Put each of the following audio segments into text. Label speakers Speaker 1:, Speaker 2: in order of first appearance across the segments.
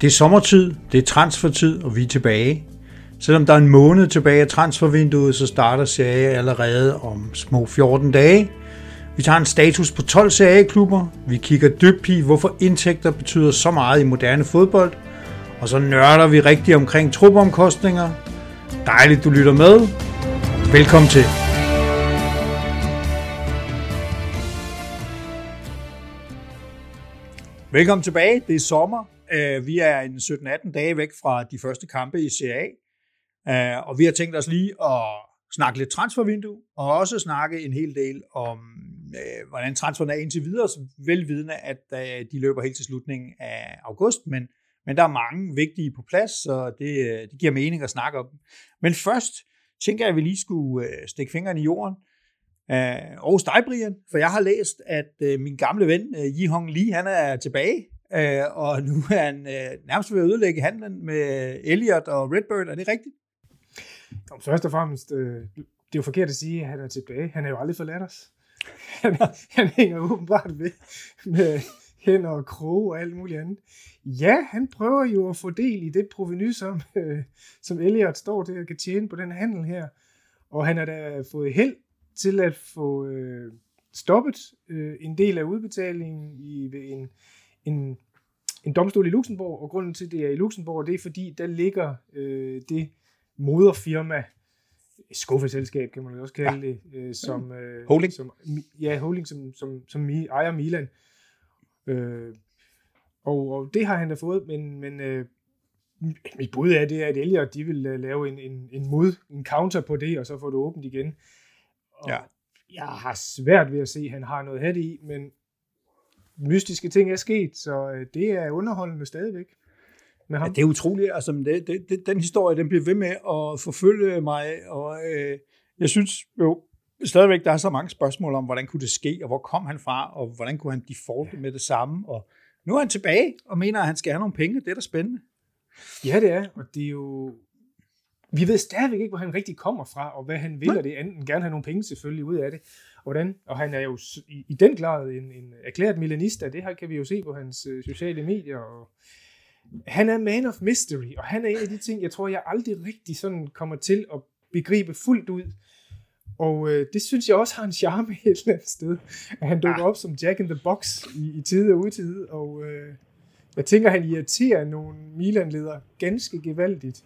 Speaker 1: Det er sommertid, det er transfertid, og vi er tilbage. Selvom der er en måned tilbage af transfervinduet, så starter serie allerede om små 14 dage. Vi tager en status på 12 serieklubber. Vi kigger dybt i, hvorfor indtægter betyder så meget i moderne fodbold. Og så nørder vi rigtig omkring trupomkostninger. Dejligt, du lytter med. Velkommen til. Velkommen tilbage. Det er sommer. Øh, vi er en 17-18 dage væk fra de første kampe i CA, Øh, og vi har tænkt os lige at snakke lidt transfervindue, og også snakke en hel del om, øh, hvordan transferen er indtil videre, så velvidende, at øh, de løber helt til slutningen af august, men, men der er mange vigtige på plads, så det, øh, det giver mening at snakke om dem. Men først tænker jeg, at vi lige skulle øh, stikke fingrene i jorden, Uh, og dig, Brian, for jeg har læst, at min gamle ven, uh, Yi Hong Lee, han er tilbage, Øh, og nu er han øh, nærmest ved at ødelægge handlen med Elliot og Redbird. Er det rigtigt?
Speaker 2: Jamen, først og fremmest, øh, det er jo forkert at sige, at han er tilbage. Han er jo aldrig forladt os. Han, han hænger åbenbart ved med hænder og kroge og alt muligt andet. Ja, han prøver jo at få del i det proveny, som, øh, som Elliot står til at kan tjene på den handel her. Og han har da fået held til at få øh, stoppet øh, en del af udbetalingen i ved en, en, en domstol i Luxembourg, og grunden til, at det er i Luxembourg, det er fordi, der ligger øh, det moderfirma, skuffeselskab kan man også kalde ja. det, øh, som, øh,
Speaker 1: holding.
Speaker 2: Som, ja, holding, som, som, som ejer Milan. Øh, og, og det har han da fået, men, men øh, mit bud er, det er, at Elliot de vil lave en, en, en mod, en counter på det, og så få det åbent igen. Og ja. Jeg har svært ved at se, at han har noget hat i, men mystiske ting er sket, så øh, det er underholdende stadigvæk.
Speaker 1: Med ham. Ja, det er utroligt. Altså, det, det, det, den historie, den bliver ved med at forfølge mig, og øh, jeg synes jo stadigvæk, der er så mange spørgsmål om, hvordan kunne det ske, og hvor kom han fra, og hvordan kunne han defalte med det samme, og nu er han tilbage og mener, at han skal have nogle penge. Det er da spændende.
Speaker 2: Ja, det er, og det er jo vi ved stadigvæk ikke, hvor han rigtig kommer fra, og hvad han vil, og det enten gerne have nogle penge selvfølgelig ud af det. Og, hvordan, og han er jo i, i den grad en, en erklæret milanista, det her kan vi jo se på hans øh, sociale medier. Og han er man of mystery, og han er en af de ting, jeg tror, jeg aldrig rigtig sådan kommer til at begribe fuldt ud. Og øh, det synes jeg også har en charme et eller andet sted, at han dukker ja. op som Jack in the Box i, i tide og utide, og øh, jeg tænker, han irriterer nogle Milan-ledere ganske gevaldigt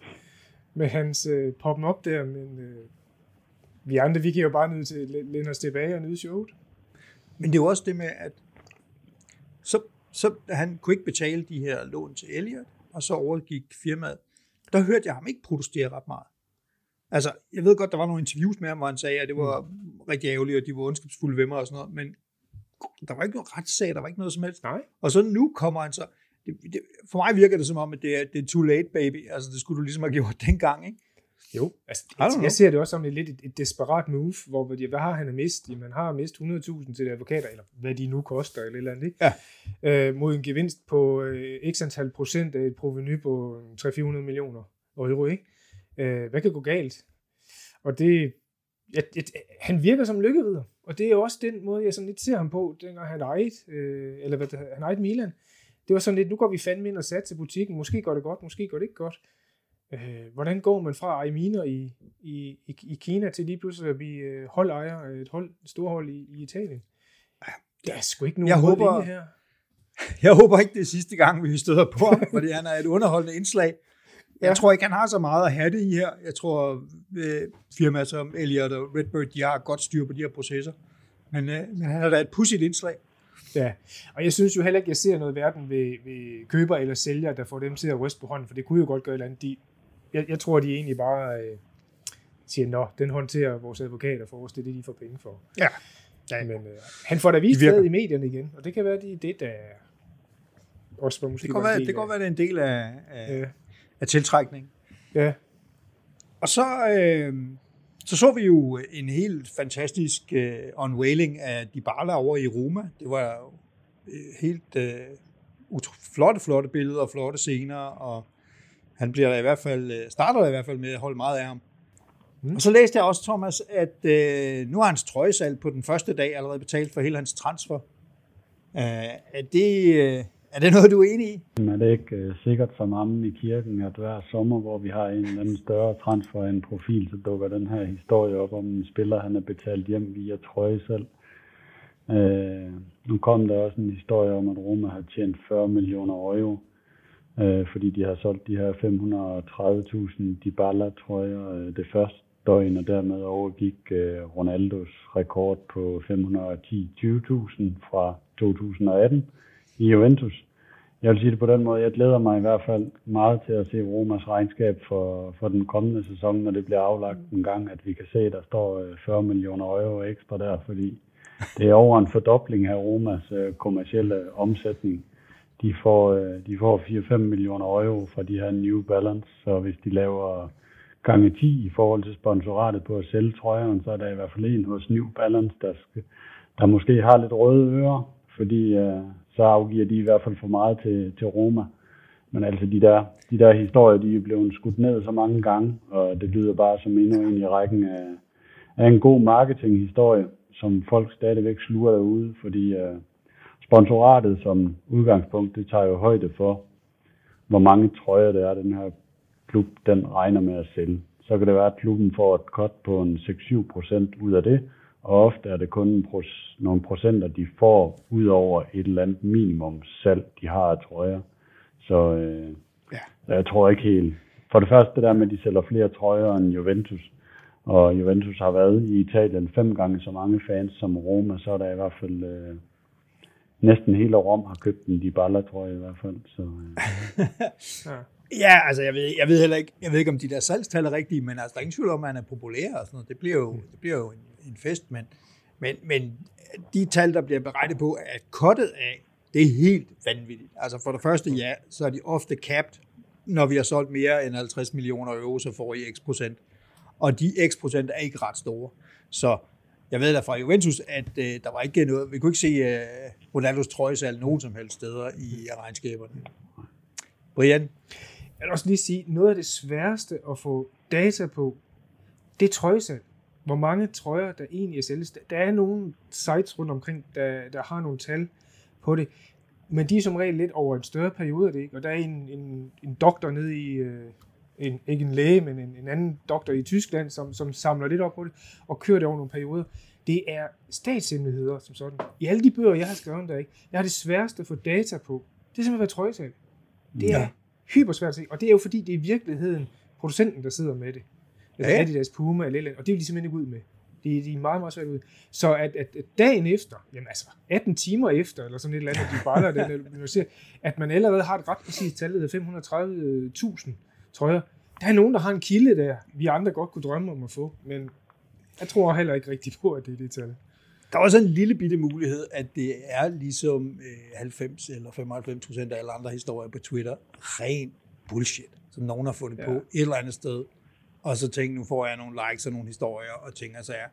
Speaker 2: med hans øh, poppen op der, men øh, vi andre, vi kan jo bare nødt til at læne os tilbage og nyde showet.
Speaker 1: Men det er jo også det med, at så, så han kunne ikke betale de her lån til Elliot, og så overgik firmaet. Der hørte jeg ham ikke protestere ret meget. Altså, jeg ved godt, der var nogle interviews med ham, hvor han sagde, at det var mm. rigtig ærgerligt, og de var ondskabsfulde ved mig og sådan noget, men der var ikke noget retssag, der var ikke noget som helst.
Speaker 2: Nej.
Speaker 1: Og så nu kommer han så, det, det, for mig virker det som om, at det er, det er too late, baby. Altså, det skulle du ligesom have gjort dengang, ikke?
Speaker 2: Jo, altså, jeg, jeg ser det også som et lidt et, et desperat move, hvor hvad har han mist? Man har mist 100.000 til advokater, eller hvad de nu koster, eller eller andet, ikke? Ja. Øh, mod en gevinst på øh, x antal procent af et proveny på 300-400 millioner euro, ikke? Øh, hvad kan gå galt? Og det, jeg, jeg, han virker som lykkerider, og det er jo også den måde, jeg sådan lidt ser ham på, dengang han ejede, øh, eller hvad, han ejede Milan det var sådan lidt, nu går vi fandme ind og sat til butikken, måske går det godt, måske går det ikke godt. Øh, hvordan går man fra Aiminer i, i, i, i Kina til lige pludselig at blive øh, holdejer af et, hold, et hold i, i Italien? Der er sgu ikke nogen
Speaker 1: jeg håber, her. Jeg håber ikke, det er sidste gang, vi støder på ham, fordi han er et underholdende indslag. Jeg ja. tror ikke, han har så meget at have det i her. Jeg tror, øh, firmaer som Elliot og Redbird, de har godt styr på de her processer. Men, øh, men han er da et pudsigt indslag.
Speaker 2: Ja, og jeg synes jo heller ikke, jeg ser noget verden ved, ved køber eller sælger, der får dem til at ryste på hånden, for det kunne jo godt gøre et eller andet. De, jeg, jeg tror, de egentlig bare øh, siger, nå, den håndterer vores advokater for os, det er det, de får penge for.
Speaker 1: Ja.
Speaker 2: ja. Men øh, han får da vist det i medierne igen, og det kan være, det er det, der også var måske
Speaker 1: det kan, være, det kan godt være, det er en del af, af, ja. af tiltrækning.
Speaker 2: Ja.
Speaker 1: Og så... Øh, så så vi jo en helt fantastisk uh, unveiling af Dybala over i Roma. Det var uh, helt uh, flotte, flotte billeder og flotte scener, og han bliver i hvert fald, starter i hvert fald med at holde meget af ham. Mm. Og så læste jeg også, Thomas, at uh, nu har hans trøjesalg på den første dag allerede betalt for hele hans transfer. Uh, er, det, uh, er det noget, du er enig i?
Speaker 3: Er det ikke uh, sikkert for amen i kirken, at hver sommer, hvor vi har en eller anden større transfer en profil, så dukker den her historie op om en spiller, han er betalt hjem via trøje selv. Uh, nu kom der også en historie om, at Roma har tjent 40 millioner euro, uh, fordi de har solgt de her 530.000 Dybala-trøjer uh, det første døgn, og dermed overgik uh, Ronaldos rekord på 510.000 fra 2018 i Juventus. Jeg vil sige det på den måde, jeg glæder mig i hvert fald meget til at se Romas regnskab for, for den kommende sæson, når det bliver aflagt en gang, at vi kan se, at der står øh, 40 millioner euro ekstra der, fordi det er over en fordobling af Romas øh, kommercielle omsætning. De får, øh, de får 4-5 millioner euro fra de her New Balance, så hvis de laver gange 10 i forhold til sponsoratet på at sælge trøjerne, så er der i hvert fald en hos New Balance, der, skal, der måske har lidt røde ører, fordi så afgiver de i hvert fald for meget til, til Roma. Men altså de der, de der historier, de er blevet skudt ned så mange gange, og det lyder bare som endnu en i rækken af, af en god marketinghistorie, som folk stadigvæk sluger derude, fordi uh, sponsoratet som udgangspunkt, det tager jo højde for, hvor mange trøjer det er, den her klub den regner med at sælge. Så kan det være, at klubben får et cut på en 6-7 procent ud af det, og ofte er det kun nogle procenter, de får ud over et eller andet minimum salg, de har af trøjer. Så øh, ja. jeg tror ikke helt. For det første det der med, at de sælger flere trøjer end Juventus, og Juventus har været i Italien fem gange så mange fans som Roma, så er der i hvert fald øh, næsten hele Rom har købt en Dybala, tror jeg i hvert fald. Så, øh.
Speaker 1: Ja, altså jeg ved, jeg ved heller ikke, jeg ved ikke, om de der salgstal er rigtige, men altså, der er ingen tvivl om, at han er populær og sådan noget. Det bliver jo, det bliver jo en, en festmand. men, men, de tal, der bliver beregnet på, at kottet af, det er helt vanvittigt. Altså for det første, ja, så er de ofte capped, når vi har solgt mere end 50 millioner euro, så får I x procent. Og de x procent er ikke ret store. Så jeg ved da fra Juventus, at øh, der var ikke noget, vi kunne ikke se øh, Ronaldos trøjesal nogen som helst steder i regnskaberne. Brian?
Speaker 2: Jeg vil også lige sige, noget af det sværeste at få data på, det er trøjesal. Hvor mange trøjer, der egentlig er sælges. Der er nogle sites rundt omkring, der, der har nogle tal på det, men de er som regel lidt over en større periode af det, ikke? og der er en, en, en doktor nede i, øh, en, ikke en læge, men en, en anden doktor i Tyskland, som, som samler lidt op på det, og kører det over nogle perioder. Det er statshemmeligheder som sådan. I alle de bøger, jeg har skrevet der, ikke? jeg har det sværeste at få data på. Det er simpelthen været trøjesal. Det er ja. hypersvært at se, og det er jo fordi, det er i virkeligheden producenten, der sidder med det. Altså ja. Adidas, Puma eller eller og det vil de simpelthen ikke ud med. De, de er meget, meget svært ud. Så at, at, at dagen efter, jamen altså 18 timer efter, eller sådan et eller andet, de baller den, at man allerede har et ret præcist tal, der 530.000 trøjer. Der er nogen, der har en kilde der, vi andre godt kunne drømme om at få, men jeg tror heller ikke rigtigt på, at det er det tal.
Speaker 1: Der er også en lille bitte mulighed, at det er ligesom 90 eller 95 procent af alle andre historier på Twitter, ren bullshit, som nogen har fundet ja. på et eller andet sted, og så tænker nu får jeg nogle likes og nogle historier og ting og sager.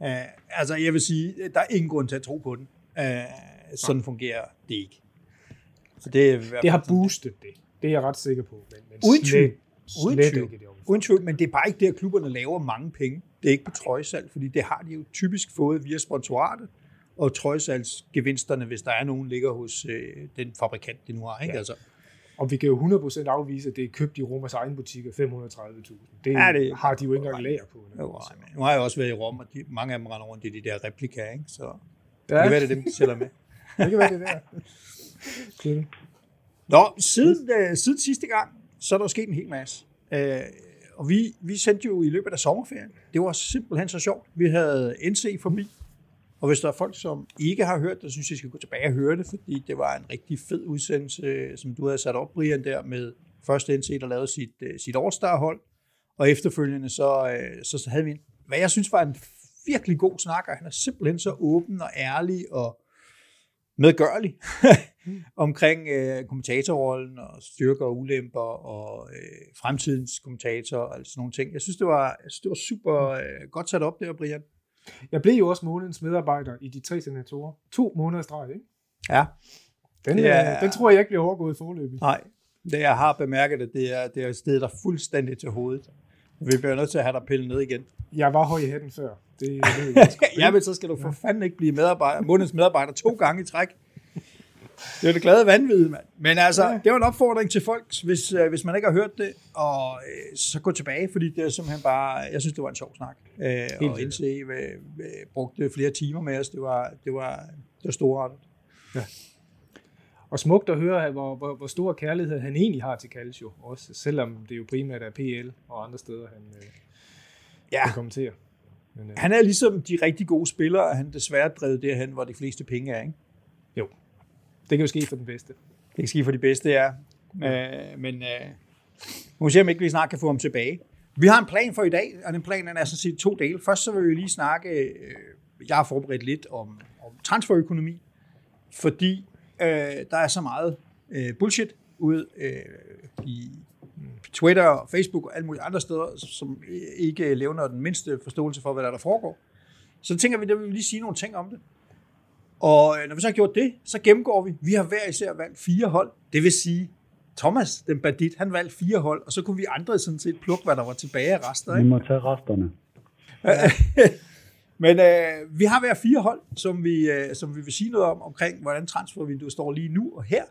Speaker 1: Uh, altså, jeg vil sige, der er ingen grund til at tro på den. Uh, sådan ja. fungerer det ikke.
Speaker 2: Så det, er det har boostet det. Det er jeg ret sikker på. Men, men
Speaker 1: Uden tvivl. Uden tvivl. Uden tvivl, men det er bare ikke der, klubberne laver mange penge. Det er ikke på trøjesalg, fordi det har de jo typisk fået via sponsoratet, og trøjesalgsgevinsterne, hvis der er nogen, ligger hos øh, den fabrikant, de nu har. Ikke? Ja. Altså,
Speaker 2: og vi kan jo 100% afvise, at det er købt i Romas egen butik af 530.000. Det, ja, det har de jo ikke engang lager på.
Speaker 1: Jo, nu har jeg også været i Rom, og de, mange af dem render rundt i de der replika, ikke? så ja. det kan være, det er dem, de sælger med.
Speaker 2: det kan være, det der.
Speaker 1: Nå, siden, øh, siden sidste gang, så er der sket en hel masse. Øh, og vi, vi sendte jo i løbet af sommerferien. Det var simpelthen så sjovt. Vi havde NC forbi, og hvis der er folk, som ikke har hørt det, så synes jeg, I skal gå tilbage og høre det, fordi det var en rigtig fed udsendelse, som du havde sat op, Brian, der med første NC, der lavede sit, øh, sit All-Star-hold, og efterfølgende så, øh, så havde vi en, hvad jeg synes var en virkelig god snakker. Han er simpelthen så åben og ærlig og medgørlig omkring øh, kommentatorrollen og styrker og ulemper og øh, fremtidens kommentator og sådan nogle ting. Jeg synes, det var, jeg synes, det var super øh, godt sat op der, Brian.
Speaker 2: Jeg blev jo også månedens medarbejder i de tre senatorer. To måneder streg, ikke?
Speaker 1: Ja.
Speaker 2: Den. Øh, den tror jeg ikke bliver overgået forløbig.
Speaker 1: Nej, det jeg har bemærket, at det er, det er stedet der fuldstændig til hovedet. Vi bliver nødt til at have dig pillet ned igen.
Speaker 2: Jeg var høj i hætten før. Det,
Speaker 1: det ja, men så skal du for fanden ikke blive medarbejder, månedens medarbejder to gange i træk. Det er det glade vanvid, mand. Men altså, ja. det var en opfordring til folk, hvis, øh, hvis man ikke har hørt det, og øh, så gå tilbage, fordi det er simpelthen bare, jeg synes, det var en sjov snak. Øh, og indse, øh, øh, brugte flere timer med os, det var, det var, det var store
Speaker 2: Ja. Og smukt at høre, hvor, hvor, hvor stor kærlighed han egentlig har til Calcio, også selvom det jo primært er PL og andre steder, han, øh, ja. kommenterer.
Speaker 1: Men, øh. Han er ligesom de rigtig gode spillere, og han desværre drevet derhen, hvor de fleste penge er, ikke?
Speaker 2: Jo. Det kan jo ske for den bedste.
Speaker 1: Det kan ske for de bedste, ja. Øh, men øh, nu må se, om ikke vi snart kan få ham tilbage. Vi har en plan for i dag, og den plan er sådan set to dele. Først så vil vi lige snakke, øh, jeg har forberedt lidt om, om transferøkonomi, fordi øh, der er så meget øh, bullshit ud øh, i Twitter og Facebook og alle mulige andre steder, som ikke levner den mindste forståelse for, hvad der, der foregår. Så tænker vi, at vi vil lige sige nogle ting om det. Og øh, når vi så har gjort det, så gennemgår vi. Vi har hver især valgt fire hold. Det vil sige, Thomas, den bandit, han valgte fire hold, og så kunne vi andre sådan set plukke, hvad der var tilbage af rester.
Speaker 3: Ikke? Vi må tage resterne.
Speaker 1: Men øh, vi har hver fire hold, som vi, øh, som vi vil sige noget om, omkring hvordan transfervinduet står lige nu og her.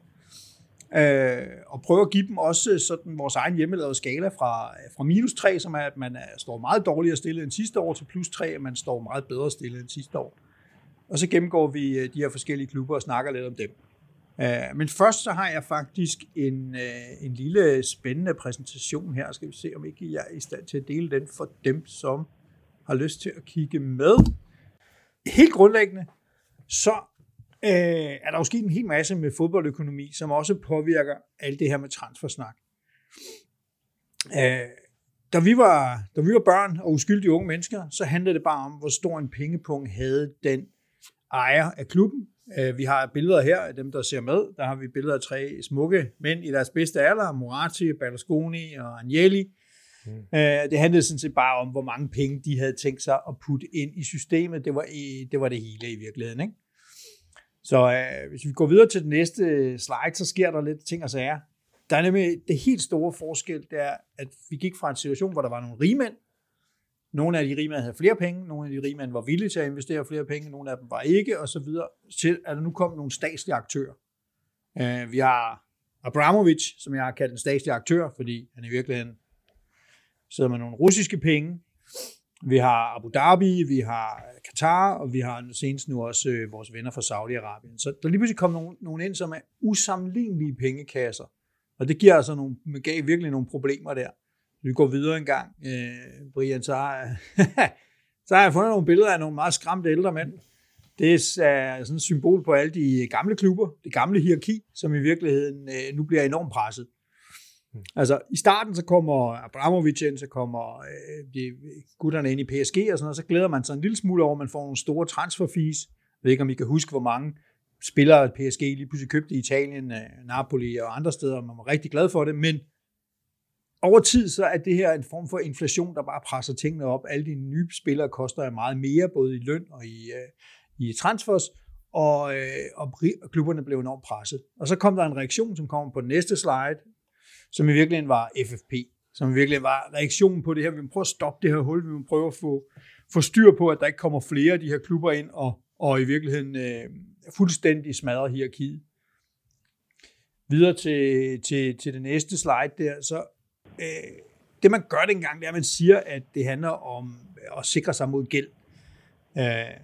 Speaker 1: Øh, og prøve at give dem også sådan vores egen hjemmelavede skala fra, fra minus 3, som er, at man er, står meget dårligere stillet end sidste år, til plus 3, at man står meget bedre stillet end sidste år. Og så gennemgår vi øh, de her forskellige klubber og snakker lidt om dem. Øh, men først så har jeg faktisk en, øh, en lille spændende præsentation her. Skal vi se, om ikke jeg er i stand til at dele den for dem, som har lyst til at kigge med. Helt grundlæggende, så øh, er der jo sket en hel masse med fodboldøkonomi, som også påvirker alt det her med transfersnak. Øh, da, vi var, da vi var børn og uskyldige unge mennesker, så handlede det bare om, hvor stor en pengepunkt havde den ejer af klubben. Øh, vi har billeder her af dem, der ser med. Der har vi billeder af tre smukke mænd i deres bedste alder, Moratti, Berlusconi og Agnelli. Mm. Øh, det handlede sådan set bare om, hvor mange penge de havde tænkt sig at putte ind i systemet. Det var, det, var det hele i virkeligheden. Ikke? Så øh, hvis vi går videre til den næste slide, så sker der lidt ting og sager. Der er nemlig det helt store forskel, det er, at vi gik fra en situation, hvor der var nogle rigmænd, nogle af de rige havde flere penge, nogle af de rige var villige til at investere flere penge, nogle af dem var ikke, og så videre, til at der nu kom nogle statslige aktører. Uh, vi har Abramovich, som jeg har kaldt en statslig aktør, fordi han i virkeligheden sidder med nogle russiske penge. Vi har Abu Dhabi, vi har Katar, og vi har senest nu også øh, vores venner fra Saudi-Arabien. Så der lige pludselig kom nogen, nogen ind, som er usammenlignelige pengekasser. Og det giver altså nogle, gav virkelig nogle problemer der vi går videre en gang, øh, Brian, så har, så har jeg fundet nogle billeder af nogle meget skræmte ældre mænd. Det er sådan et symbol på alle de gamle klubber, det gamle hierarki, som i virkeligheden øh, nu bliver enormt presset. Hmm. Altså, i starten så kommer Abramovic ind, så kommer øh, de, gutterne ind i PSG og sådan noget, så glæder man sig en lille smule over, at man får nogle store transferfees. Jeg ved ikke, om I kan huske, hvor mange spillere PSG lige pludselig købte i Italien, øh, Napoli og andre steder, man var rigtig glad for det, men over tid så er det her en form for inflation, der bare presser tingene op. Alle de nye spillere koster meget mere, både i løn og i, øh, i transfers, og, øh, og klubberne blev enormt presset. Og så kom der en reaktion, som kommer på den næste slide, som i virkeligheden var FFP, som i virkeligheden var reaktionen på det her. Vi må prøve at stoppe det her hul, vi må prøve at få, få styr på, at der ikke kommer flere af de her klubber ind, og, og i virkeligheden øh, fuldstændig smadre hierarkiet. Videre til, til, til det næste slide der, så øh, det man gør dengang, det er, at man siger, at det handler om øh, at sikre sig mod gæld. Øh,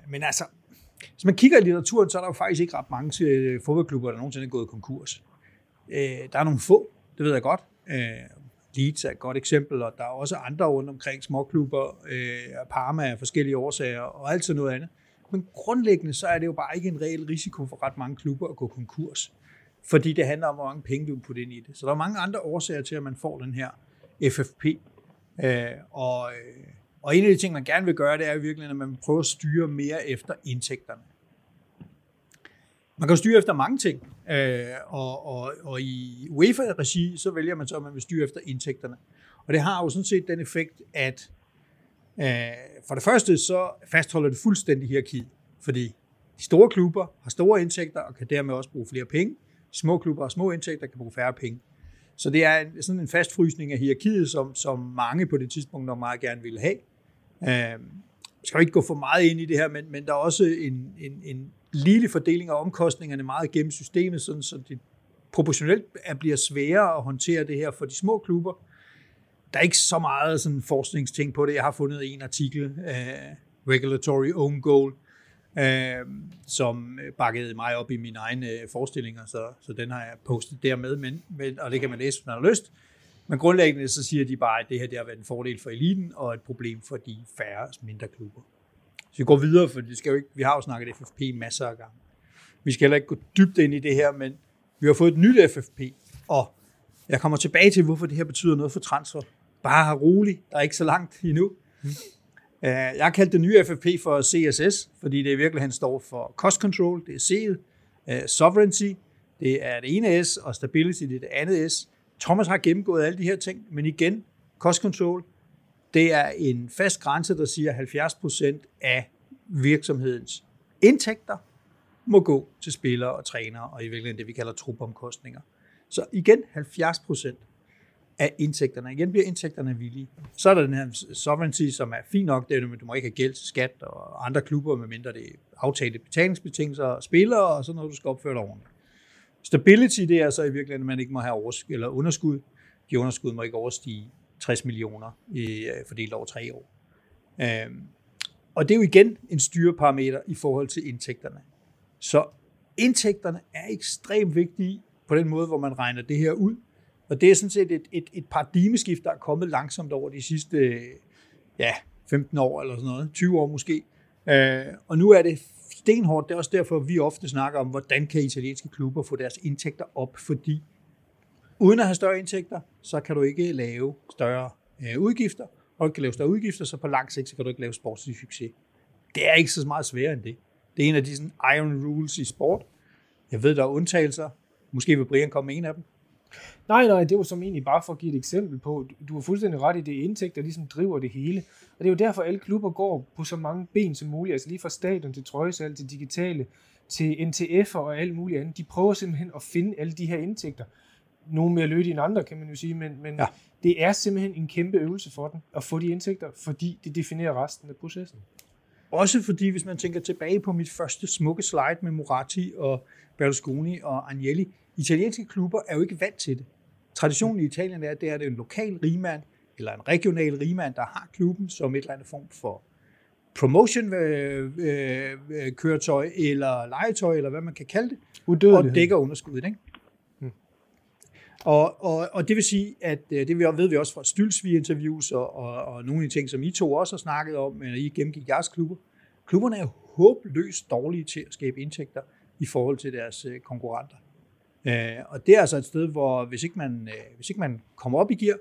Speaker 1: men altså, hvis man kigger i litteraturen, så er der jo faktisk ikke ret mange til fodboldklubber, der nogensinde er gået konkurs. Øh, der er nogle få, det ved jeg godt. Øh, Leeds er et godt eksempel, og der er også andre rundt omkring småklubber, øh, Parma af forskellige årsager, og alt sådan noget andet. Men grundlæggende så er det jo bare ikke en reel risiko for ret mange klubber at gå konkurs fordi det handler om, hvor mange penge du vil putte ind i det. Så der er mange andre årsager til, at man får den her FFP. Øh, og, øh, og en af de ting, man gerne vil gøre, det er i virkeligheden, at man prøver at styre mere efter indtægterne. Man kan styre efter mange ting, øh, og, og, og i UEFA-regi, så vælger man så, at man vil styre efter indtægterne. Og det har jo sådan set den effekt, at øh, for det første, så fastholder det fuldstændig hierarkiet, fordi de store klubber har store indtægter og kan dermed også bruge flere penge små klubber og små indtægter kan bruge færre penge. Så det er sådan en fastfrysning af hierarkiet, som, som mange på det tidspunkt nok meget gerne ville have. Øh, skal jo ikke gå for meget ind i det her, men, men der er også en, en, en lille fordeling af omkostningerne meget gennem systemet, sådan, så det proportionelt bliver sværere at håndtere det her for de små klubber. Der er ikke så meget sådan forskningsting på det. Jeg har fundet en artikel, uh, Regulatory Own Goal, Øhm, øh, som bakkede mig op i mine egne øh, forestillinger, så, så den har jeg postet dermed, men, men, og det kan man læse, hvis man har lyst. Men grundlæggende så siger de bare, at det her det har været en fordel for eliten og et problem for de færre mindre klubber. Så vi går videre, for det skal jo ikke, vi har jo snakket FFP masser af gange. Vi skal heller ikke gå dybt ind i det her, men vi har fået et nyt FFP, og jeg kommer tilbage til, hvorfor det her betyder noget for transfer. Bare rolig, der er ikke så langt endnu. Øh, jeg har kaldt det nye FFP for CSS, fordi det i virkeligheden står for Cost Control, det er C'et, øh, Sovereignty, det er det ene S, og Stability, det er det andet S. Thomas har gennemgået alle de her ting, men igen, Cost Control, det er en fast grænse, der siger, at 70% af virksomhedens indtægter må gå til spillere og trænere, og i virkeligheden det, vi kalder trupomkostninger. Så igen 70 procent af indtægterne. Igen bliver indtægterne villige. Så er der den her sovereignty, som er fin nok, det er, at du må ikke have gæld til skat og andre klubber, medmindre det er aftalte betalingsbetingelser og spillere, og sådan noget, du skal opføre dig ordentligt. Stability, det er så i virkeligheden, at man ikke må have overskud, eller underskud. De underskud må ikke overstige 60 millioner i, øh, fordelt over tre år. Øhm, og det er jo igen en styreparameter i forhold til indtægterne. Så indtægterne er ekstremt vigtige på den måde, hvor man regner det her ud. Og det er sådan set et, et, et paradigmeskift, der er kommet langsomt over de sidste ja, 15 år eller sådan noget, 20 år måske. Øh, og nu er det stenhårdt. Det er også derfor, vi ofte snakker om, hvordan kan italienske klubber få deres indtægter op, fordi uden at have større indtægter, så kan du ikke lave større øh, udgifter, og du kan lave større udgifter, så på lang sigt, så kan du ikke lave sportslig succes. Det er ikke så meget sværere end det. Det er en af de sådan, iron rules i sport. Jeg ved, der er undtagelser. Måske vil Brian komme med en af dem.
Speaker 2: Nej, nej, det var som egentlig bare for at give et eksempel på, du har fuldstændig ret i, det indtægt, der ligesom driver det hele. Og det er jo derfor, alle klubber går på så mange ben som muligt, altså lige fra stadion til trøjesal til digitale, til NTF'er og alt muligt andet. De prøver simpelthen at finde alle de her indtægter. Nogle mere lødige end andre, kan man jo sige, men, men ja. det er simpelthen en kæmpe øvelse for dem at få de indtægter, fordi det definerer resten af processen.
Speaker 1: Også fordi, hvis man tænker tilbage på mit første smukke slide med Moratti og Berlusconi og Agnelli, italienske klubber er jo ikke vant til det. Traditionen i Italien er, at det er en lokal rigmand eller en regional rigmand, der har klubben som et eller andet form for promotion-køretøj øh, øh, eller legetøj, eller hvad man kan kalde det, og dækker underskuddet. Ikke? Hmm. Og, og, og det vil sige, at øh, det ved vi også fra Stylsvig-interviews og, og, og nogle af de ting, som I to også har snakket om, når I gennemgik jeres klubber. Klubberne er håbløst dårlige til at skabe indtægter i forhold til deres konkurrenter. Øh, Og det er altså et sted, hvor hvis ikke man, øh, hvis ikke man kommer op i gear,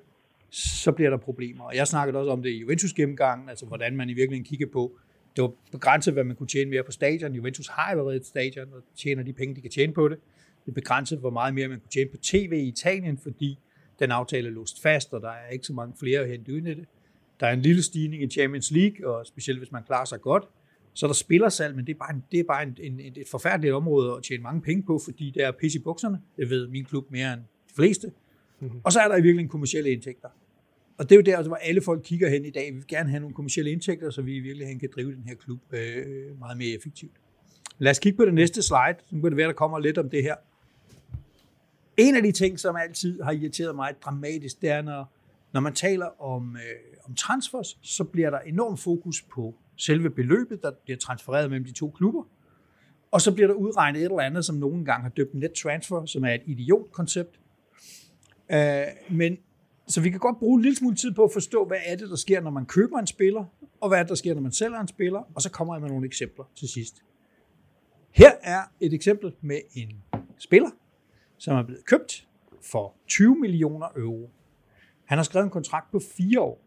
Speaker 1: så bliver der problemer. Og jeg snakkede også om det i Juventus gennemgangen, altså hvordan man i virkeligheden kigger på, det var begrænset, hvad man kunne tjene mere på stadion. Juventus har allerede et stadion, og tjener de penge, de kan tjene på det. Det er begrænset, hvor meget mere man kunne tjene på tv i Italien, fordi den aftale er låst fast, og der er ikke så mange flere at hente ud i det. Der er en lille stigning i Champions League, og specielt hvis man klarer sig godt, så er der spillersalg, men det er bare, en, det er bare en, en, et forfærdeligt område at tjene mange penge på, fordi det er pis i bukserne. Det ved min klub mere end de fleste. Mm-hmm. Og så er der i virkeligheden kommersielle indtægter. Og det er jo der, hvor alle folk kigger hen i dag. Vi vil gerne have nogle kommersielle indtægter, så vi i virkeligheden kan drive den her klub øh, meget mere effektivt. Lad os kigge på det næste slide. Nu kan det være, der kommer lidt om det her. En af de ting, som altid har irriteret mig dramatisk, det er, når, når man taler om, øh, om transfers, så bliver der enorm fokus på selve beløbet, der bliver transfereret mellem de to klubber. Og så bliver der udregnet et eller andet, som nogen gange har døbt net transfer, som er et idiotkoncept. Øh, men så vi kan godt bruge en lille smule tid på at forstå, hvad er det, der sker, når man køber en spiller, og hvad er det, der sker, når man sælger en spiller, og så kommer jeg med nogle eksempler til sidst. Her er et eksempel med en spiller, som er blevet købt for 20 millioner euro. Han har skrevet en kontrakt på fire år.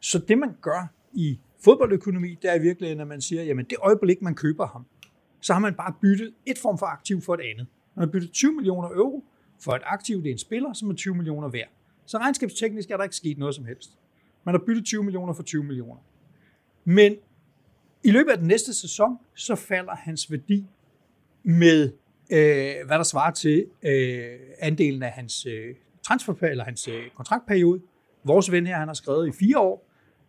Speaker 1: Så det, man gør i fodboldøkonomi, det er virkelig, når man siger, jamen det øjeblik, man køber ham, så har man bare byttet et form for aktiv for et andet. Man har byttet 20 millioner euro for et aktiv, det er en spiller, som er 20 millioner værd. Så regnskabsteknisk er der ikke sket noget som helst. Man har byttet 20 millioner for 20 millioner. Men i løbet af den næste sæson, så falder hans værdi med, øh, hvad der svarer til øh, andelen af hans øh, transfer eller hans øh, kontraktperiode. Vores ven her, han har skrevet i fire år,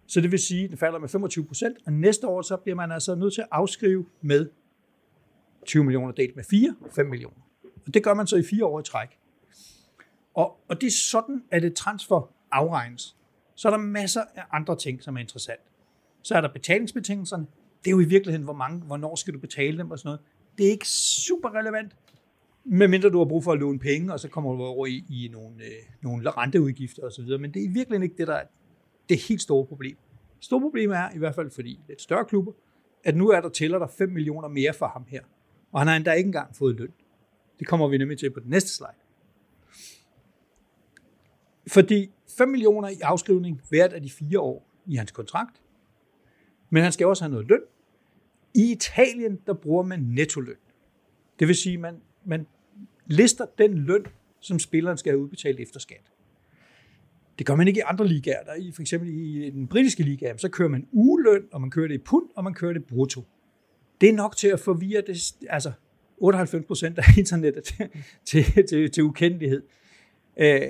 Speaker 1: så det vil sige, at den falder med 25 procent, og næste år så bliver man altså nødt til at afskrive med 20 millioner delt med 4, 5 millioner. Og det gør man så i fire år i træk. Og, og det er sådan, at et transfer afregnes. Så er der masser af andre ting, som er interessant. Så er der betalingsbetingelserne. Det er jo i virkeligheden, hvor mange, hvornår skal du betale dem og sådan noget. Det er ikke super relevant, medmindre du har brug for at låne penge, og så kommer du over i, i nogle, øh, nogle renteudgifter osv. Men det er i virkeligheden ikke det, der er det helt store problem. Det store problem er, i hvert fald fordi lidt større klubber, at nu er der tæller der 5 millioner mere for ham her. Og han har endda ikke engang fået løn. Det kommer vi nemlig til på den næste slide. Fordi 5 millioner i afskrivning hvert af de fire år i hans kontrakt, men han skal også have noget løn. I Italien, der bruger man nettoløn. Det vil sige, man, man lister den løn, som spilleren skal have udbetalt efter skat. Det gør man ikke i andre ligaer. Der i, for eksempel i den britiske liga, så kører man ugeløn, og man kører det i pund, og man kører det brutto. Det er nok til at forvirre det, altså 98 procent af internettet til, til, til, til ukendelighed. Øh,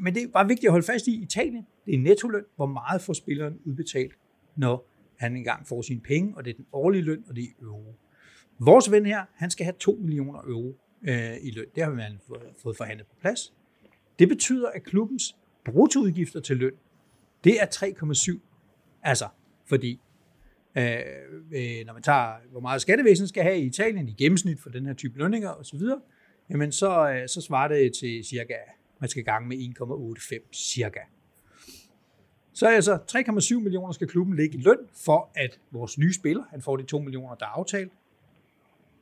Speaker 1: men det er bare vigtigt at holde fast i Italien. Det er nettoløn, hvor meget får spilleren udbetalt, når han engang får sine penge, og det er den årlige løn, og det er euro. Vores ven her, han skal have 2 millioner euro øh, i løn. Det har man fået forhandlet på plads. Det betyder, at klubbens bruttoudgifter til løn, det er 3,7. Altså, fordi øh, øh, når man tager, hvor meget skattevæsenet skal have i Italien i gennemsnit for den her type lønninger osv., jamen så, øh, så svarer det til cirka, man skal gange med 1,85 cirka. Så altså 3,7 millioner skal klubben lægge i løn for, at vores nye spiller, han får de 2 millioner, der er aftalt.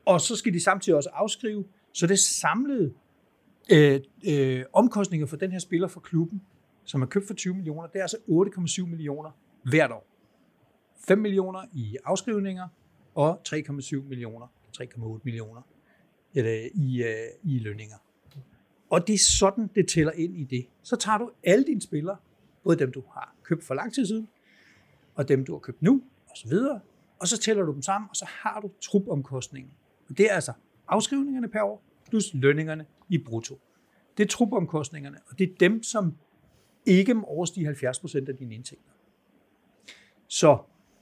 Speaker 1: Og så skal de samtidig også afskrive, så det samlede øh, øh, omkostninger for den her spiller for klubben, som er købt for 20 millioner, det er altså 8,7 millioner hvert år. 5 millioner i afskrivninger og 3,7 millioner, 3,8 millioner eller, i, øh, i lønninger. Og det er sådan, det tæller ind i det. Så tager du alle dine spillere, både dem, du har købt for lang tid siden, og dem, du har købt nu, og så videre, og så tæller du dem sammen, og så har du trupomkostningen. Og det er altså afskrivningerne per år, plus lønningerne i brutto. Det er trupomkostningerne, og det er dem, som ikke må overstige 70% af dine indtægter. Så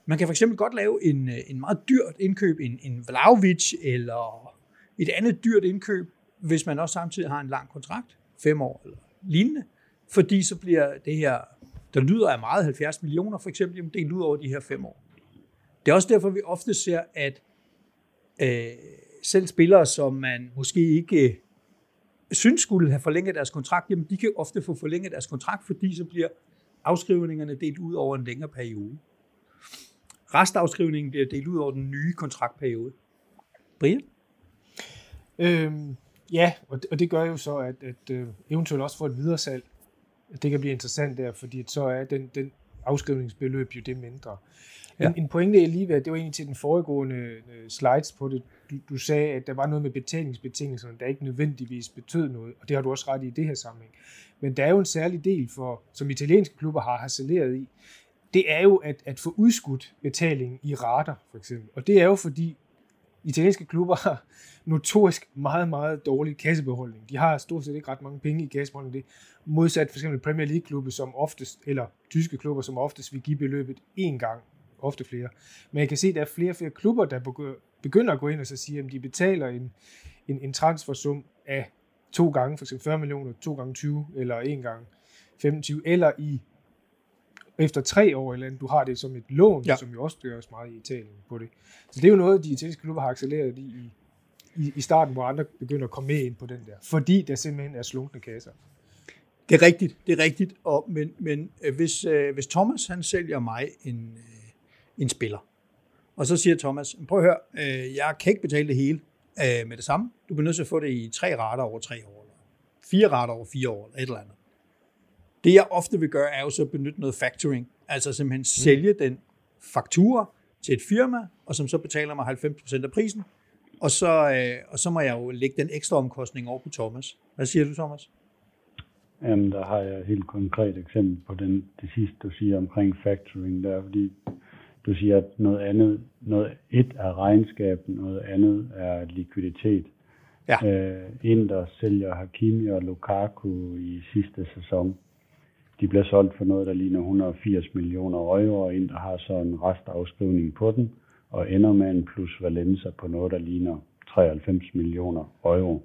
Speaker 1: man kan for eksempel godt lave en, øh, en meget dyrt indkøb, en, en Vlaovic eller et andet dyrt indkøb, hvis man også samtidig har en lang kontrakt, fem år eller lignende, fordi så bliver det her, der lyder af meget 70 millioner for eksempel, delt ud over de her fem år. Det er også derfor, vi ofte ser, at øh, selv spillere, som man måske ikke synes skulle have forlænget deres kontrakt, jamen de kan ofte få forlænget deres kontrakt, fordi så bliver afskrivningerne delt ud over en længere periode. Restafskrivningen bliver delt ud over den nye kontraktperiode. Brian?
Speaker 2: Øhm, ja, og det, og det gør jo så, at, at øh, eventuelt også for et videresalg, salg, det kan blive interessant der, fordi så er den, den afskrivningsbeløb jo det mindre. Ja. En, en pointe jeg lige ved, det var egentlig til den foregående øh, slides på det. Du, du sagde, at der var noget med betalingsbetingelserne, der ikke nødvendigvis betød noget, og det har du også ret i i det her sammenhæng. Men der er jo en særlig del, for, som italienske klubber har harceleret i, det er jo at, at få udskudt betaling i rater, for eksempel. Og det er jo fordi, italienske klubber har notorisk meget, meget dårlig kassebeholdning. De har stort set ikke ret mange penge i kassebeholdningen. Det modsat for eksempel Premier League-klubber, som oftest, eller tyske klubber, som oftest vil give beløbet én gang ofte flere. Men jeg kan se, at der er flere og flere klubber, der begynder at gå ind og så sige, at de betaler en, en, en transfersum af to gange, for eksempel 40 millioner, to gange 20, eller en gang 25, eller i efter tre år eller andet, du har det som et lån, ja. som jo også gøres meget i Italien på det. Så det er jo noget, de italienske klubber har accelereret i, i, i starten, hvor andre begynder at komme med ind på den der, fordi der simpelthen er slunkne kasser.
Speaker 1: Det er rigtigt, det er rigtigt, og, men, men øh, hvis, øh, hvis Thomas han sælger mig en, øh, en spiller. Og så siger Thomas, prøv at høre, øh, jeg kan ikke betale det hele øh, med det samme. Du bliver nødt til at få det i tre rater over tre år, eller fire rater over fire år, eller et eller andet. Det jeg ofte vil gøre, er jo så at benytte noget factoring, altså simpelthen mm. sælge den faktura til et firma, og som så betaler mig 90% af prisen, og så, øh, og så må jeg jo lægge den ekstra omkostning over på Thomas. Hvad siger du, Thomas?
Speaker 3: Jamen, der har jeg et helt konkret eksempel på den, det sidste, du siger omkring factoring der, fordi du siger, at noget andet, noget et er regnskab, noget andet er likviditet. Ja. Øh, Inter sælger Hakimi og Lukaku i sidste sæson. De bliver solgt for noget, der ligner 180 millioner euro, og en, der har så en restafskrivning på den, og ender med en plus valenza på noget, der ligner 93 millioner euro.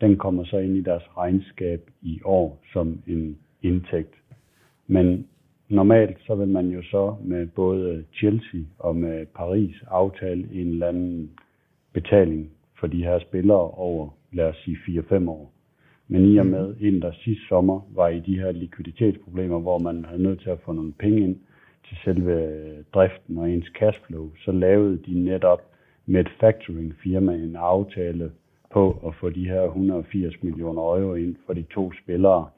Speaker 3: Den kommer så ind i deres regnskab i år som en indtægt. Men normalt så vil man jo så med både Chelsea og med Paris aftale en eller anden betaling for de her spillere over, lad os sige, 4-5 år. Men i og med, en der sidste sommer var i de her likviditetsproblemer, hvor man havde nødt til at få nogle penge ind til selve driften og ens cashflow, så lavede de netop med et factoring firma en aftale på at få de her 180 millioner euro ind for de to spillere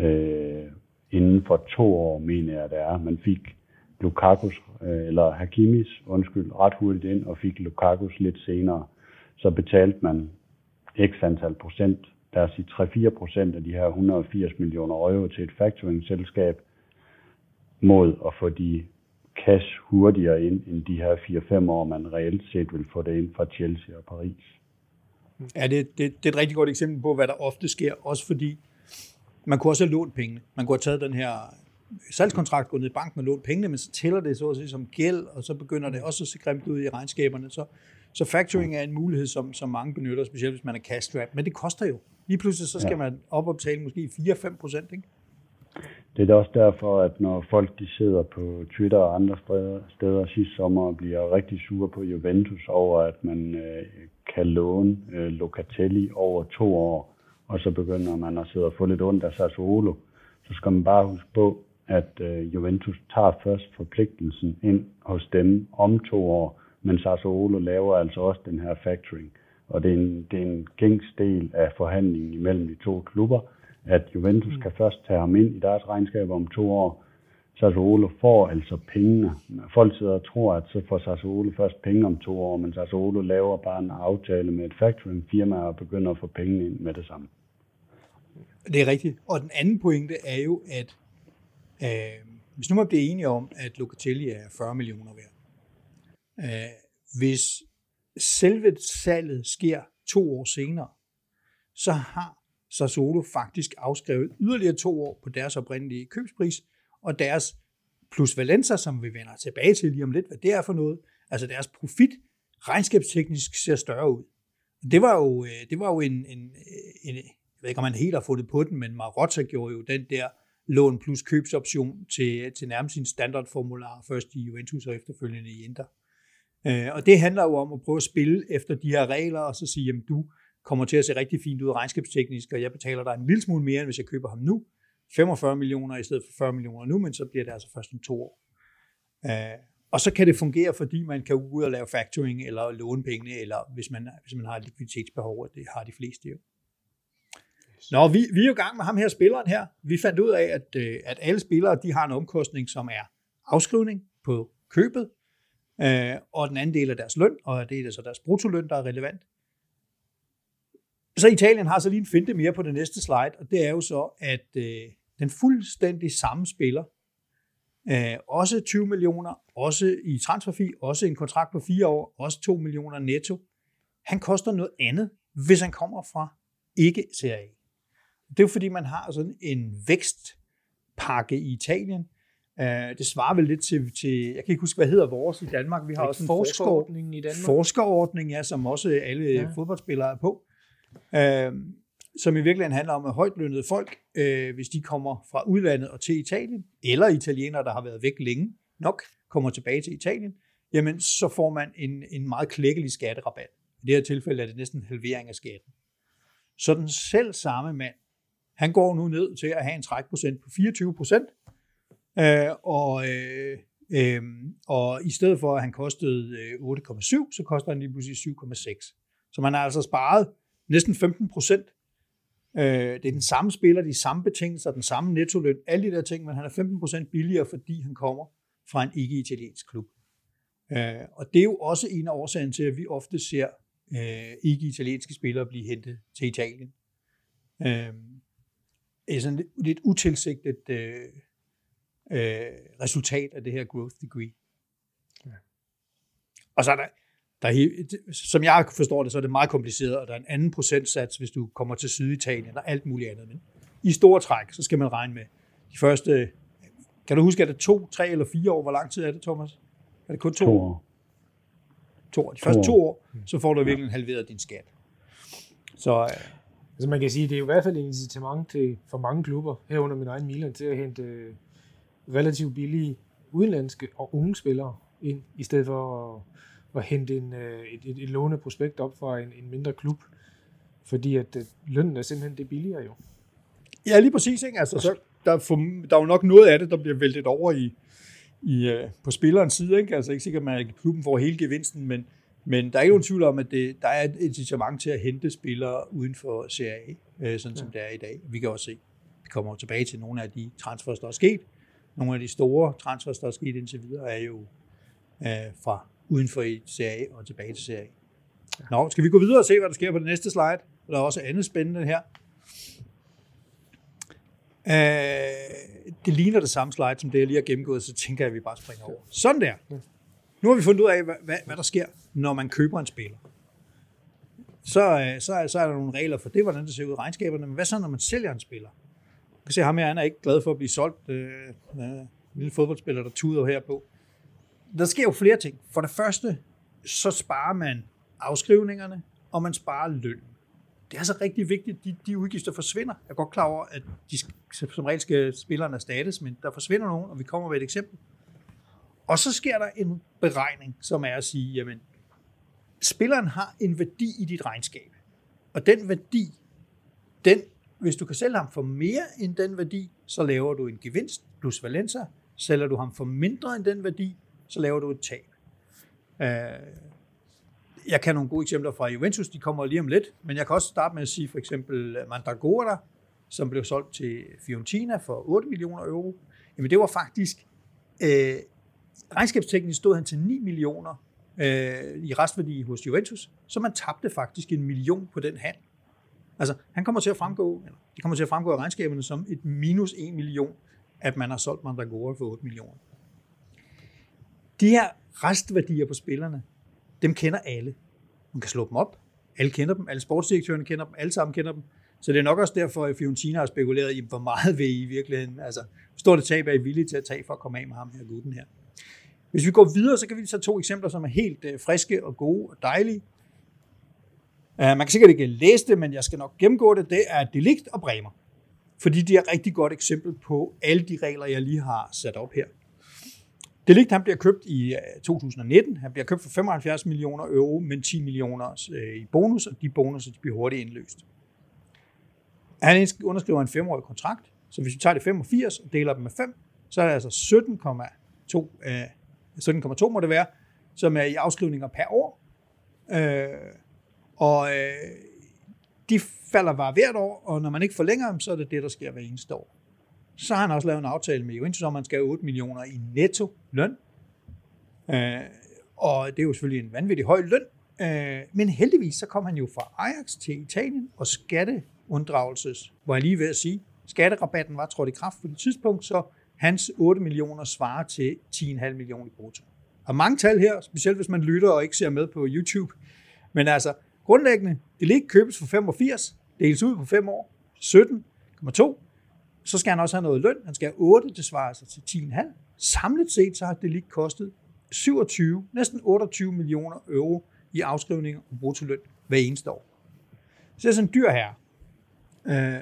Speaker 3: øh, inden for to år, mener jeg det er. Man fik Lukakus, øh, eller Hakimis, undskyld, ret hurtigt ind, og fik Lukakus lidt senere. Så betalte man x antal procent, lad os sige 3-4 procent af de her 180 millioner euro til et factoring-selskab, mod at få de cash hurtigere ind, end de her 4-5 år, man reelt set vil få det ind fra Chelsea og Paris.
Speaker 1: Ja, det, det, det er et rigtig godt eksempel på, hvad der ofte sker, også fordi man kunne også have lånt pengene. Man kunne have taget den her salgskontrakt, gået ned i banken og lånt pengene, men så tæller det så at sige som gæld, og så begynder det også at se grimt ud i regnskaberne. Så, så factoring er en mulighed, som, som mange benytter, specielt hvis man er cash strapped, men det koster jo. Lige pludselig så skal ja. man opoptale måske 4-5 procent, ikke?
Speaker 3: Det er da også derfor, at når folk de sidder på Twitter og andre steder, sidste sommer og bliver rigtig sure på Juventus over, at man øh, kan låne øh, Locatelli over to år, og så begynder man at sidde og få lidt ondt af Sassuolo, så skal man bare huske på, at øh, Juventus tager først forpligtelsen ind hos dem om to år, men Sassuolo laver altså også den her factoring. Og det er en, det er en gængs del af forhandlingen imellem de to klubber, at Juventus kan først tage ham ind i deres regnskab om to år. Sassuolo får altså pengene. Folk sidder og tror, at så får Sassuolo først penge om to år, men Sassuolo laver bare en aftale med et factoring firma og begynder at få penge ind med det samme.
Speaker 1: Det er rigtigt. Og den anden pointe er jo, at øh, hvis nu man bliver enige om, at Locatelli er 40 millioner værd, øh, hvis selve salget sker to år senere, så har Sassuolo faktisk afskrevet yderligere to år på deres oprindelige købspris, og deres plus Valenza, som vi vender tilbage til lige om lidt, hvad det er for noget, altså deres profit regnskabsteknisk ser større ud. Det var jo, øh, det var jo en, en, en, jeg ved ikke, om man helt har fundet det på den, men Marotta gjorde jo den der lån plus købsoption til, til nærmest sin standardformular, først i Juventus og efterfølgende i Inter. Øh, og det handler jo om at prøve at spille efter de her regler, og så sige, jamen du kommer til at se rigtig fint ud regnskabsteknisk, og jeg betaler dig en lille smule mere, end hvis jeg køber ham nu. 45 millioner i stedet for 40 millioner nu, men så bliver det altså først om to år. Øh, og så kan det fungere, fordi man kan ud og lave factoring, eller låne pengene, eller hvis man, hvis man har et likviditetsbehov, og det har de fleste jo. Nå, vi, vi er jo i gang med ham her, spilleren her. Vi fandt ud af, at, øh, at alle spillere de har en omkostning, som er afskrivning på købet, øh, og den anden del af deres løn, og det er så deres bruttoløn, der er relevant. Så Italien har så lige en finte mere på det næste slide, og det er jo så, at øh, den fuldstændig samme spiller, øh, også 20 millioner, også i transferfi, også en kontrakt på fire år, også 2 millioner netto, han koster noget andet, hvis han kommer fra ikke Serie A. Det er jo fordi, man har sådan en vækstpakke i Italien. Uh, det svarer vel lidt til, til, jeg kan ikke huske, hvad hedder vores i Danmark. Vi har også en forskerordning i Danmark. Forskerordning, ja, som også alle ja. fodboldspillere er på. Uh, som i virkeligheden handler om, at højtlønnede folk, uh, hvis de kommer fra udlandet og til Italien, eller italienere, der har været væk længe nok, kommer tilbage til Italien, jamen så får man en, en meget klækkelig skatterabat. I det her tilfælde er det næsten en halvering af skatten. Så den selv samme mand han går nu ned til at have en trækprocent på 24 procent, øh, og, øh, øh, og i stedet for, at han kostede øh, 8,7, så koster han lige pludselig 7,6. Så man har altså sparet næsten 15 procent. Øh, det er den samme spiller, de samme betingelser, den samme nettoløn, alle de der ting, men han er 15 procent billigere, fordi han kommer fra en ikke-italiensk klub. Øh, og det er jo også en af årsagen til, at vi ofte ser øh, ikke-italienske spillere blive hentet til Italien. Øh, sådan lidt, lidt utilsigtet øh, øh, resultat af det her growth degree. Ja. Og så er der, der er, som jeg forstår det, så er det meget kompliceret, og der er en anden procentsats, hvis du kommer til Syditalien eller alt muligt andet. Men i store træk, så skal man regne med, de første, kan du huske, er det to, tre eller fire år? Hvor lang tid er det, Thomas? Er det kun to,
Speaker 3: To
Speaker 1: år?
Speaker 3: år.
Speaker 1: To år. De første
Speaker 3: To
Speaker 1: to år, så får du virkelig halveret din skat. Så øh,
Speaker 2: Altså man kan sige, det er jo i hvert fald en incitament til, for mange klubber, herunder min egen Milan, til at hente øh, relativt billige udenlandske og unge spillere ind, i stedet for at, at hente en, øh, et, et, et, et låneprospekt op fra en, en mindre klub. Fordi at øh, lønnen er simpelthen det billigere jo.
Speaker 1: Ja, lige præcis. Ikke? Altså, så der, for, der er jo nok noget af det, der bliver væltet over i, i, på spillerens side. Ikke? Altså ikke sikkert, at man, klubben får hele gevinsten, men, men der er ikke nogen tvivl om, at det, der er et incitament til at hente spillere uden for Serie A, øh, sådan som det er i dag. Vi kan også se, vi kommer tilbage til nogle af de transfers, der er sket. Nogle af de store transfers, der er sket indtil videre, er jo øh, fra uden for Serie A og tilbage til Serie A. Nå, skal vi gå videre og se, hvad der sker på det næste slide? Der er også andet spændende her. Øh, det ligner det samme slide, som det jeg lige har gennemgået, så tænker jeg, at vi bare springer over. Sådan der. Nu har vi fundet ud af, hvad, hvad, hvad der sker, når man køber en spiller. Så, øh, så, så er der nogle regler for det, hvordan det ser ud i regnskaberne. Men hvad så, når man sælger en spiller? Du kan se, ham her, han er ikke glad for at blive solgt. Øh, øh, en lille fodboldspiller, der tuder her på. Der sker jo flere ting. For det første, så sparer man afskrivningerne, og man sparer løn. Det er altså rigtig vigtigt, at de, de udgifter forsvinder. Jeg er godt klar over, at de, som regel skal spillerne erstattes, men der forsvinder nogen, og vi kommer med et eksempel. Og så sker der en beregning, som er at sige, jamen, spilleren har en værdi i dit regnskab. Og den værdi, den, hvis du kan sælge ham for mere end den værdi, så laver du en gevinst plus valenza. Sælger du ham for mindre end den værdi, så laver du et tab. Øh, jeg kan nogle gode eksempler fra Juventus, de kommer lige om lidt, men jeg kan også starte med at sige for eksempel øh, Mandragora, som blev solgt til Fiorentina for 8 millioner euro. Jamen det var faktisk, øh, regnskabsteknisk stod han til 9 millioner øh, i restværdi hos Juventus, så man tabte faktisk en million på den handel. Altså, han kommer til at fremgå, eller det kommer til at fremgå af regnskaberne som et minus 1 million, at man har solgt Mandragora for 8 millioner. De her restværdier på spillerne, dem kender alle. Man kan slå dem op. Alle kender dem. Alle sportsdirektørerne kender dem. Alle sammen kender dem. Så det er nok også derfor, at Fiorentina har spekuleret i, hvor meget vil I i virkeligheden, altså, hvor stort det tab er I villige til at tage for at komme af med ham her gutten her. Hvis vi går videre, så kan vi tage to eksempler, som er helt øh, friske og gode og dejlige. Uh, man kan sikkert ikke læse det, men jeg skal nok gennemgå det. Det er Delikt og Bremer. Fordi de er et rigtig godt eksempel på alle de regler, jeg lige har sat op her. Delikt han bliver købt i øh, 2019. Han bliver købt for 75 millioner euro, men 10 millioner øh, i bonus, og de bonusser de bliver hurtigt indløst. Han underskriver en femårig kontrakt, så hvis vi tager det 85 og deler dem med 5, så er det altså 17,2 17,2 må det være, som er i afskrivninger per år. Øh, og øh, de falder bare hvert år, og når man ikke forlænger dem, så er det det, der sker hver eneste år. Så har han også lavet en aftale med Juventus, om man skal have 8 millioner i netto løn. Øh, og det er jo selvfølgelig en vanvittig høj løn. Øh, men heldigvis så kom han jo fra Ajax til Italien, og skatteunddragelses, hvor jeg lige ved at sige, skatterabatten var trådt i kraft på det tidspunkt, så hans 8 millioner svarer til 10,5 millioner i brutto. Og mange tal her, specielt hvis man lytter og ikke ser med på YouTube. Men altså, grundlæggende, det ligger købes for 85, deles ud på 5 år, 17,2. Så skal han også have noget løn. Han skal have 8, det svarer sig til 10,5. Samlet set så har det lige kostet 27, næsten 28 millioner euro i afskrivninger og bruttoløn hver eneste år. Så det er sådan en dyr her. Øh,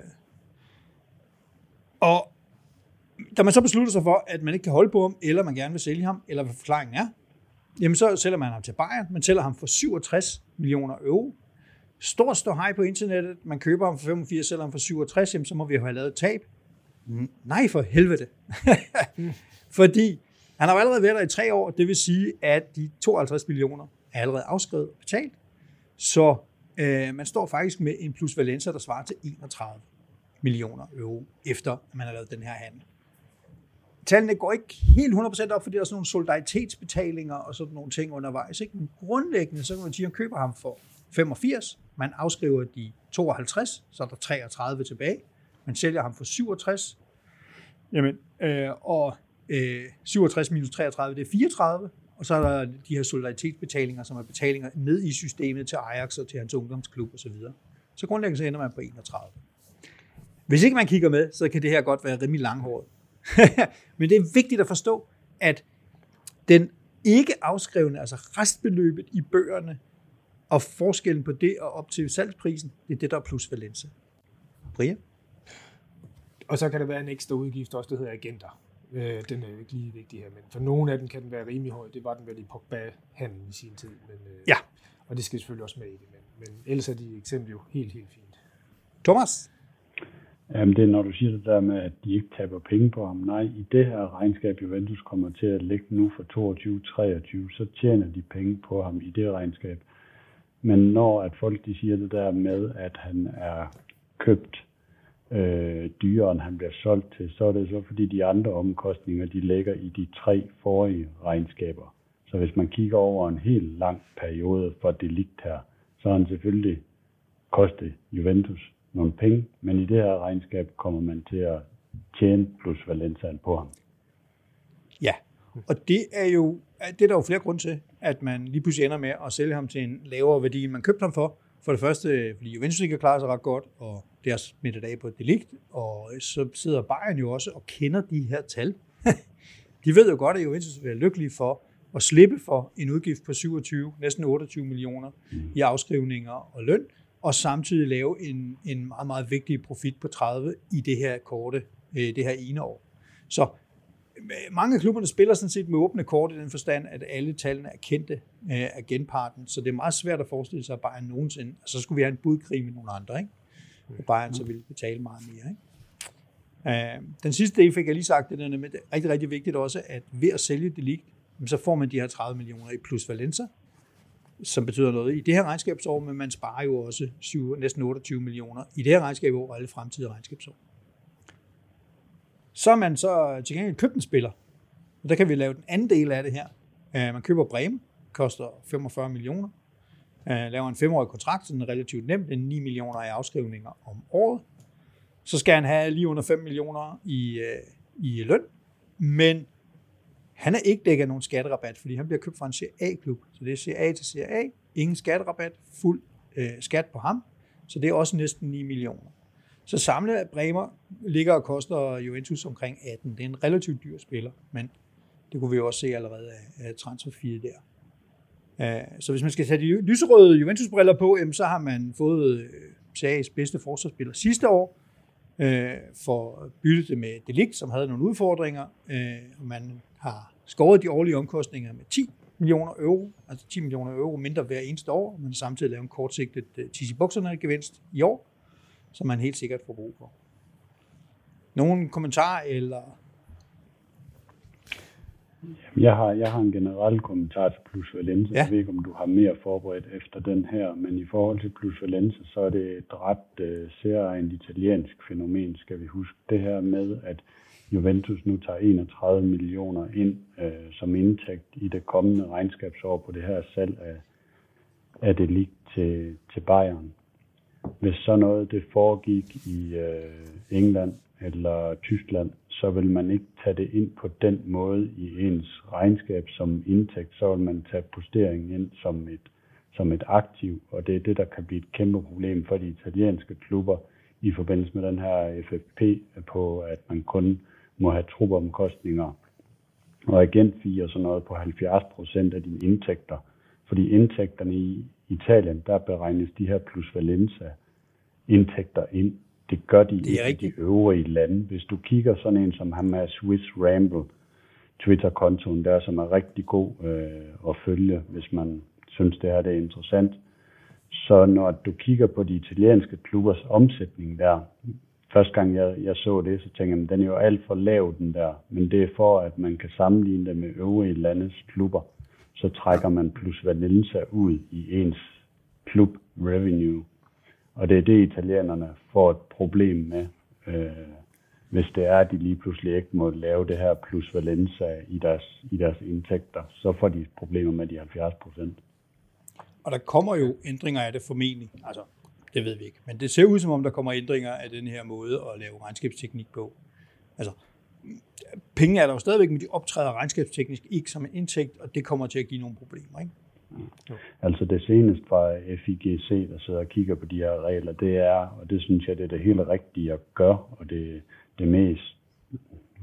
Speaker 1: og da man så beslutter sig for, at man ikke kan holde på ham, eller man gerne vil sælge ham, eller hvad forklaringen er, jamen så sælger man ham til Bayern. Man sælger ham for 67 millioner euro. Stort stå hej på internettet. Man køber ham for 85, sælger ham for 67, jamen så må vi jo have lavet et tab. Mm, Nej, for helvede. Fordi han har jo allerede været der i tre år, det vil sige, at de 52 millioner er allerede afskrevet og betalt. Så øh, man står faktisk med en plus valenza, der svarer til 31 millioner euro, efter at man har lavet den her handel. Tallene går ikke helt 100% op, fordi der er sådan nogle solidaritetsbetalinger og sådan nogle ting undervejs. Ikke? Men grundlæggende, så kan man sige, at man køber ham for 85, man afskriver de 52, så er der 33 tilbage. Man sælger ham for 67, Jamen, øh, og øh, 67 minus 33, det er 34, og så er der de her solidaritetsbetalinger, som er betalinger ned i systemet til Ajax og til hans ungdomsklub osv. Så, så grundlæggende så ender man på 31. Hvis ikke man kigger med, så kan det her godt være rimelig langhåret. Men det er vigtigt at forstå, at den ikke afskrevne, altså restbeløbet i bøgerne, og forskellen på det og op til salgsprisen, det er det, der er plus Valenza. Brian?
Speaker 2: Og så kan der være en ekstra udgift også, der hedder agenter. Øh, den er jo ikke lige vigtig her, men for nogle af dem kan den være rimelig høj. Det var den vel i Pogba-handlen i sin tid. Men, øh,
Speaker 1: Ja.
Speaker 2: Og det skal selvfølgelig også med i det, men, men ellers er de eksempel jo helt, helt fint.
Speaker 1: Thomas?
Speaker 3: Jamen det er, når du siger det der med, at de ikke taber penge på ham. Nej, i det her regnskab, Juventus kommer til at lægge nu for 22-23, så tjener de penge på ham i det regnskab. Men når at folk de siger det der med, at han er købt øh, dyrere, end han bliver solgt til, så er det så fordi de andre omkostninger, de ligger i de tre forrige regnskaber. Så hvis man kigger over en helt lang periode for delikt her, så har han selvfølgelig kostet Juventus nogle penge, men i det her regnskab kommer man til at tjene plus Valenciaen på ham.
Speaker 1: Ja, og det er jo det er der jo flere grunde til, at man lige pludselig ender med at sælge ham til en lavere værdi, end man købte ham for. For det første, fordi Juventus ikke klarer sig ret godt, og det er smittet af på et delikt, og så sidder Bayern jo også og kender de her tal. de ved jo godt, at Juventus vil være lykkelige for at slippe for en udgift på 27, næsten 28 millioner i afskrivninger og løn, og samtidig lave en, en meget, meget vigtig profit på 30 i det her korte, øh, det her ene år. Så øh, mange af klubberne spiller sådan set med åbne kort i den forstand, at alle tallene er kendte øh, af genparten, så det er meget svært at forestille sig, at Bayern nogensinde, altså så skulle vi have en budkrig med nogle andre, ikke? Og Bayern så ville betale meget mere, ikke? Øh, den sidste del fik jeg lige sagt, det er rigtig, rigtig vigtigt også, at ved at sælge det lig, så får man de her 30 millioner i plus Valenza, som betyder noget i det her regnskabsår, men man sparer jo også 7, næsten 28 millioner i det her regnskabsår og alle fremtidige regnskabsår. Så har man så til gengæld købt en spiller. Og der kan vi lave den anden del af det her. Øh, man køber Bremen, koster 45 millioner. Øh, laver en femårig kontrakt, så den er relativt nemt. den 9 millioner i afskrivninger om året. Så skal han have lige under 5 millioner i, øh, i løn. Men han er ikke dækket af nogen skatterabat, fordi han bliver købt fra en CA-klub. Så det er CA til CA. Ingen skatterabat. Fuld øh, skat på ham. Så det er også næsten 9 millioner. Så samlet af Bremer ligger og koster Juventus omkring 18. Det er en relativt dyr spiller, men det kunne vi jo også se allerede af transferfeed der. Øh, så hvis man skal tage de lyserøde Juventus-briller på, så har man fået øh, SAGs bedste forsvarsspiller sidste år, øh, for byttet det med Delict, som havde nogle udfordringer, man har skåret de årlige omkostninger med 10 millioner euro, altså 10 millioner euro mindre hver eneste år, men samtidig lavet en kortsigtet TC Bukserne gevinst i år, som man helt sikkert får brug for. Nogle kommentarer eller?
Speaker 3: Jeg har, jeg har en generel kommentar til Plus Valenza. Ja. Jeg ved ikke, om du har mere forberedt efter den her, men i forhold til Plus Valenza, så er det et ret uh, særligt italiensk fænomen, skal vi huske. Det her med, at Juventus nu tager 31 millioner ind øh, som indtægt i det kommende regnskabsår på det her salg af, af det lig til, til Bayern. Hvis så noget det foregik i øh, England eller Tyskland, så vil man ikke tage det ind på den måde i ens regnskab som indtægt, så vil man tage posteringen ind som et, som et aktiv, og det er det, der kan blive et kæmpe problem for de italienske klubber i forbindelse med den her FFP på, at man kun må have trupomkostninger og agentfee og sådan noget på 70 procent af dine indtægter. Fordi indtægterne i Italien, der beregnes de her plus Valenza indtægter ind. Det gør de
Speaker 1: det
Speaker 3: i de øvrige lande. Hvis du kigger sådan en som ham med Swiss Ramble, Twitter-kontoen der, som er rigtig god øh, at følge, hvis man synes, det her det er interessant. Så når du kigger på de italienske klubbers omsætning der, første gang jeg, jeg så det, så tænkte jeg, den er jo alt for lav den der, men det er for, at man kan sammenligne det med øvrige landes klubber så trækker man plus Valenza ud i ens klub revenue. Og det er det, italienerne får et problem med, øh, hvis det er, at de lige pludselig ikke må lave det her plus Valenza i deres, i deres indtægter, så får de problemer med de 70 procent.
Speaker 1: Og der kommer jo ændringer af det formentlig. Altså, det ved vi ikke. Men det ser ud som om, der kommer ændringer af den her måde at lave regnskabsteknik på. Altså, penge er der jo stadigvæk, men de optræder regnskabsteknisk ikke som en indtægt, og det kommer til at give nogle problemer. Ikke?
Speaker 3: Ja. Altså det seneste fra FIGC, der sidder og kigger på de her regler, det er, og det synes jeg, det er det helt rigtige at gøre, og det, det mest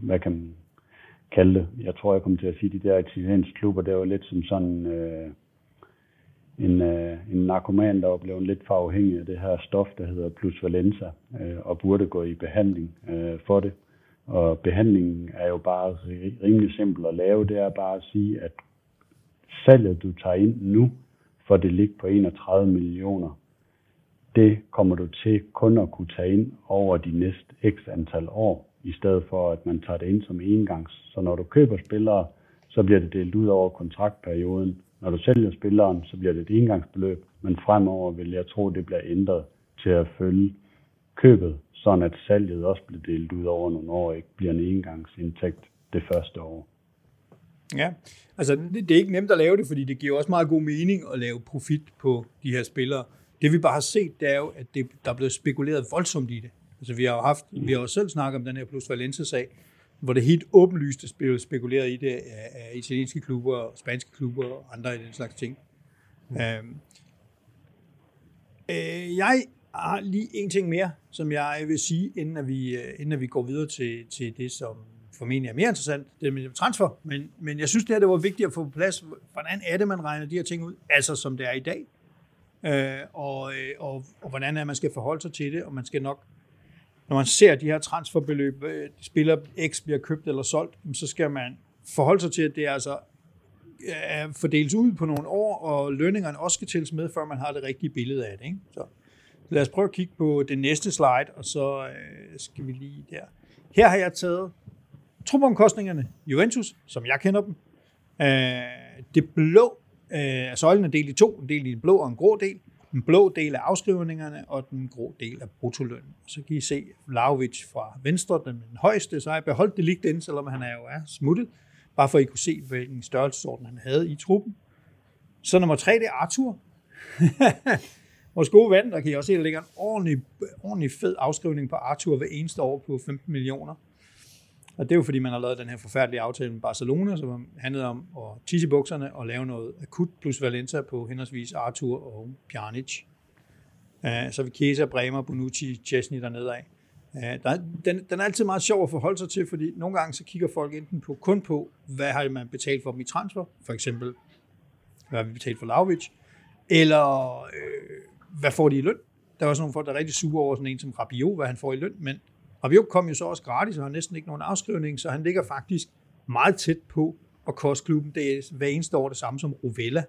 Speaker 3: hvad kan man kalde det? Jeg tror, jeg kommer til at sige, de der italienske klubber, det var lidt som sådan øh, en, øh, en narkoman, der var blevet lidt for afhængig af det her stof, der hedder plus valenza, øh, og burde gå i behandling øh, for det. Og behandlingen er jo bare rimelig simpel at lave. Det er bare at sige, at salget, du tager ind nu, for det ligger på 31 millioner, det kommer du til kun at kunne tage ind over de næste x antal år, i stedet for at man tager det ind som engangs. Så når du køber spillere, så bliver det delt ud over kontraktperioden. Når du sælger spilleren, så bliver det et engangsbeløb, men fremover vil jeg tro, det bliver ændret til at følge købet, sådan at salget også bliver delt ud over nogle år, ikke bliver en engangsindtægt det første år.
Speaker 1: Ja, altså det, det er ikke nemt at lave det, fordi det giver også meget god mening at lave profit på de her spillere. Det vi bare har set, det er jo, at det, der er blevet spekuleret voldsomt i det. Altså vi har jo haft, vi har jo selv snakket om den her Plus Valencia-sag, hvor det helt åbenlyst er blevet spekuleret i det af, af italienske klubber, spanske klubber og andre i den slags ting. Mm. Øhm, øh, jeg har lige en ting mere, som jeg vil sige, inden at vi, øh, inden at vi går videre til, til det, som formentlig er mere interessant, det med transfer, men, men jeg synes, det her det var vigtigt at få på plads, hvordan er det, man regner de her ting ud, altså som det er i dag, øh, og, øh, og, og hvordan er man skal forholde sig til det, og man skal nok, når man ser de her transferbeløb, øh, spiller X bliver købt eller solgt, så skal man forholde sig til, at det er altså øh, er fordeles ud på nogle år, og lønningerne også skal tælles med, før man har det rigtige billede af det. Ikke? Så lad os prøve at kigge på det næste slide, og så øh, skal vi lige der. Her har jeg taget trupomkostningerne, Juventus, som jeg kender dem. Øh, det blå, øh, altså søjlen er delt i to, en del i en blå og en grå del. Den blå del af afskrivningerne, og den grå del af bruttolønnen. Så kan I se Vlaovic fra venstre, den, den højeste, så har jeg beholdt det lige den, selvom han er jo er smuttet, bare for at I kunne se, hvilken størrelsesorden han havde i truppen. Så nummer tre, det er Arthur. Vores gode ven, der kan I også se, der ligger en ordentlig, ordentlig fed afskrivning på Arthur hver eneste år på 15 millioner. Og det er jo fordi, man har lavet den her forfærdelige aftale med Barcelona, som handlede om at tisse i bukserne og lave noget akut plus Valencia på henholdsvis Arthur og Pjanic. Uh, så vi Chiesa, Bremer, Bonucci, Chesney dernede af. Uh, der, den, den er altid meget sjov at forholde sig til, fordi nogle gange så kigger folk enten på kun på, hvad har man betalt for dem i transfer, for eksempel, hvad har vi betalt for Lavic, eller øh, hvad får de i løn? Der er også nogle folk, der er rigtig sure over sådan en som Rabiot, hvad han får i løn, men Rabiot kom jo så også gratis, og har næsten ikke nogen afskrivning, så han ligger faktisk meget tæt på at koste klubben det er hver eneste år det samme som Rovella.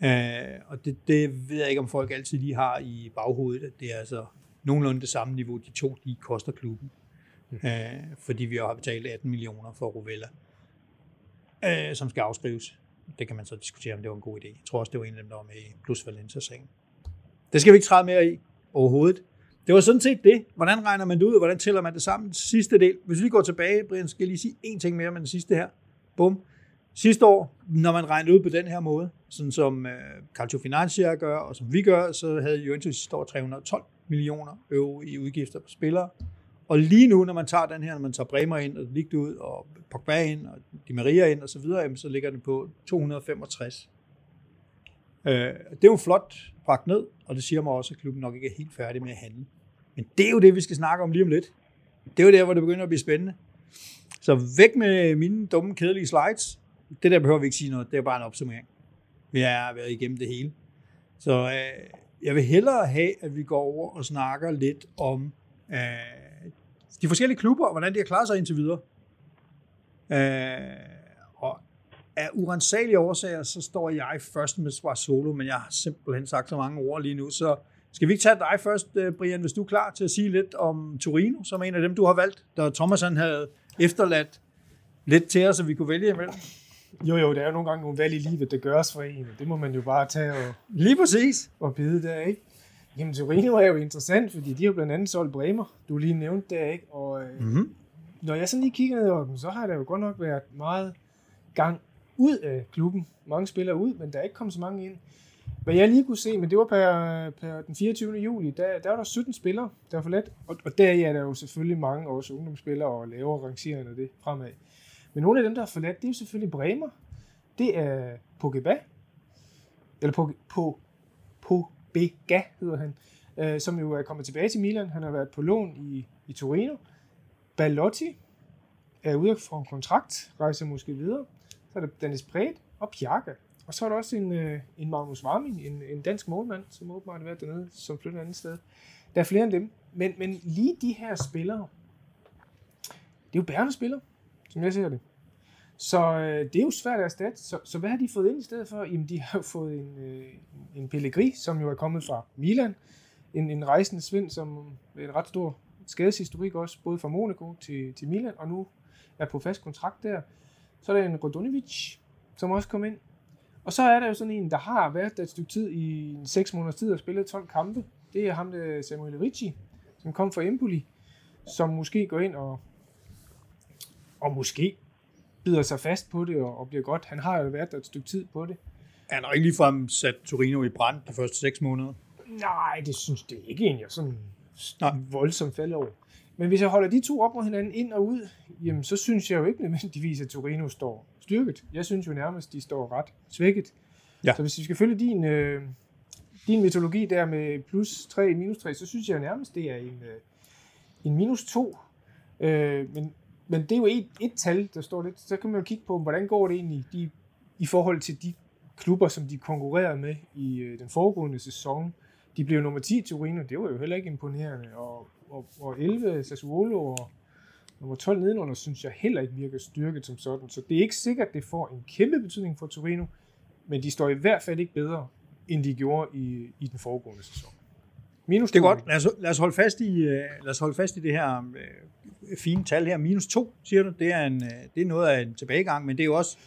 Speaker 1: Uh, og det, det ved jeg ikke, om folk altid lige har i baghovedet, at det er altså nogenlunde det samme niveau, de to de koster klubben. Uh, fordi vi har betalt 18 millioner for Rovella, uh, som skal afskrives. Det kan man så diskutere, om det var en det var. Det sådan set det. Hvordan regner man det ud, og hvordan tæller man det sammen? Sidste del. Hvis vi går tilbage, Brian, skal jeg lige sige en ting mere med den sidste her. Bum. Sidste år, når man regnede ud på den her måde, sådan som øh, Calcio Financia gør, og som vi gør, så havde Juventus sidste år 312 millioner euro i udgifter på spillere. Og lige nu, når man tager den her, når man tager Bremer ind, og Ligt ud, og Pogba ind, og Di Maria ind, og så videre, så ligger den på 265. Øh, det er jo flot bragt ned, og det siger mig også, at klubben nok ikke er helt færdig med at handle. Men det er jo det, vi skal snakke om lige om lidt. Det er jo der, hvor det begynder at blive spændende. Så væk med mine dumme, kedelige slides. Det der behøver vi ikke sige noget. Det er bare en opsummering. Vi har været igennem det hele. Så øh, jeg vil hellere have, at vi går over og snakker lidt om øh, de forskellige klubber, og hvordan de har klaret sig indtil videre. Øh, og af urensagelige årsager, så står jeg først med Svar Solo, men jeg har simpelthen sagt så mange ord lige nu, så skal vi ikke tage dig først, øh, Brian, hvis du er klar til at sige lidt om Torino, som er en af dem, du har valgt, da Thomas han havde efterladt lidt til os, så vi kunne vælge imellem?
Speaker 2: Jo, jo, der er jo nogle gange nogle valg i livet, der gøres for en. Det må man jo bare tage og...
Speaker 1: Lige præcis.
Speaker 2: Og bide der, ikke? Jamen, Torino er jo interessant, fordi de har blandt andet solgt Bremer, du lige nævnte der, ikke? Og mm-hmm. når jeg sådan lige kigger ned over dem, så har der jo godt nok været meget gang ud af klubben. Mange spillere ud, men der er ikke kommet så mange ind. Hvad jeg lige kunne se, men det var per, per den 24. juli, der, der var der 17 spillere, der var forladt. Og, og der er der jo selvfølgelig mange også ungdomsspillere og lavere rangerende det fremad. Men nogle af dem, der er forladt, det er jo selvfølgelig Bremer. Det er Pogba, eller på, på, på Bega hedder han, øh, som jo er kommet tilbage til Milan. Han har været på lån i, i Torino. Ballotti, er ude for en kontrakt, rejser måske videre. Så er der Dennis Bredt og Pjaka. Og så er der også en, øh, en Magnus Warming, en, en dansk målmand, som åbenbart har været dernede, som flytter et andet sted. Der er flere end dem. Men, men lige de her spillere, det er jo bærende spillere, som jeg ser det. Så øh, det er jo svært at erstatte. Så, så hvad har de fået ind i stedet for? Jamen, de har jo fået en, øh, en Pellegri, som jo er kommet fra Milan. En, en rejsende svind, som er en ret stor skadeshistorik også, både fra Monaco til, til Milan, og nu er på fast kontrakt der. Så er der en Rodonovic, som også kom ind. Og så er der jo sådan en, der har været der et stykke tid i en 6 måneders tid og spillet 12 kampe. Det er ham, der Samuel Ricci, som kom fra Empoli, som måske går ind og, og måske bider sig fast på det og, og bliver godt. Han har jo været der et stykke tid på det.
Speaker 1: Han har ikke ligefrem sat Torino i brand de første seks måneder.
Speaker 2: Nej, det synes det er ikke en, jeg sådan Nej. voldsomt falder over. Men hvis jeg holder de to op mod hinanden ind og ud, jamen så synes jeg jo ikke nødvendigvis, at Torino står styrket. Jeg synes jo nærmest, de står ret svækket. Ja. Så hvis vi skal følge din, øh, din metodologi der med plus 3, minus 3, så synes jeg nærmest, det er en, øh, en minus 2. Øh, men, men det er jo et, et tal, der står lidt. Så kan man jo kigge på, hvordan går det egentlig de, i forhold til de klubber, som de konkurrerede med i øh, den foregående sæson. De blev nummer 10 til Torino, det var jo heller ikke imponerende. Og, og, og 11 Sassuolo og nummer 12 nedenunder, synes jeg heller ikke virker styrket som sådan. Så det er ikke sikkert, at det får en kæmpe betydning for Torino, men de står i hvert fald ikke bedre, end de gjorde i, i den foregående sæson.
Speaker 1: Minus det er godt. Lad os, lad, os holde fast i, øh, lad os holde fast i det her øh, fine tal her. Minus 2, siger du. Det er, en, øh, det er noget af en tilbagegang, men det er jo også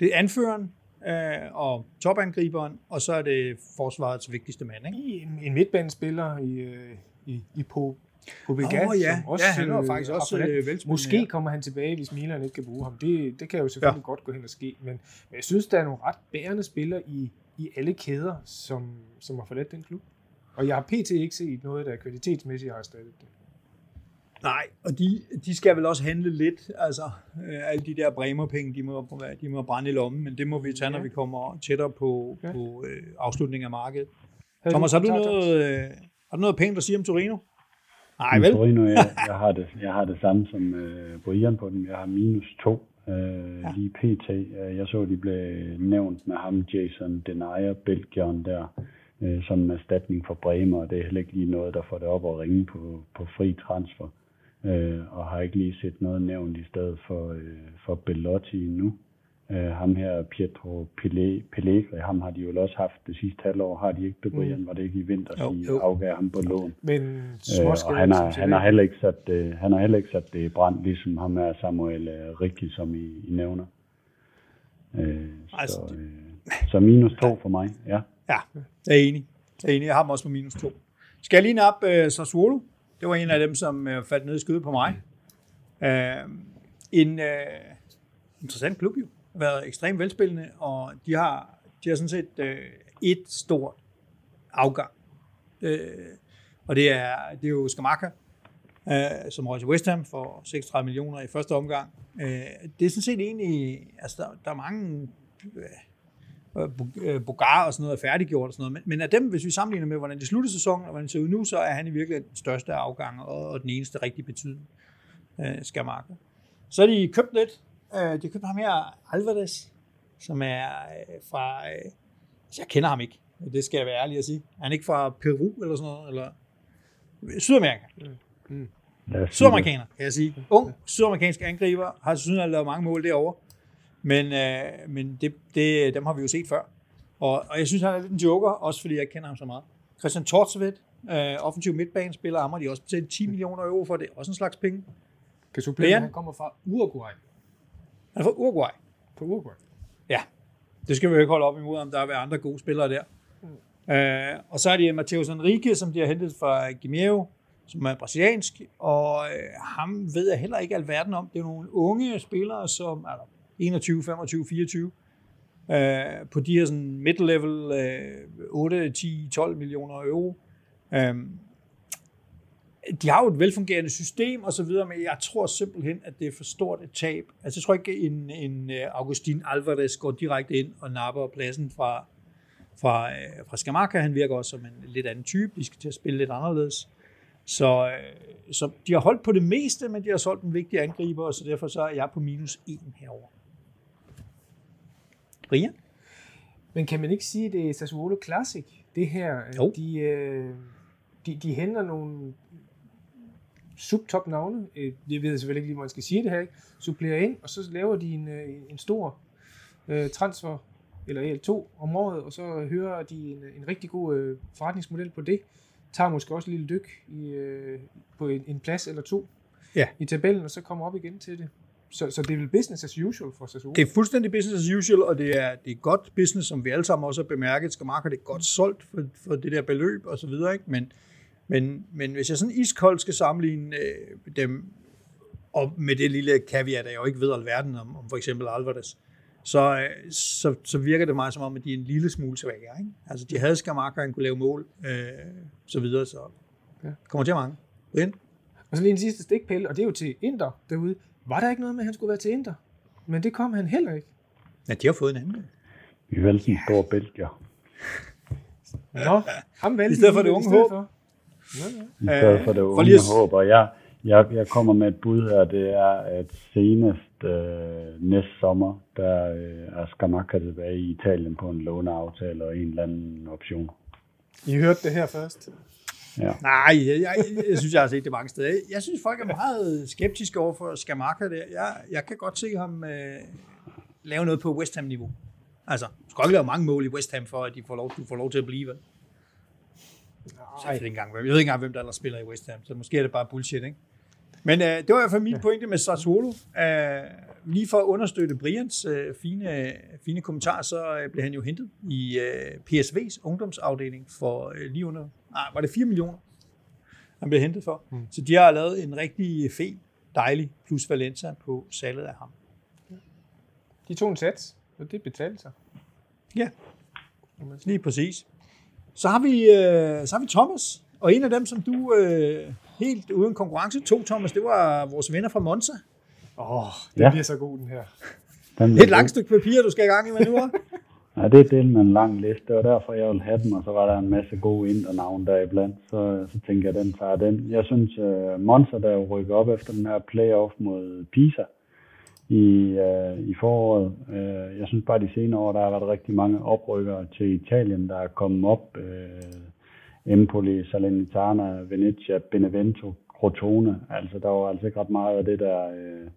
Speaker 1: det er anføreren øh, og topangriberen, og så er det forsvarets vigtigste mand. Ikke?
Speaker 2: En, en midtbanespiller i, øh, i, i på
Speaker 1: Obligat, oh, ja. som også, ja, han var faktisk også
Speaker 2: øh, Måske kommer han tilbage, hvis Milan ikke kan bruge ham. Det, det kan jo selvfølgelig ja. godt gå hen og ske, men, men jeg synes, der er nogle ret bærende spillere i, i alle kæder, som, som har forladt den klub. Og jeg har pt. ikke set noget, der kvalitetsmæssigt har erstattet det.
Speaker 1: Nej, og de, de skal vel også handle lidt. Altså, øh, alle de der bremerpenge, de må, de må brænde i lommen, men det må vi tage, ja. når vi kommer tættere på, ja. på øh, afslutningen af markedet. Thomas, har du, noget, øh, har du noget pænt at sige om Torino?
Speaker 3: Nej, vel? Torino, jeg, jeg, har det, jeg har det samme som øh, Brian på dem. Jeg har minus to øh, ja. lige pt. Jeg så, de blev nævnt med ham, Jason Denier, Belgieren der, øh, som erstatning for Bremer, og det er heller ikke lige noget, der får det op at ringe på, på fri transfer. Øh, og har ikke lige set noget nævnt i stedet for, øh, for Bellotti nu. Øh, ham her, Pietro Pellegri, ham har de jo også haft det sidste halvår, har de ikke det, Brian? Mm. Var det ikke i vinter, jo, de jo. afgav ham på lån? Men øh, og han har, han, har heller ikke sat, øh, han har heller ikke sat det i brand, ligesom ham her Samuel øh, Rikki, som I, I nævner. Øh, altså, så, øh, så minus to for mig, ja.
Speaker 1: Ja, jeg er enig. Jeg er enig, jeg har ham også på minus to. Skal jeg lige nappe øh, Sassuolo? Det var en af dem, som øh, faldt ned i skyde på mig. Øh, en øh, interessant klub jo været ekstremt velspillende, og de har, de har sådan set øh, et stort afgang. Øh, og det er, det er jo Skamaka, øh, som røg til West Ham for 36 millioner i første omgang. Øh, det er sådan set egentlig, altså der, der er mange øh, øh, Bogar og sådan noget er færdiggjort og sådan noget, men, men af dem, hvis vi sammenligner med, hvordan det sluttede sæsonen, og hvordan det ser ud nu, så er han i virkeligheden den største afgang, og, og den eneste rigtig betydende øh, Skamaka. Så er de købt lidt, Øh, de købte ham her, Alvarez, som er øh, fra... Øh, altså, jeg kender ham ikke. Det skal jeg være ærlig at sige. Er han ikke fra Peru eller sådan noget? Eller Sydamerika. Mm. Mm. Sydamerikaner, kan jeg sige. Ung sydamerikansk angriber, har synes, lavet mange mål derovre. Men, øh, men det, det, dem har vi jo set før. Og, og jeg synes, han er lidt en joker, også fordi jeg kender ham så meget. Christian Tortsved, øh, offensiv midtbanespiller, ham har de også betalt 10 millioner euro for, det er også en slags penge.
Speaker 2: Kan supplere, han kommer fra Uruguay.
Speaker 1: Han er fra Uruguay.
Speaker 2: Fra Uruguay?
Speaker 1: Ja. Det skal vi jo ikke holde op imod, om der er andre gode spillere der. Mm. Øh, og så er det Matheus Enrique, som de har hentet fra Gimeo, som er brasiliansk, og øh, ham ved jeg heller ikke alverden om. Det er nogle unge spillere, som er 21, 25, 24, øh, på de her sådan middle-level øh, 8, 10, 12 millioner euro. Øh, de har jo et velfungerende system og så videre, men jeg tror simpelthen, at det er for stort et tab. Altså jeg tror ikke, en, en øh, Augustin Alvarez går direkte ind og napper pladsen fra, fra, øh, fra Skamaka. Han virker også som en lidt anden type. De skal til at spille lidt anderledes. Så, øh, så de har holdt på det meste, men de har solgt en vigtig angriber, så derfor så er jeg på minus 1 herover. Brian?
Speaker 2: Men kan man ikke sige, at det er Sassuolo Classic, det her?
Speaker 1: Jo.
Speaker 2: De, de, de henter nogle subtop navne. Øh, Jeg ved selvfølgelig ikke lige, hvor man skal sige det her. Ikke? Supplerer ind, og så laver de en, øh, en stor øh, transfer, eller EL2 om året, og så hører de en, en rigtig god øh, forretningsmodel på det. Tager måske også et lille dyk i, øh, på en, en plads eller to
Speaker 1: Ja.
Speaker 2: i tabellen, og så kommer op igen til det. Så, så det er vel business as usual for Sassuolo.
Speaker 1: Det er fuldstændig business as usual, og det er, det er godt business, som vi alle sammen også har bemærket. Skal markedet det er godt solgt for, for det der beløb og så videre, ikke? Men, men, men hvis jeg sådan iskoldt skal sammenligne øh, dem, og med det lille kaviar, der jeg jo ikke ved alverden om, om for eksempel Alvarez, så, øh, så, så virker det mig som om, at de er en lille smule svagere. Ikke? Altså, de havde Skamarka, han kunne lave mål, øh, så videre, så
Speaker 2: Ja.
Speaker 1: kommer til mange. Brian?
Speaker 2: Og så lige en sidste stikpille, og det er jo til Inter derude. Var der ikke noget med, at han skulle være til Inter? Men det kom han heller ikke.
Speaker 1: Ja, de har fået en anden.
Speaker 3: Vi valgte en stor belgier.
Speaker 2: Nå, ham valgte
Speaker 1: I stedet for det unge håb.
Speaker 3: I stedet for det
Speaker 1: Øh, for
Speaker 3: unge
Speaker 1: lige at-
Speaker 3: håb. Og jeg, jeg, jeg kommer med et bud her, det er, at senest øh, næste sommer, der øh, er Skamaka tilbage i Italien på en låneaftale og en eller anden option.
Speaker 2: I hørte det her først.
Speaker 3: Ja.
Speaker 1: Nej, jeg, jeg, jeg synes, jeg har set det mange steder. Jeg synes, folk er meget skeptiske over for Skamarka. Der. Jeg, jeg kan godt se ham øh, lave noget på West Ham-niveau. Altså, du skal ikke lave mange mål i West Ham, for at de får lov, du får lov til at blive. vel? Så jeg, ved ikke engang, hvem- jeg ved ikke engang, hvem der ellers spiller i West Ham, så måske er det bare bullshit, ikke? Men øh, det var i hvert fald min pointe med Sassuolo. Øh, lige for at understøtte Brians øh, fine, fine kommentar, så øh, blev han jo hentet i øh, PSV's ungdomsafdeling for øh, lige under, nej, var det 4 millioner, han blev hentet for. Mm. Så de har lavet en rigtig fin, dejlig plus Valencia på salget af ham.
Speaker 2: De tog en sats, og det betalte sig.
Speaker 1: Ja, lige præcis. Så har vi, øh, så har vi Thomas, og en af dem, som du øh, helt uden konkurrence tog, Thomas, det var vores venner fra Monza.
Speaker 2: Åh, oh, det
Speaker 3: Ja.
Speaker 2: bliver så god, den her.
Speaker 3: Den
Speaker 1: Det er et langt stykke papir, du skal i gang i med nu, hva'?
Speaker 3: Ja, det er med en lang liste. Var derfor, jeg ville have den, og så var der en masse gode indernavn der iblandt. Så, så tænker jeg, den tager den. Jeg synes, uh, Monza, der rykker op efter den her playoff mod Pisa i, øh, i foråret. Øh, jeg synes bare, de senere år, der har været rigtig mange oprykkere til Italien, der er kommet op. Øh, Empoli, Salernitana, Venezia, Benevento, Crotone. Altså, der var altså ikke ret meget af det der øh,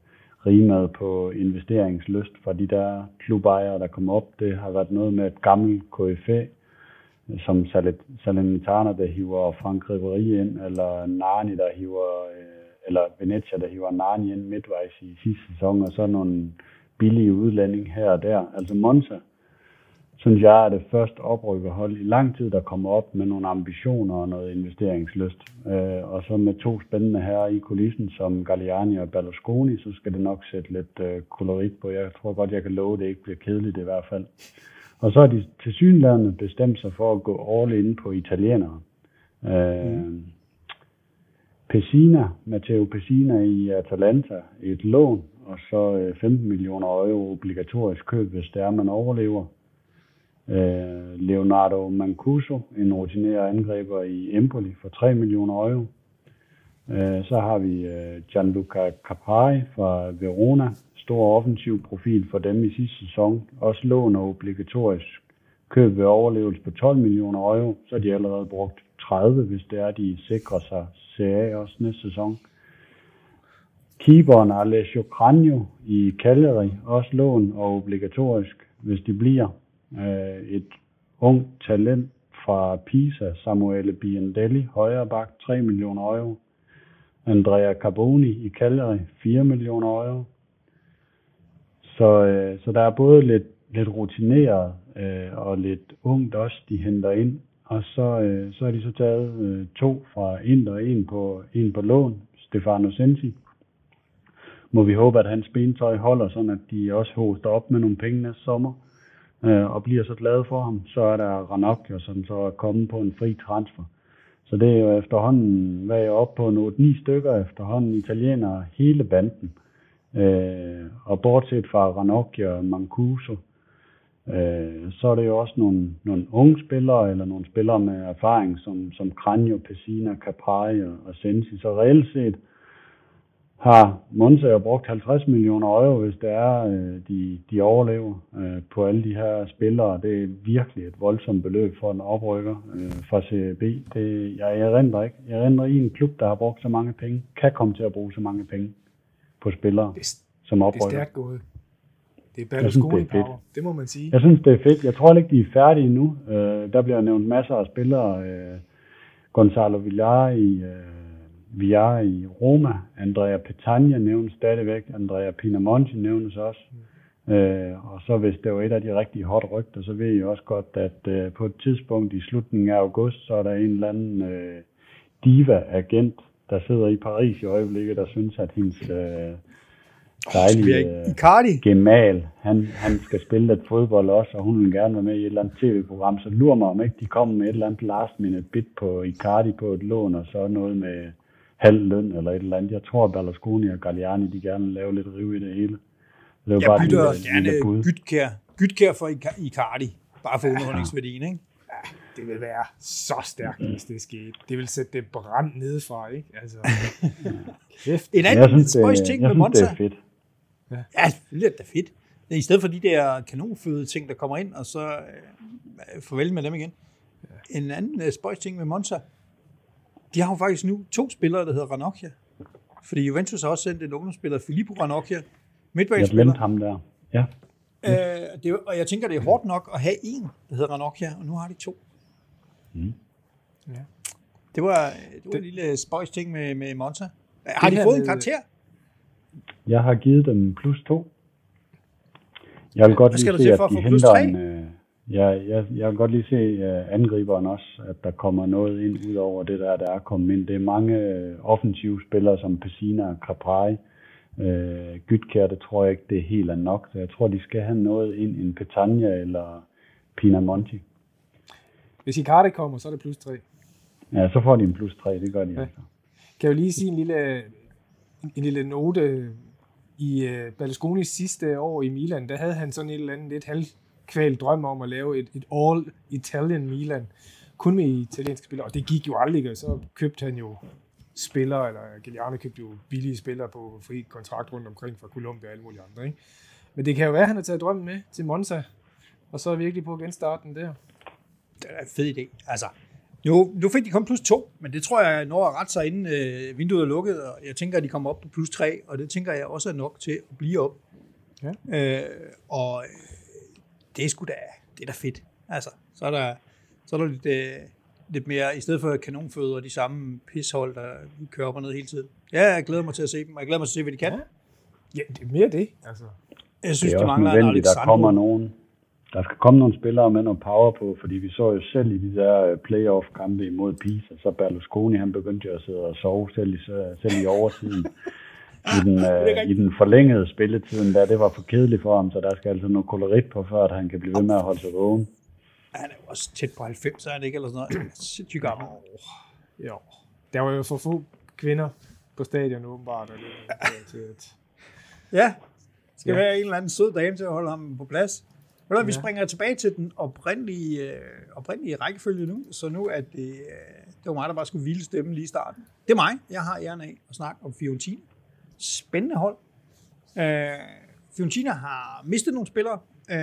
Speaker 3: rimede på investeringslyst fra de der klubejere, der kom op. Det har været noget med et gammelt KFA, som Salernitana, der hiver Frank Ribéry ind, eller Nani, der hiver, øh, eller Venezia, der hiver Narni ind midtvejs i sidste sæson, og så nogle billige udlænding her og der. Altså Monza, synes jeg, er det første oprykkerhold i lang tid, der kommer op med nogle ambitioner og noget investeringslyst. Øh, og så med to spændende herrer i kulissen, som Galliani og Berlusconi, så skal det nok sætte lidt øh, kolorit på. Jeg tror godt, jeg kan love, at det ikke bliver kedeligt i hvert fald. Og så har de til synlærende bestemt sig for at gå all in på italienere. Øh, mm. Pessina, Matteo Pessina i Atalanta, et lån, og så øh, 15 millioner euro obligatorisk køb, hvis det er, man overlever. Øh, Leonardo Mancuso, en rutineret angriber i Empoli for 3 millioner euro. Øh, så har vi Gianluca Capari fra Verona, stor offensiv profil for dem i sidste sæson. Også lån og obligatorisk køb ved overlevelse på 12 millioner euro. Så er de allerede brugt 30, hvis det er, de sikrer sig Serie A også næste sæson. Keeperen Alessio Cranio i Cagliari, også lån og obligatorisk, hvis de bliver. Øh, et ung talent fra Pisa, Samuele Biandelli, højre bak, 3 millioner euro. Andrea Carboni i Cagliari, 4 millioner euro. Så, øh, så der er både lidt, lidt rutineret øh, og lidt ungt også, de henter ind. Og så, øh, så har de så taget øh, to fra Inter og en på, en på lån, Stefano Sensi. Må vi håbe, at hans bentøj holder, sådan at de også hoster op med nogle penge næste sommer øh, og bliver så glade for ham. Så er der Ranocchio, som så er kommet på en fri transfer. Så det er jo efterhånden, hvad jeg er oppe på, nu 9 stykker efterhånden italienere, hele banden. Øh, og bortset fra Ranocchio og Mancuso, Øh, så er det jo også nogle, nogle unge spillere, eller nogle spillere med erfaring, som, som Kranjo, Pessina, Caprai og, og Sensi. Så reelt set har Monza jo brugt 50 millioner euro, hvis det er, øh, de, de overlever øh, på alle de her spillere. Det er virkelig et voldsomt beløb for en oprykker øh, fra CB. Det, jeg, jeg render ikke. Jeg render i en klub, der har brugt så mange penge, kan komme til at bruge så mange penge på spillere
Speaker 2: Det,
Speaker 3: som oprykker.
Speaker 2: det er stærkt gået. Det er
Speaker 3: synes, det er
Speaker 2: Berlusconi power, det må man sige.
Speaker 3: Jeg synes, det er fedt. Jeg tror ikke, de er færdige nu. Øh, der bliver nævnt masser af spillere. Øh, Gonzalo Villar i, øh, Villar i Roma. Andrea Petagna nævnes stadigvæk. Andrea Pinamonti nævnes også. Øh, og så hvis det var et af de rigtig hot rygter, så ved jeg også godt, at øh, på et tidspunkt i slutningen af august, så er der en eller anden øh, diva-agent, der sidder i Paris i øjeblikket, der synes, at hendes øh, dejlige... Øh,
Speaker 1: Icardi.
Speaker 3: Gemal, han, han skal spille lidt fodbold også, og hun vil gerne være med i et eller andet tv-program, så lurer mig om ikke, de kommer med et eller andet last minute bid på Icardi på et lån, og så noget med halv løn eller et eller andet. Jeg tror, at Berlusconi og Galliani, de gerne vil lave lidt rive i det hele. Det
Speaker 1: Jeg
Speaker 3: bare
Speaker 1: bytter
Speaker 3: lille- lille bud.
Speaker 1: gerne Gytkær. Gytkær for Ica- Icardi. Bare for underholdningsværdien, ikke?
Speaker 2: Det vil være så stærkt, hvis det skete. Det vil sætte det brand nedefra, ikke? Altså, kæft.
Speaker 1: En anden spøjs ting
Speaker 3: jeg
Speaker 1: med
Speaker 3: synes, det er fedt.
Speaker 1: Ja, er det da fedt. I stedet for de der kanonføde ting, der kommer ind, og så øh, farvel med dem igen. En anden øh, spøjs ting med Monza. De har jo faktisk nu to spillere, der hedder Ranocchia. Fordi Juventus har også sendt en ungdomsspiller, Filippo Ranocchia,
Speaker 3: Jeg
Speaker 1: midtbanespiller.
Speaker 3: glemte ham der. Ja,
Speaker 1: Øh, det, er- og jeg tænker, det er hårdt nok at have en, der hedder Ranocchia, og nu har de to.
Speaker 3: Mm.
Speaker 2: Ja.
Speaker 1: Det var, det var en lille spøjs ting med, med Monza. Har
Speaker 2: Det
Speaker 1: de fået en karakter?
Speaker 3: Jeg har givet dem plus to. Jeg vil godt
Speaker 1: Hvad skal
Speaker 3: lige se, at de henter en... Øh, jeg, jeg, jeg vil godt lige se uh, angriberen også, at der kommer noget ind ud over det der, der er kommet ind. Det er mange øh, offensive spillere som Pessina og Caprai. Øh, Gytkær, det tror jeg ikke, det er helt er nok. Så jeg tror, de skal have noget ind, en Petagna eller Pinamonti.
Speaker 2: Hvis Icardi kommer, så er det plus 3.
Speaker 3: Ja, så får de en plus tre, det gør de
Speaker 2: Ja.
Speaker 3: altså.
Speaker 2: Kan jeg jo lige sige en lille, en lille note. I øh, uh, Berlusconis sidste år i Milan, der havde han sådan et eller andet lidt halvkvalt drøm om at lave et, et all-Italian Milan. Kun med italienske spillere, og det gik jo aldrig, og så købte han jo spillere, eller Giuliano købte jo billige spillere på fri kontrakt rundt omkring fra Colombia og alle mulige andre. Ikke? Men det kan jo være, at han har taget drømmen med til Monza, og så er virkelig på at genstarte den der.
Speaker 1: Det er en fed idé. Altså, nu, nu fik de kun plus to, men det tror jeg når at rette sig inden øh, vinduet er lukket, og jeg tænker, at de kommer op på plus tre, og det tænker jeg også er nok til at blive op.
Speaker 2: Ja.
Speaker 1: Øh, og øh, det er sgu da, det er da fedt. Altså, så er der, så er der lidt, øh, lidt mere, i stedet for kanonføde og de samme pishold, der kører op og ned hele tiden. Ja, jeg glæder mig til at se dem, og jeg glæder mig til at se, hvad de kan.
Speaker 2: Ja. Ja, det er mere det. Altså,
Speaker 1: Jeg synes,
Speaker 3: det er
Speaker 1: de mangler en
Speaker 3: nødvendigt, der kommer nogen. Der skal komme nogle spillere med noget power på, fordi vi så jo selv i de der øh, playoff-kampe imod Pisa, så Berlusconi han begyndte jo at sidde og sove selv i, selv i overtiden. I den, øh. I den forlængede spilletiden, der det var for kedeligt for ham, så der skal altså noget kolorit på, før at han kan blive ved med at holde sig vågen.
Speaker 1: Han er jo også tæt på 90, er han ikke? Eller sådan noget. Han er Sindssygt gammel.
Speaker 2: jo. Der var jo for få kvinder på stadion åbenbart. Og det, til at,
Speaker 1: Ja, skal
Speaker 2: ja.
Speaker 1: være en eller anden sød dame til at holde ham på plads. Ved du, Vi
Speaker 2: Ja.
Speaker 1: springer tilbage til den oprindelige, øh, oprindelige rækkefølge nu, så nu er det, øh, det var mig, der bare skulle vilde stemmen lige i starten. Det er mig. Jeg har æren af at snakke om Fiorentina. Spændende hold. Øh, Fiorentina har mistet nogle spillere. Øh,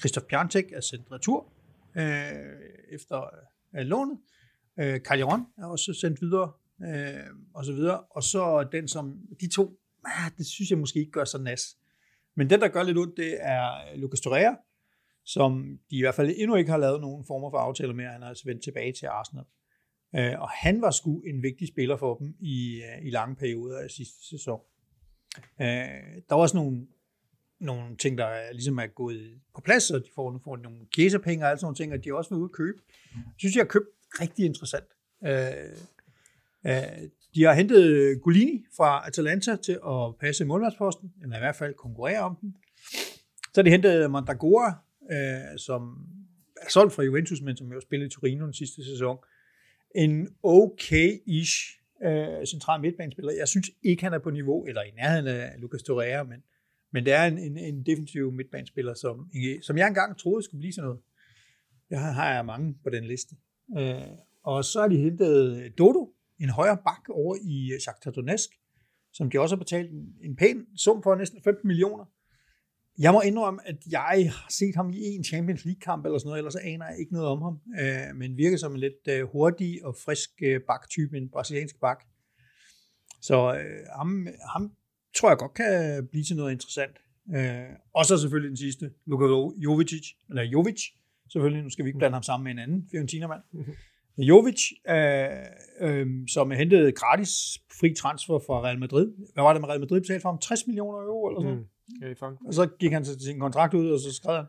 Speaker 1: Christoph Piantek er sendt retur øh, efter øh, lånet. Øh, Calderon er også sendt videre, øh, og så videre. Og så den, som de to, ah, det synes jeg måske ikke gør så nas. Men den, der gør lidt ondt, det er Lucas Torreira, som de i hvert fald endnu ikke har lavet nogen former for aftaler med. Han er altså vendt tilbage til Arsenal. Øh, og han var sgu en vigtig spiller for dem i, øh, i lange perioder af sidste sæson. Øh, der var også nogle, nogle ting, der ligesom er gået på plads, og de får, nu får de nogle kæsepenge og alt sådan nogle ting, og de har også været ude at købe. Jeg synes, de har købt rigtig interessant. Øh, øh, de har hentet øh, Golini fra Atalanta til at passe målmandsposten, eller i hvert fald konkurrere om den. Så har de hentet øh, Mandagora, øh, som er solgt fra Juventus, men som jo spillede i Torino den sidste sæson. En okay-ish øh, central midtbanespiller. Jeg synes ikke, han er på niveau, eller i nærheden af Lucas Torreira, men, Men det er en, en, en defensiv midtbanespiller, som, som jeg engang troede skulle blive sådan noget. Jeg har, har jeg mange på den liste. Øh, og så har de hentet øh, Dodo, en højre bak over i øh, Shakhtar Donetsk, som de også har betalt en, en pæn sum for, næsten 15 millioner. Jeg må indrømme, at jeg har set ham i en Champions League-kamp eller sådan noget, ellers aner jeg ikke noget om ham, øh, men virker som en lidt øh, hurtig og frisk øh, baktype, en brasiliansk bak. Så øh, ham, ham tror jeg godt kan blive til noget interessant. Øh, og så selvfølgelig den sidste, Luka Jovic, eller Jovic, selvfølgelig, nu skal vi ikke blande ham sammen med en anden Fiorentina-mand. Mhm. Jovic, øh, øh, som hentet gratis fri transfer fra Real Madrid. Hvad var det med Real Madrid betalte for ham? 60 millioner euro eller sådan mm.
Speaker 2: Okay,
Speaker 1: og så gik han til sin kontrakt ud, og så skrev han.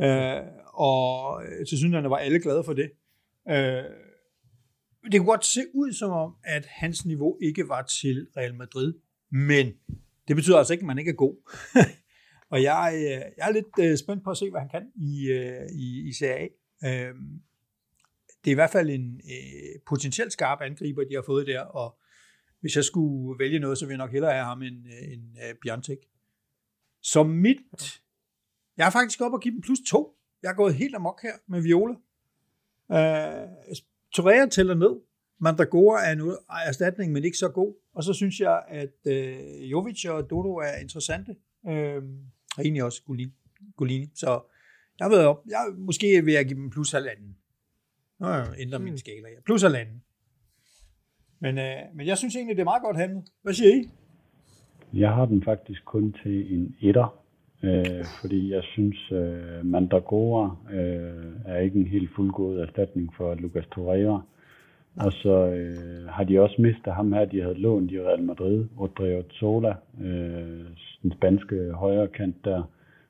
Speaker 1: Øh, og til synligheden var alle glade for det. Øh, det kunne godt se ud som om, at hans niveau ikke var til Real Madrid, men det betyder altså ikke, at man ikke er god. og jeg, øh, jeg er lidt øh, spændt på at se, hvad han kan i, øh, i, i CA. Det er i hvert fald en potentielt skarp angriber, de har fået der, og hvis jeg skulle vælge noget, så ville jeg nok hellere have ham end, end Bjørntek. Så mit... Jeg er faktisk oppe og give dem plus to. Jeg er gået helt amok her med Viola. Uh, Torreira tæller ned. Mandragora er en erstatning, men ikke så god. Og så synes jeg, at uh, Jovic og Dodo er interessante. Uh, og egentlig også Golini. Så jeg været op. Jeg, måske vil jeg give dem plus halvanden. Nu har jeg ændret min mm. skala. Ja. Plus halvanden. Men, uh, men jeg synes egentlig, det er meget godt handlet. Hvad siger I?
Speaker 3: Jeg har den faktisk kun til en etter, øh, fordi jeg synes, øh, Mandragora øh, er ikke en helt fuldgod erstatning for Lucas Torreira. Og så øh, har de også mistet ham her, de havde lånt i Real Madrid, Rodrigo Zola, øh, den spanske højre kant der,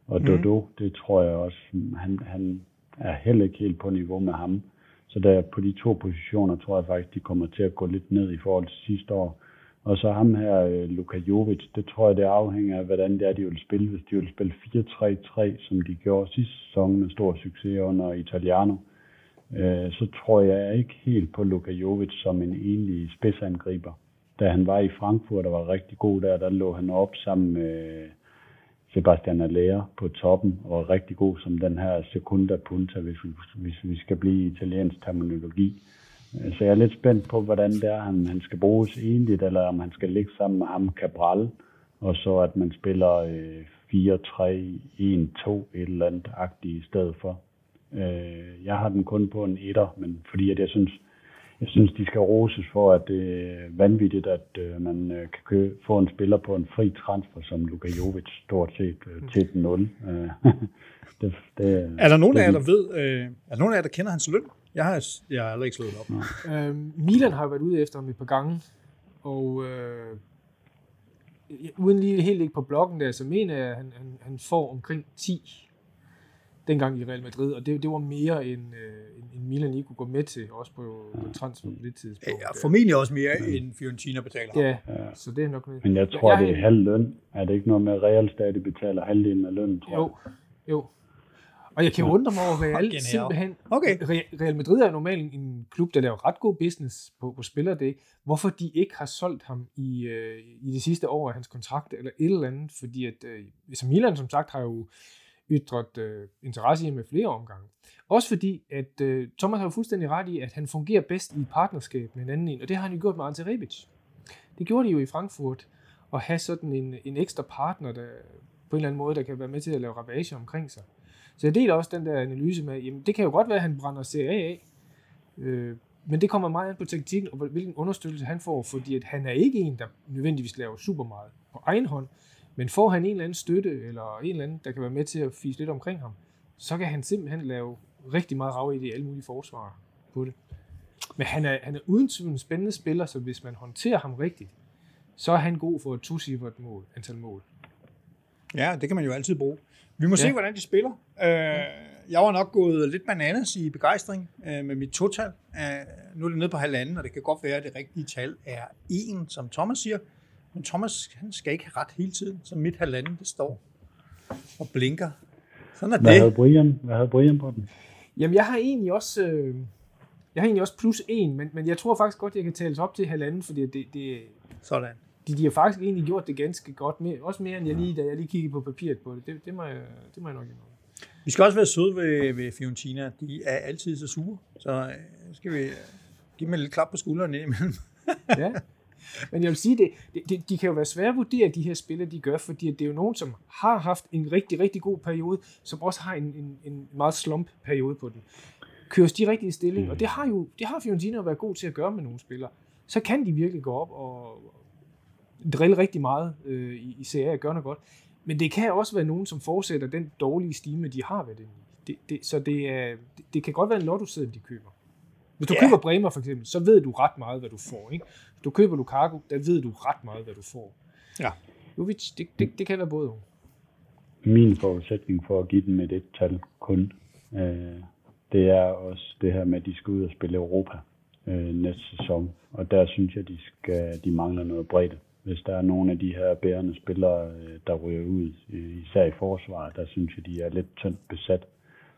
Speaker 3: og mm. Dodo, det tror jeg også, han, han er heller ikke helt på niveau med ham. Så der på de to positioner tror jeg faktisk, de kommer til at gå lidt ned i forhold til sidste år. Og så ham her, øh, Luka Jovic, det tror jeg, det afhænger af, hvordan det er, de vil spille. Hvis de vil spille 4-3-3, som de gjorde sidste sæson med stor succes under Italiano, øh, så tror jeg ikke helt på Luka Jovic som en egentlig spidsangriber. Da han var i Frankfurt og var rigtig god der, der lå han op sammen med Sebastian Allaire på toppen, og er rigtig god som den her sekunda punta, hvis vi, hvis vi skal blive i italiensk terminologi. Så jeg er lidt spændt på, hvordan det er, han, han skal bruges enligt, eller om han skal ligge sammen med ham Cabral, og så at man spiller øh, 4-3-1-2 et eller andet agtigt i stedet for. Øh, jeg har den kun på en etter, men fordi at jeg synes, jeg synes, de skal roses for, at det er vanvittigt, at øh, man øh, kan kø- få en spiller på en fri transfer, som Luka Jovic stort set øh, til 0. Øh,
Speaker 1: det, det, er der nogen af jer, der ved, øh, er der nogen af jer, der kender hans løn? Jeg har, jeg har aldrig ikke slået op.
Speaker 2: Øhm, Milan har været ude efter ham et par gange, og øh, uden lige helt ikke på bloggen der, så mener jeg, at han, han, han får omkring 10 dengang i Real Madrid, og det, det var mere end, øh, end Milan ikke kunne gå med til, også på, på transfer på det tidspunkt.
Speaker 1: Ja, formentlig også mere ja. end Fiorentina betaler.
Speaker 2: Ja, ja, så det er nok med.
Speaker 3: Men jeg tror, ja, jeg, det er halv løn. Er det ikke noget med, at Real stadig betaler halvdelen af lønnen, tror
Speaker 2: jo, jeg? Jo, og jeg kan jo undre mig over, alt simpelthen... Okay. Real Madrid er normalt en klub, der laver ret god business på, på spillerdæk. Hvorfor de ikke har solgt ham i, øh, i det sidste år af hans kontrakt, eller et eller andet, fordi at... Øh, som Milan som sagt har jo ytret øh, interesse i med flere omgange. Også fordi, at øh, Thomas har fuldstændig ret i, at han fungerer bedst i et partnerskab med en anden en, og det har han jo gjort med Ante Rebic. Det gjorde de jo i Frankfurt, at have sådan en, en ekstra partner, der på en eller anden måde, der kan være med til at lave ravage omkring sig. Så jeg deler også den der analyse med, jamen det kan jo godt være, at han brænder CA af, øh, men det kommer meget an på taktikken, og hvilken understøttelse han får, fordi at han er ikke en, der nødvendigvis laver super meget på egen hånd, men får han en eller anden støtte, eller en eller anden, der kan være med til at fise lidt omkring ham, så kan han simpelthen lave rigtig meget rav i det alle mulige forsvar på det. Men han er, han er uden tvivl en spændende spiller, så hvis man håndterer ham rigtigt, så er han god for et tocifret mål, antal mål.
Speaker 1: Ja, det kan man jo altid bruge. Vi må ja. se, hvordan de spiller. Øh, jeg var nok gået lidt bananas i begejstring øh, med mit total. Øh, nu er det nede på halvanden, og det kan godt være, at det rigtige tal er en, som Thomas siger. Men Thomas han skal ikke have ret hele tiden, så mit halvanden, det står og blinker. Sådan er
Speaker 3: Hvad
Speaker 1: det.
Speaker 3: Havde Brian? Hvad havde Brian på den?
Speaker 2: Jamen, jeg har egentlig også... Øh, jeg har egentlig også plus en, men, men jeg tror faktisk godt, jeg kan tales op til halvanden, fordi det, det,
Speaker 1: Sådan.
Speaker 2: de, de har faktisk egentlig gjort det ganske godt, med, også mere end jeg lige, da jeg lige kiggede på papiret på det. Det, det, må, jeg, det må jeg nok indrømme.
Speaker 1: Vi skal også være søde ved, ved Fiorentina. De er altid så sure, så øh, skal vi give dem et lille klap på skulderen imellem.
Speaker 2: ja. Men jeg vil sige, det, det, de kan jo være svære at vurdere, de her spillere, de gør, fordi det er jo nogen, som har haft en rigtig, rigtig god periode, som også har en, en, en meget slump periode på den. Køres de rigtige stilling, og det har jo det har Fiorentina været god til at gøre med nogle spillere. Så kan de virkelig gå op og drille rigtig meget øh, i, i Serie A, gør noget godt. Men det kan også være nogen, som fortsætter den dårlige stime, de har inde i. Det, det, så det, er, det, det kan godt være en lotto de køber. Hvis du ja. køber Bremer for eksempel, så ved du ret meget, hvad du får. Ikke? Hvis du køber Lukaku, der ved du ret meget, hvad du får.
Speaker 1: Ja.
Speaker 2: Jovic, det, det, det kan være både.
Speaker 3: Min forudsætning for at give dem et et-tal kun, øh, det er også det her med, at de skal ud og spille Europa øh, næste sæson. Og der synes jeg, de, skal, de mangler noget bredt. Hvis der er nogle af de her bærende spillere, øh, der ryger ud, især i forsvaret, der synes jeg, de er lidt tyndt besat.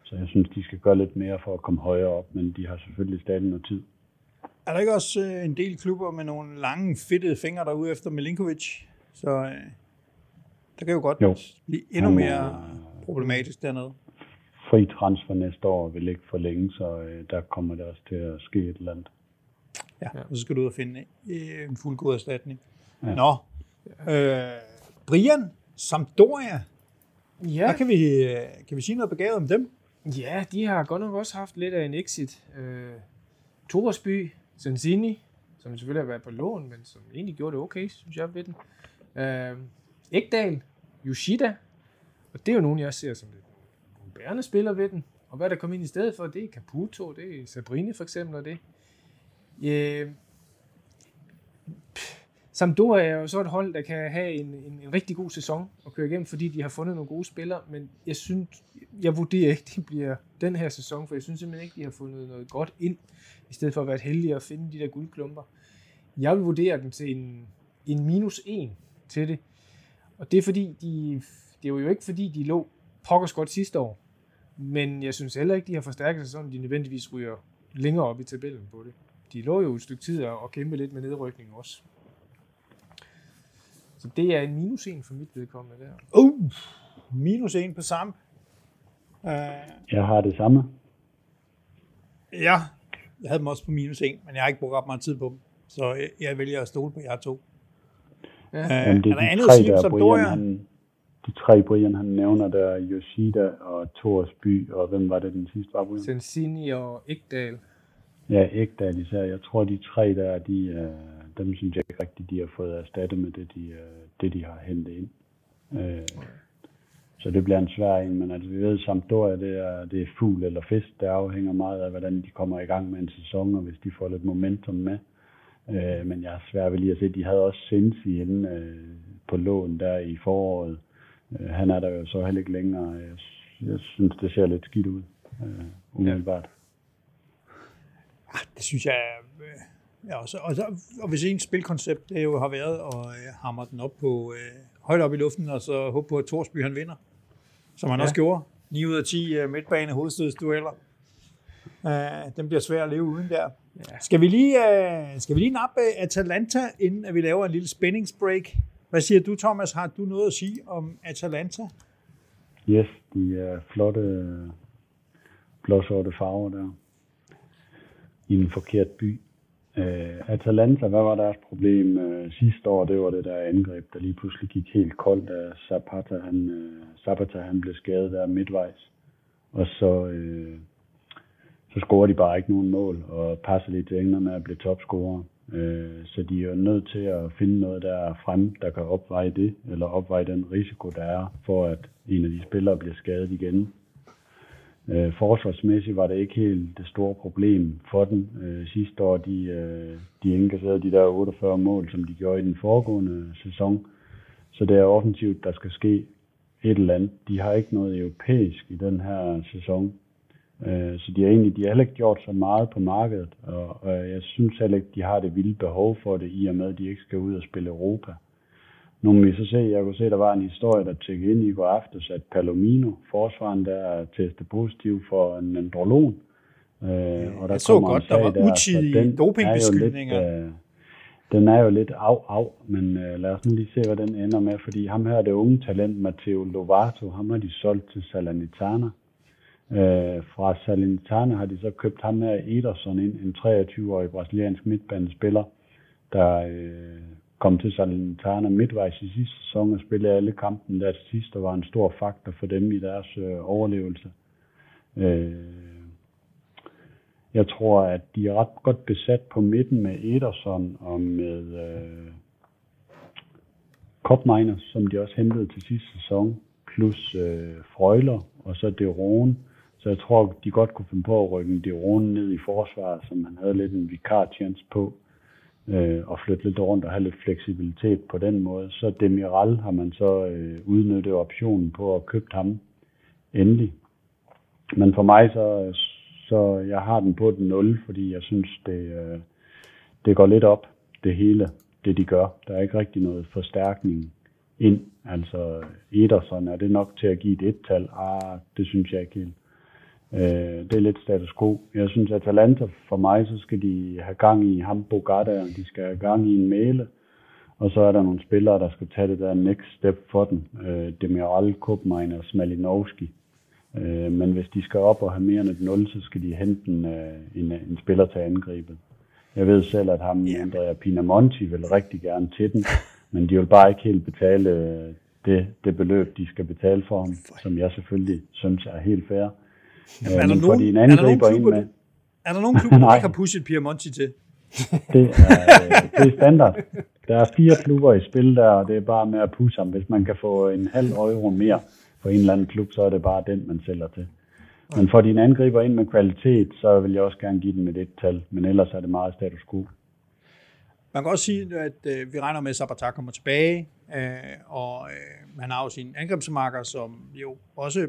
Speaker 3: Så jeg synes, de skal gøre lidt mere for at komme højere op, men de har selvfølgelig stadig noget tid.
Speaker 1: Er der ikke også øh, en del klubber med nogle lange, fedtede fingre derude efter Milinkovic? Så øh, der kan jo godt jo. blive endnu mere problematisk dernede.
Speaker 3: Fri transfer næste år vil ikke forlænge, så øh, der kommer det også til at ske et eller andet.
Speaker 1: Ja, og så skal du ud og finde en fuldgod erstatning. Ja. Nå, øh, Brian, Sampdoria, ja. Hvad kan vi, øh, kan vi sige noget begavet om dem?
Speaker 2: Ja, de har godt nok også haft lidt af en exit. Øh, Torsby, Sensini, som selvfølgelig har været på lån, men som egentlig gjorde det okay, synes jeg, ved den. Øh, Ekdal, Yoshida, og det er jo nogen, jeg ser som lidt nogle bærende spiller ved den. Og hvad der kommer ind i stedet for, det er Caputo, det er Sabrini for eksempel, og det. Øh, Sampdoria er jo så et hold, der kan have en, en, en rigtig god sæson at køre igennem, fordi de har fundet nogle gode spillere, men jeg synes, jeg vurderer ikke, det bliver den her sæson, for jeg synes simpelthen ikke, de har fundet noget godt ind, i stedet for at være heldige at finde de der guldklumper. Jeg vil vurdere den til en, en minus 1 til det, og det er fordi, de, det er jo ikke fordi, de lå pokkers godt sidste år, men jeg synes heller ikke, de har forstærket sig sådan, de nødvendigvis ryger længere op i tabellen på det. De lå jo et stykke tid og kæmpe lidt med nedrykning også. Så det er en minus 1 for mit vedkommende der.
Speaker 1: Uh, minus 1 på Samp.
Speaker 3: Uh, jeg har det samme.
Speaker 1: Ja, jeg havde dem også på minus 1, men jeg har ikke brugt ret meget tid på dem. Så jeg, jeg vælger at stole på jer to.
Speaker 3: Ja. Uh, Jamen, det er, er der andet tre, at sige om Brian, han, de tre Brian, han nævner der, Yoshida og Torsby, og hvem var det den sidste var, Brian?
Speaker 2: Sensini og Ekdal.
Speaker 3: Ja, Ekdal især. Jeg tror, de tre der, de, uh, dem synes jeg ikke rigtigt, de har fået erstattet med det, de, øh, det, de har hentet ind. Øh, så det bliver en svær en, men altså vi ved, Sampdoria, det er, det er fugl eller fisk. Det afhænger meget af, hvordan de kommer i gang med en sæson, og hvis de får lidt momentum med. Øh, men jeg er svær ved lige at se, de havde også Sensi inde øh, på lån der i foråret. Øh, han er der jo så heller ikke længere. Jeg, jeg synes, det ser lidt skidt ud, øh, umiddelbart. Ja.
Speaker 1: Ah, det synes jeg Ja, og, så, og, så, og hvis en spilkoncept det jo har været at øh, hamre den op på øh, højt op i luften, og så håbe på, at Torsby han vinder, som han ja. også gjorde. 9 ud af 10 øh, midtbane hovedstødsdueller. Uh, den bliver svær at leve uden der. Ja. Skal, vi lige, uh, skal vi lige nappe Atalanta, inden at vi laver en lille spændingsbreak? Hvad siger du, Thomas? Har du noget at sige om Atalanta?
Speaker 3: Yes, de er flotte blåsorte farver der. I en forkert by. Øh, Atalanta, hvad var deres problem øh, sidste år? Det var det der angreb, der lige pludselig gik helt koldt, da Zapata, han, øh, Zapata, han blev skadet der midtvejs. Og så, øh, så scorer de bare ikke nogen mål, og passer lidt til med at blive topscorer. Øh, så de er jo nødt til at finde noget der frem, der kan opveje det, eller opveje den risiko, der er, for at en af de spillere bliver skadet igen. Øh, forsvarsmæssigt var det ikke helt det store problem for den. Øh, sidste år, de, øh, de indkasserede de der 48 mål, som de gjorde i den foregående sæson. Så det er offensivt, der skal ske et eller andet. De har ikke noget europæisk i den her sæson. Øh, så de har egentlig de har heller ikke gjort så meget på markedet, og, og jeg synes heller ikke, de har det vilde behov for det, i og med, at de ikke skal ud og spille Europa. Nu vi så se, jeg kunne se, der var en historie, der tjekkede ind i går aftes, at Palomino, forsvaren, der er testet positiv for en androlon.
Speaker 1: Øh, og der jeg så godt, der var utidige dopingbeskyldninger.
Speaker 3: Øh, den er jo lidt af, af, men øh, lad os nu lige se, hvad den ender med, fordi ham her, det unge talent, Matteo Lovato, ham har de solgt til Salernitana. Øh, fra Salernitana har de så købt ham her Ederson ind, en 23-årig brasiliansk midtbanespiller, der øh, kom til Salernitana midtvejs i sidste sæson og spillede alle kampen der til sidst, og var en stor faktor for dem i deres øh, overlevelse. Øh, jeg tror, at de er ret godt besat på midten med Ederson og med øh, Kopminer, som de også hentede til sidste sæson, plus øh, Frøjler og så De Rone. Så jeg tror, de godt kunne finde på at rykke De Rone ned i forsvaret, som han havde lidt en vikar på, øh, og flytte lidt rundt og have lidt fleksibilitet på den måde. Så Demiral har man så øh, udnyttet optionen på at købe ham endelig. Men for mig så, så jeg har den på den 0, fordi jeg synes, det, øh, det går lidt op, det hele, det de gør. Der er ikke rigtig noget forstærkning ind. Altså Ederson, er det nok til at give et et-tal? Ah, det synes jeg ikke helt. Øh, det er lidt status quo. Jeg synes, at Atalanta for mig, så skal de have gang i ham Bogata, de skal have gang i en male, og så er der nogle spillere, der skal tage det der next step for den. Øh, Demiral, Kopmein og Smalinovski. Øh, men hvis de skal op og have mere end et 0, så skal de hente en, øh, en, en spiller til angrebet. Jeg ved selv, at ham, yeah. Andrea Pinamonti, vil rigtig gerne til den, men de vil bare ikke helt betale øh, det, det beløb, de skal betale for ham, som jeg selvfølgelig synes er helt fair.
Speaker 1: Jamen, er, der nogen, en er der nogen klubber, med, er der nogen klubber, der ikke har pushet Piemonti til?
Speaker 3: det, er, det er standard. Der er fire klubber i spil der, og det er bare med at pusse ham. Hvis man kan få en halv euro mere, for en eller anden klub, så er det bare den, man sælger til. Men for din angriber ind med kvalitet, så vil jeg også gerne give den med det tal, men ellers er det meget status quo.
Speaker 1: Man kan også sige, at øh, vi regner med, at Zapata kommer tilbage, øh, og øh, han har jo sine angrebsmarker, som jo også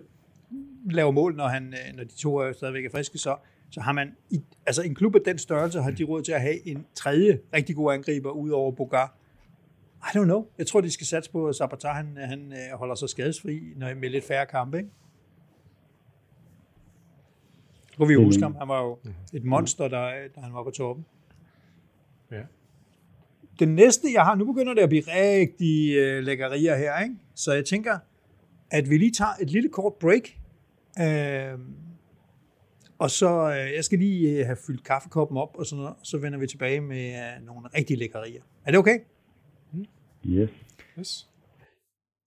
Speaker 1: laver mål, når, han, øh, når de to er stadigvæk er friske, så, så har man, i, altså en klub af den størrelse, har de råd til at have en tredje rigtig god angriber, ud over Bogar, i don't know. Jeg tror, de skal satse på, at Zapata han, han øh, holder sig skadesfri når, med lidt færre kampe. Ikke? Hvor vi jo huske ham. Han var jo et monster, der, da han var på toppen. Ja. Den næste, jeg har, nu begynder det at blive rigtig øh, lækkerier her, ikke? så jeg tænker, at vi lige tager et lille kort break, øh, og så, øh, jeg skal lige øh, have fyldt kaffekoppen op, og sådan noget, så vender vi tilbage med øh, nogle rigtig lækkerier. Er det okay?
Speaker 3: Yes.
Speaker 1: Yes.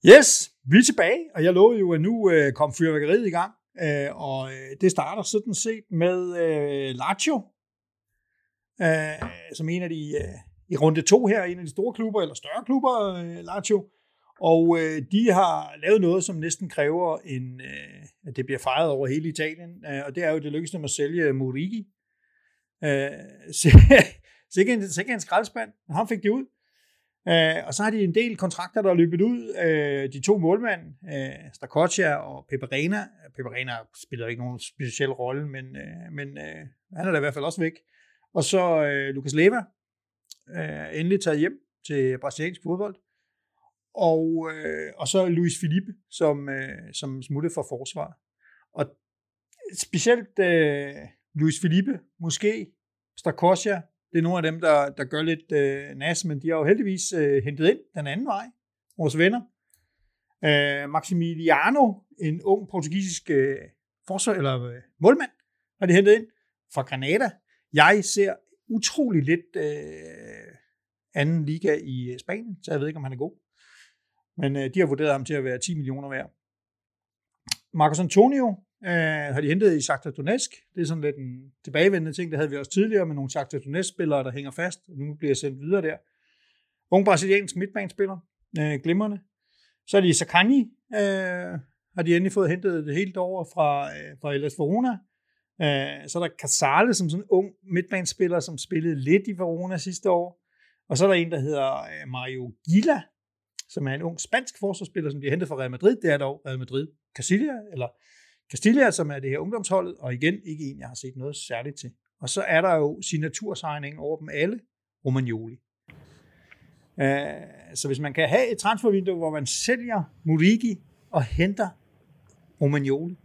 Speaker 1: Yes, vi er tilbage, og jeg lovede jo, at nu øh, kom fyrværkeriet i gang, øh, og øh, det starter sådan set med øh, Lazio, øh, som en af de, øh, i runde to her, en af de store klubber, eller større klubber, øh, Lazio, og øh, de har lavet noget, som næsten kræver, en, øh, at det bliver fejret over hele Italien, øh, og det er jo, det lykkedes dem at sælge Murigi. Øh, så, så ikke en, så en skraldespand, men ham fik det ud. Øh, og så har de en del kontrakter, der er løbet ud. Øh, de to målmænd, øh, Stakoccia og Peperena. Peperena spiller ikke nogen speciel rolle, men, øh, men øh, han er da i hvert fald også væk. Og så øh, Lukas Leva, øh, endelig taget hjem til brasiliansk fodbold. Og, øh, og så Luis Felipe, som, øh, som smuttede fra forsvar. Og specielt øh, Luis Felipe, måske Stakosja, det er nogle af dem, der, der gør lidt øh, nas, men de har jo heldigvis øh, hentet ind den anden vej, vores venner. Øh, Maximiliano, en ung portugisisk øh, forsvar, eller øh, målmand, har de hentet ind fra Granada. Jeg ser utrolig lidt øh, anden liga i øh, Spanien, så jeg ved ikke, om han er god. Men øh, de har vurderet ham til at være 10 millioner værd. Marcos Antonio, øh, har de hentet i Shakhtar Donetsk. Det er sådan lidt en tilbagevendende ting, det havde vi også tidligere med nogle Shakhtar Donetsk-spillere, der hænger fast, og nu bliver sendt videre der. Ung brasiliansk midtbanespiller, øh, glimrende. Så er de Sakani, øh, har de endelig fået hentet det helt over fra, øh, fra Hellas Verona. Øh, så er der Casale, som sådan en ung midtbanespiller, som spillede lidt i Verona sidste år. Og så er der en, der hedder øh, Mario Gila, som er en ung spansk forsvarsspiller, som bliver hentet fra Real Madrid. Det er dog Real Madrid Castilla, eller Castilla, som er det her ungdomsholdet, og igen ikke en, jeg har set noget særligt til. Og så er der jo signatursigningen over dem alle, Romagnoli. Uh, så hvis man kan have et transfervindue, hvor man sælger Murigi og henter Romagnoli,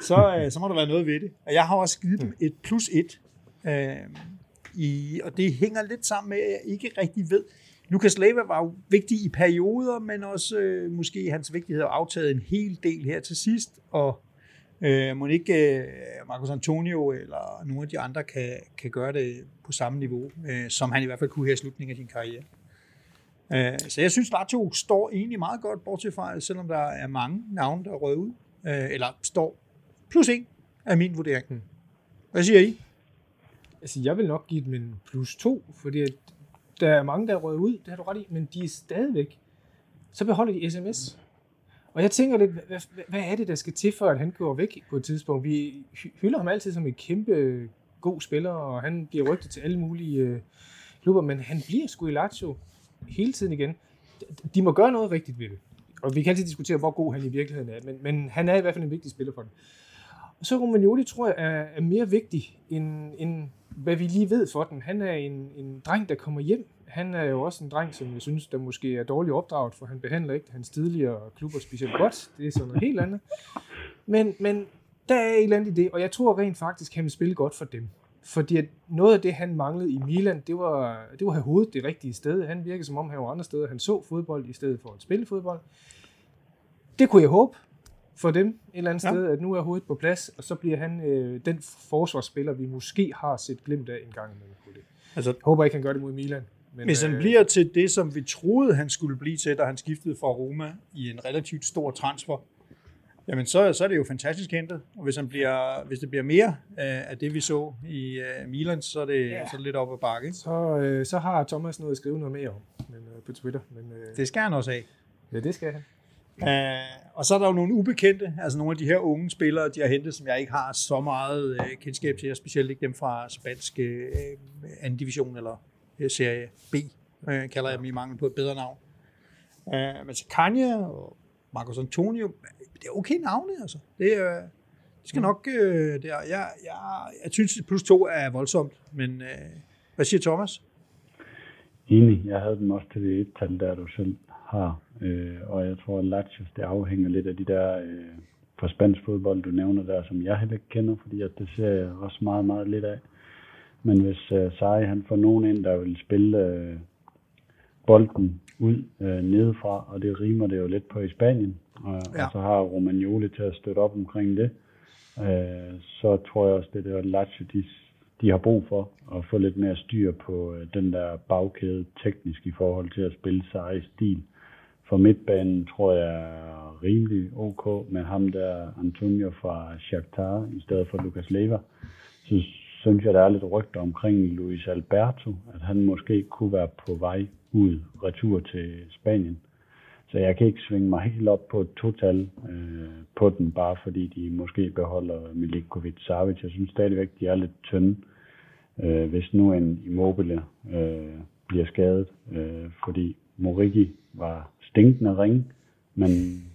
Speaker 1: så, uh, så må der være noget ved det. Og jeg har også givet dem et plus et. Uh, i, og det hænger lidt sammen med, at jeg ikke rigtig ved. Lukas Leva var jo vigtig i perioder, men også øh, måske hans vigtighed har aftaget en hel del her til sidst, og øh, må ikke øh, Marcos Antonio eller nogle af de andre kan, kan gøre det på samme niveau, øh, som han i hvert fald kunne her i slutningen af sin karriere. Øh, så jeg synes, Lazio står egentlig meget godt, bortset fra, selvom der er mange navne, der er røget ud, øh, eller står plus en af min vurdering. Hmm. Hvad siger I?
Speaker 2: Altså, jeg vil nok give dem en plus to, fordi der er mange, der er røget ud, det har du ret i, men de er stadigvæk. Så beholder de sms. Og jeg tænker lidt, hvad, hvad er det, der skal til, for at han går væk på et tidspunkt? Vi hylder ham altid som en kæmpe god spiller, og han bliver rygtet til alle mulige øh, klubber, men han bliver sgu i Lazio hele tiden igen. De må gøre noget rigtigt ved det. Og vi kan altid diskutere, hvor god han i virkeligheden er, men, men han er i hvert fald en vigtig spiller for dem. Og så Romagnoli tror jeg er, er mere vigtig, end, end hvad vi lige ved for den. Han er en, en dreng, der kommer hjem. Han er jo også en dreng, som jeg synes, der måske er dårligt opdraget, for han behandler ikke hans tidligere klubber specielt godt. Det er sådan noget helt andet. Men, men der er et eller andet i det, og jeg tror rent faktisk, han vil spille godt for dem. Fordi at noget af det, han manglede i Milan, det var, det var at have hovedet det rigtige sted. Han virkede som om, han var andre steder. Han så fodbold i stedet for at spille fodbold. Det kunne jeg håbe for dem et eller andet ja. sted, at nu er hovedet på plads, og så bliver han øh, den forsvarsspiller, vi måske har set glimt af en gang imellem. Altså, jeg håber ikke, han gør det mod Milan.
Speaker 1: Men, hvis han øh, bliver til det, som vi troede, han skulle blive til, da han skiftede fra Roma i en relativt stor transfer, jamen så, så er det jo fantastisk hentet. Og hvis, han bliver, hvis det bliver mere øh, af det, vi så i øh, Milan, så er det, ja. så er det lidt op ad bakke.
Speaker 2: Så, øh, så har Thomas noget at skrive noget mere om men, øh, på Twitter. Men,
Speaker 1: øh, det skal han også have.
Speaker 2: Ja, det skal han.
Speaker 1: Uh, og så er der jo nogle ubekendte, altså nogle af de her unge spillere, de har hentet, som jeg ikke har så meget uh, kendskab til, specielt ikke dem fra spansk uh, anden division eller uh, serie B, uh, kalder jeg dem i mangel på et bedre navn. Uh, men så Kanye og Marcos Antonio, det er okay navne, altså. Det, uh, det skal mm. nok, uh, det er, jeg, jeg, jeg synes, plus to er voldsomt, men uh, hvad siger Thomas?
Speaker 3: Enig, jeg havde dem også til det et tal, der du selv har. Øh, og jeg tror, at Lazio, det afhænger lidt af de der øh, fra spansk fodbold, du nævner der, som jeg heller ikke kender, fordi at det ser jeg også meget, meget lidt af. Men hvis øh, Sarri, han får nogen ind, der vil spille øh, bolden ud øh, nedefra, og det rimer det jo lidt på i Spanien, og, ja. og så har Romagnoli til at støtte op omkring det, øh, så tror jeg også, det er Lazio, de de har brug for at få lidt mere styr på øh, den der bagkæde teknisk i forhold til at spille i stil. For midtbanen tror jeg er rimelig ok med ham der Antonio fra Shakhtar i stedet for Lucas Lever. Så synes jeg, der er lidt rygter omkring Luis Alberto, at han måske kunne være på vej ud retur til Spanien. Så jeg kan ikke svinge mig helt op på et total øh, på den, bare fordi de måske beholder Milinkovic Savic. Jeg synes stadigvæk, de er lidt tynde, øh, hvis nu en Immobile øh, bliver skadet, øh, fordi Morigi var stinkende ring, men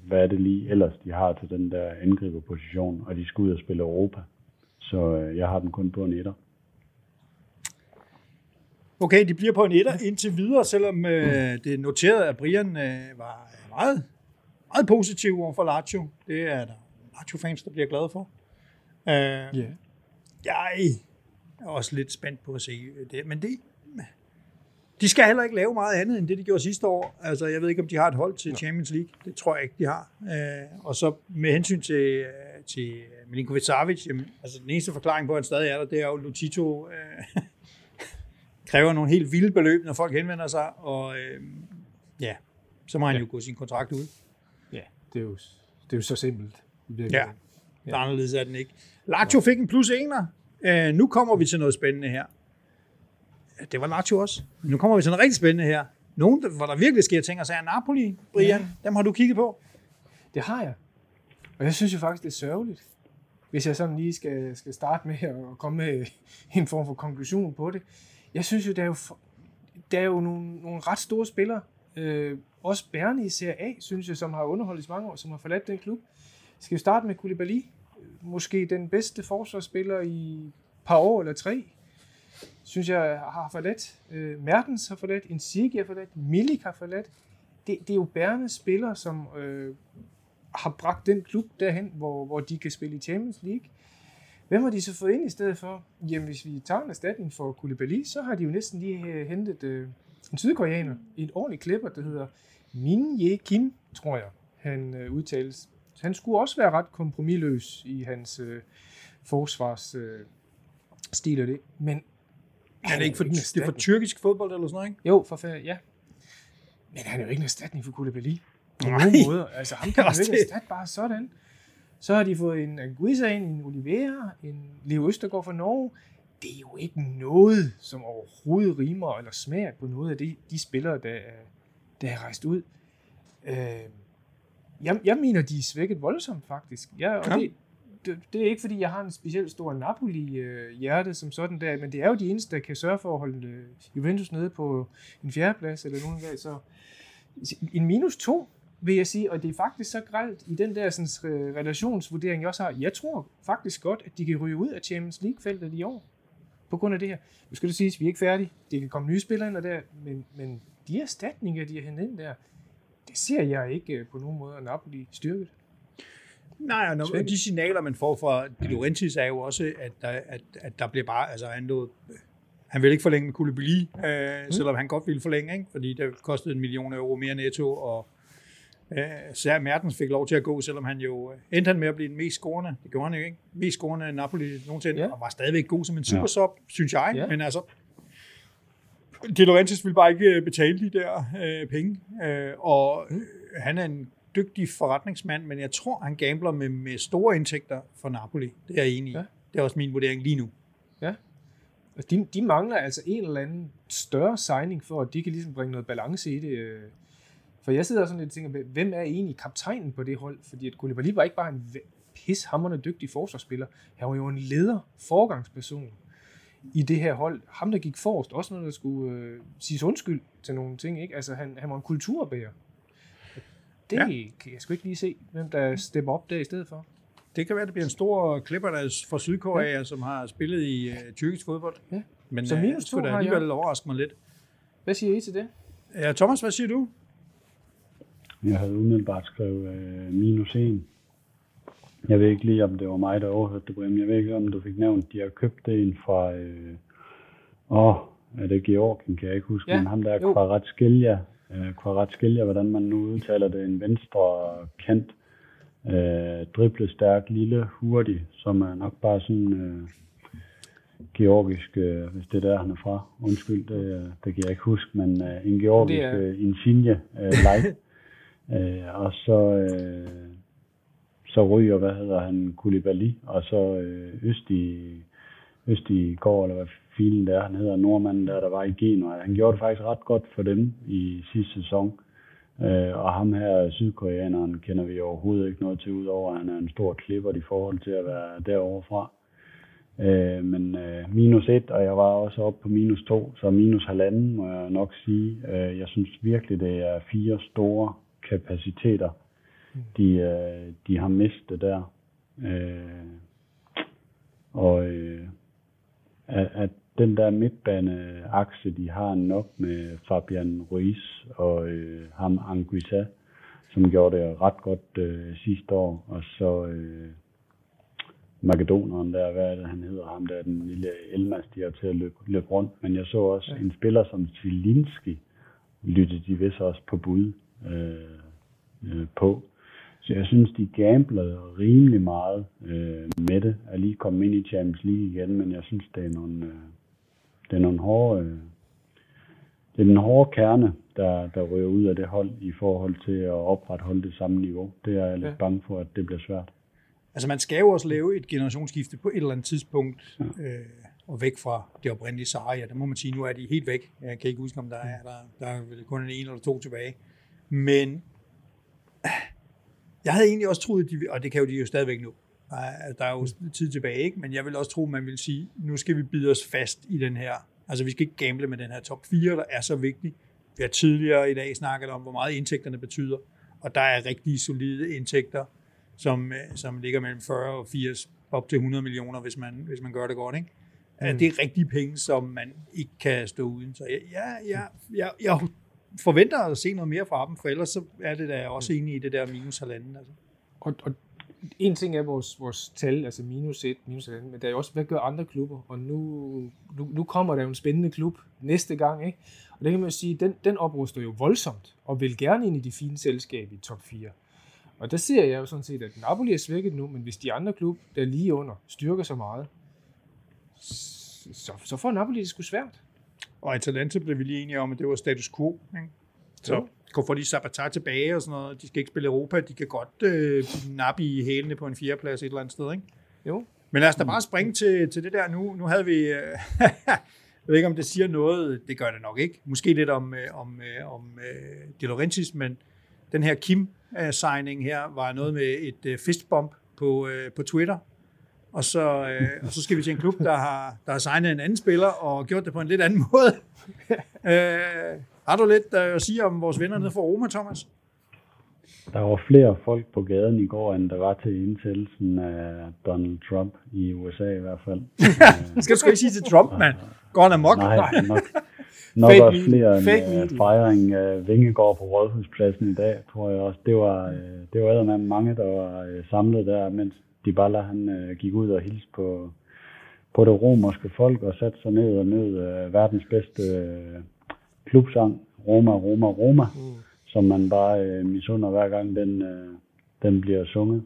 Speaker 3: hvad er det lige ellers, de har til den der angriberposition, og de skal ud og spille Europa. Så øh, jeg har den kun på en etter.
Speaker 1: Okay, de bliver på en etter indtil videre, selvom øh, det er noteret, at Brian øh, var meget, meget positiv over for Lazio. Det er der Lazio-fans, der bliver glade for. Øh, yeah. Jeg er også lidt spændt på at se det, men det, de skal heller ikke lave meget andet, end det, de gjorde sidste år. Altså, jeg ved ikke, om de har et hold til Champions League. Det tror jeg ikke, de har. Øh, og så med hensyn til, øh, til Milinkovic Savic, jamen, altså den eneste forklaring på, at han stadig er der, det er jo, Lutito øh, kræver nogle helt vilde beløb, når folk henvender sig, og øh, ja, så må han ja. jo gå sin kontrakt ud.
Speaker 2: Ja, det er jo, det er jo så simpelt.
Speaker 1: Ja, ja. er anderledes er den ikke. Lazio fik en plus ener. Øh, nu kommer vi til noget spændende her det var Lazio også. Nu kommer vi til noget rigtig spændende her. Nogen, hvor der virkelig sker ting, og så er Napoli, Brian, ja. dem har du kigget på?
Speaker 2: Det har jeg. Og jeg synes jo faktisk, det er sørgeligt, hvis jeg sådan lige skal, skal starte med at komme med en form for konklusion på det. Jeg synes jo, der er jo, der er jo nogle, nogle ret store spillere, øh, også bærende i Serie A, synes jeg, som har underholdt i mange år, som har forladt den klub. Skal vi starte med Koulibaly? Måske den bedste forsvarsspiller i par år eller tre synes jeg har forladt. Øh, Mertens har forladt, Insigne har forladt, Milik har forladt. Det, det er jo bærende spillere, som øh, har bragt den klub derhen, hvor, hvor de kan spille i Champions League. Hvem har de så fået ind i stedet for? Jamen, hvis vi tager en erstatning for Koulibaly, så har de jo næsten lige øh, hentet øh, en sydkoreaner, en ordentlig klipper, der hedder Min Ye Kim, tror jeg, han øh, udtales. Han skulle også være ret kompromilløs i hans øh, forsvars øh, stil og det. Men
Speaker 1: er det ikke for, det er for tyrkisk fodbold eller sådan noget, ikke?
Speaker 2: Jo, for færdig, ja. Men han er jo ikke en erstatning for Koulibaly. På nogen måde. Altså, ham kan man jo ikke erstatte bare sådan. Så har de fået en Anguissa ind, en Oliveira, en Leo Østergaard fra Norge. Det er jo ikke noget, som overhovedet rimer eller smager på noget af de, de spillere, der, der er rejst ud. Øh, jeg, jeg mener, de er svækket voldsomt, faktisk. Ja, og ja. Det, det, det er ikke, fordi jeg har en specielt stor Napoli-hjerte øh, som sådan der, men det er jo de eneste, der kan sørge for at holde øh, Juventus nede på en fjerdeplads eller nogen gang. Så en minus to, vil jeg sige, og det er faktisk så gralt i den der sådan, øh, relationsvurdering, jeg også har. Jeg tror faktisk godt, at de kan ryge ud af Champions League-feltet i år, på grund af det her. Nu skal det siges, at vi er ikke færdige. Det kan komme nye spillere ind og der, men, men de erstatninger, de har hentet ind der, det ser jeg ikke på nogen måde Napoli styrket.
Speaker 1: Nej, og når, de signaler, man får fra De Laurentiis, er jo også, at der, at, at der bliver bare, altså han, lod, han vil ikke forlænge med Koulibaly, øh, mm. selvom han godt ville forlænge, ikke? fordi det kostede en million euro mere netto, og øh, så Mertens fik lov til at gå, selvom han jo øh, endte han med at blive den mest scorende, det gjorde han jo ikke, mest scorende Napoli nogensinde, ja. og var stadigvæk god som en super sub, ja. synes jeg, ja. men altså, De Laurentiis ville bare ikke øh, betale de der øh, penge, øh, og han er en dygtig forretningsmand, men jeg tror, han gambler med, med store indtægter for Napoli. Det er jeg enig i. Ja. Det er også min vurdering lige nu.
Speaker 2: Ja. De, de mangler altså en eller anden større signing for, at de kan ligesom bringe noget balance i det. Øh. For jeg sidder sådan lidt og tænker, hvem er egentlig kaptajnen på det hold? Fordi at Koulibaly var ikke bare en pishammerende dygtig forsvarsspiller. Han var jo en leder, forgangsperson i det her hold. Ham, der gik forrest, også når der skulle øh, siges undskyld til nogle ting. Ikke? Altså, han, han var en kulturbærer. Det ja. kan jeg sgu ikke lige se, hvem der stepper op der i stedet for.
Speaker 1: Det kan være, det bliver en stor klipper der fra Sydkorea, ja. som har spillet i uh, tyrkisk fodbold. Ja. Men så minus uh, to har alligevel jeg. overraske mig lidt.
Speaker 2: Hvad siger I til det?
Speaker 1: Ja, Thomas, hvad siger du?
Speaker 3: Jeg havde umiddelbart skrevet uh, minus 1. Jeg ved ikke lige, om det var mig, der overhørte det, Brim. Jeg ved ikke, om du fik nævnt, de har købt det ind fra... Øh, åh, er det Georgien, kan jeg ikke huske, ja. men ham der er Kvaratskhelia, øh, Kvaratskhelia, hvordan man nu udtaler det, en venstre kant, øh, driblestærk, lille, hurtig, som er nok bare sådan øh, georgisk, øh, hvis det er der, han er fra. Undskyld, det, det kan jeg ikke huske, men øh, en georgisk er... øh, Insigne øh, light. øh, og så, øh, så ryger, hvad hedder han, Koulibaly, og så øh, Øst i, Øst i går, eller hvad filen der, han hedder nordmanden der, der var i Genua. Han gjorde det faktisk ret godt for dem i sidste sæson. Øh, og ham her, sydkoreaneren, kender vi overhovedet ikke noget til, udover at han er en stor klipper i forhold til at være derovre fra. Øh, men øh, minus et, og jeg var også oppe på minus to, så minus halvanden må jeg nok sige. Øh, jeg synes virkelig, det er fire store kapaciteter, de, øh, de har mistet der. Øh, og øh, at, at den der midtbaneakse, de har nok med Fabian Ruiz og øh, ham Anguissa, som gjorde det ret godt øh, sidste år, og så øh, Makedoneren der, hvad er det, han hedder, ham der, den lille Elmas, de har til at løbe, løbe rundt. Men jeg så også ja. en spiller som Zielinski, lyttede de vist også på bud øh, øh, på. Så jeg synes, de gamblede rimelig meget øh, med det. Jeg lige kommet ind i Champions League igen, men jeg synes, det er nogle, øh, det er nogle hårde, øh, det er den hårde kerne, der, der ryger ud af det hold i forhold til at opretholde det samme niveau. Det er jeg lidt ja. bange for, at det bliver svært.
Speaker 1: Altså man skal jo også lave et generationsskifte på et eller andet tidspunkt, ja. øh, og væk fra det oprindelige Sarria. Der må man sige, nu er de helt væk. Jeg kan ikke huske, om der er, der, der er kun en eller to tilbage. Men jeg havde egentlig også troet, de, og det kan jo de jo stadigvæk nu, der er jo tid tilbage, ikke? men jeg vil også tro, man vil sige, nu skal vi bide os fast i den her, altså vi skal ikke gamble med den her top 4, der er så vigtig. Vi har tidligere i dag snakket om, hvor meget indtægterne betyder, og der er rigtig solide indtægter, som, øh, som ligger mellem 40 og 80, op til 100 millioner, hvis man, hvis man gør det godt. Ikke? Mm. Det er rigtige penge, som man ikke kan stå uden. Så jeg, jeg, jeg, jeg, jeg forventer at se noget mere fra dem, for ellers så er det da også enig i det der minus halvanden. Altså.
Speaker 2: Og, og en ting er vores, vores tal, altså minus 1, minus et, men der er jo også, hvad gør andre klubber? Og nu, nu, nu kommer der jo en spændende klub næste gang, ikke? Og det kan man jo sige, den, den opruster jo voldsomt, og vil gerne ind i de fine selskaber i top 4. Og der ser jeg jo sådan set, at Napoli er svækket nu, men hvis de andre klub, der lige under, styrker så meget, så, så får Napoli det sgu svært.
Speaker 1: Og Atalanta blev vi lige enige om, at det var status quo. Ikke? Så kunne få de Sabatar tilbage og sådan noget. De skal ikke spille Europa. De kan godt øh, nappe i hælene på en fjerdeplads et eller andet sted. Ikke?
Speaker 2: Jo.
Speaker 1: Men lad os da bare springe til, til det der nu. Nu havde vi... Øh, jeg ved ikke, om det siger noget. Det gør det nok ikke. Måske lidt om, øh, om, øh, om øh, De Laurentiis, men den her Kim-signing her var noget med et øh, fistbump på, øh, på Twitter. Og så, øh, og så skal vi til en klub, der har, der har signet en anden spiller og gjort det på en lidt anden måde. øh, har du lidt øh, at sige om vores venner nede fra Roma, Thomas?
Speaker 3: Der var flere folk på gaden i går, end der var til indsættelsen af Donald Trump i USA i hvert fald.
Speaker 1: Skal du sgu ikke sige til Trump, mand. Går han amok?
Speaker 3: Nej, nok, nok
Speaker 2: Fake
Speaker 3: også flere end
Speaker 2: Fake
Speaker 3: uh,
Speaker 2: media.
Speaker 3: fejring af Vingegård på Rådhuspladsen i dag, tror jeg også. Det var, uh, det var med mange, der var uh, samlet der, mens Dybala han uh, gik ud og hilste på, på det romerske folk og satte sig ned og nød uh, verdens bedste uh, klubsang, Roma, Roma, Roma, mm. som man bare uh, misunder hver gang den, uh, den bliver sunget.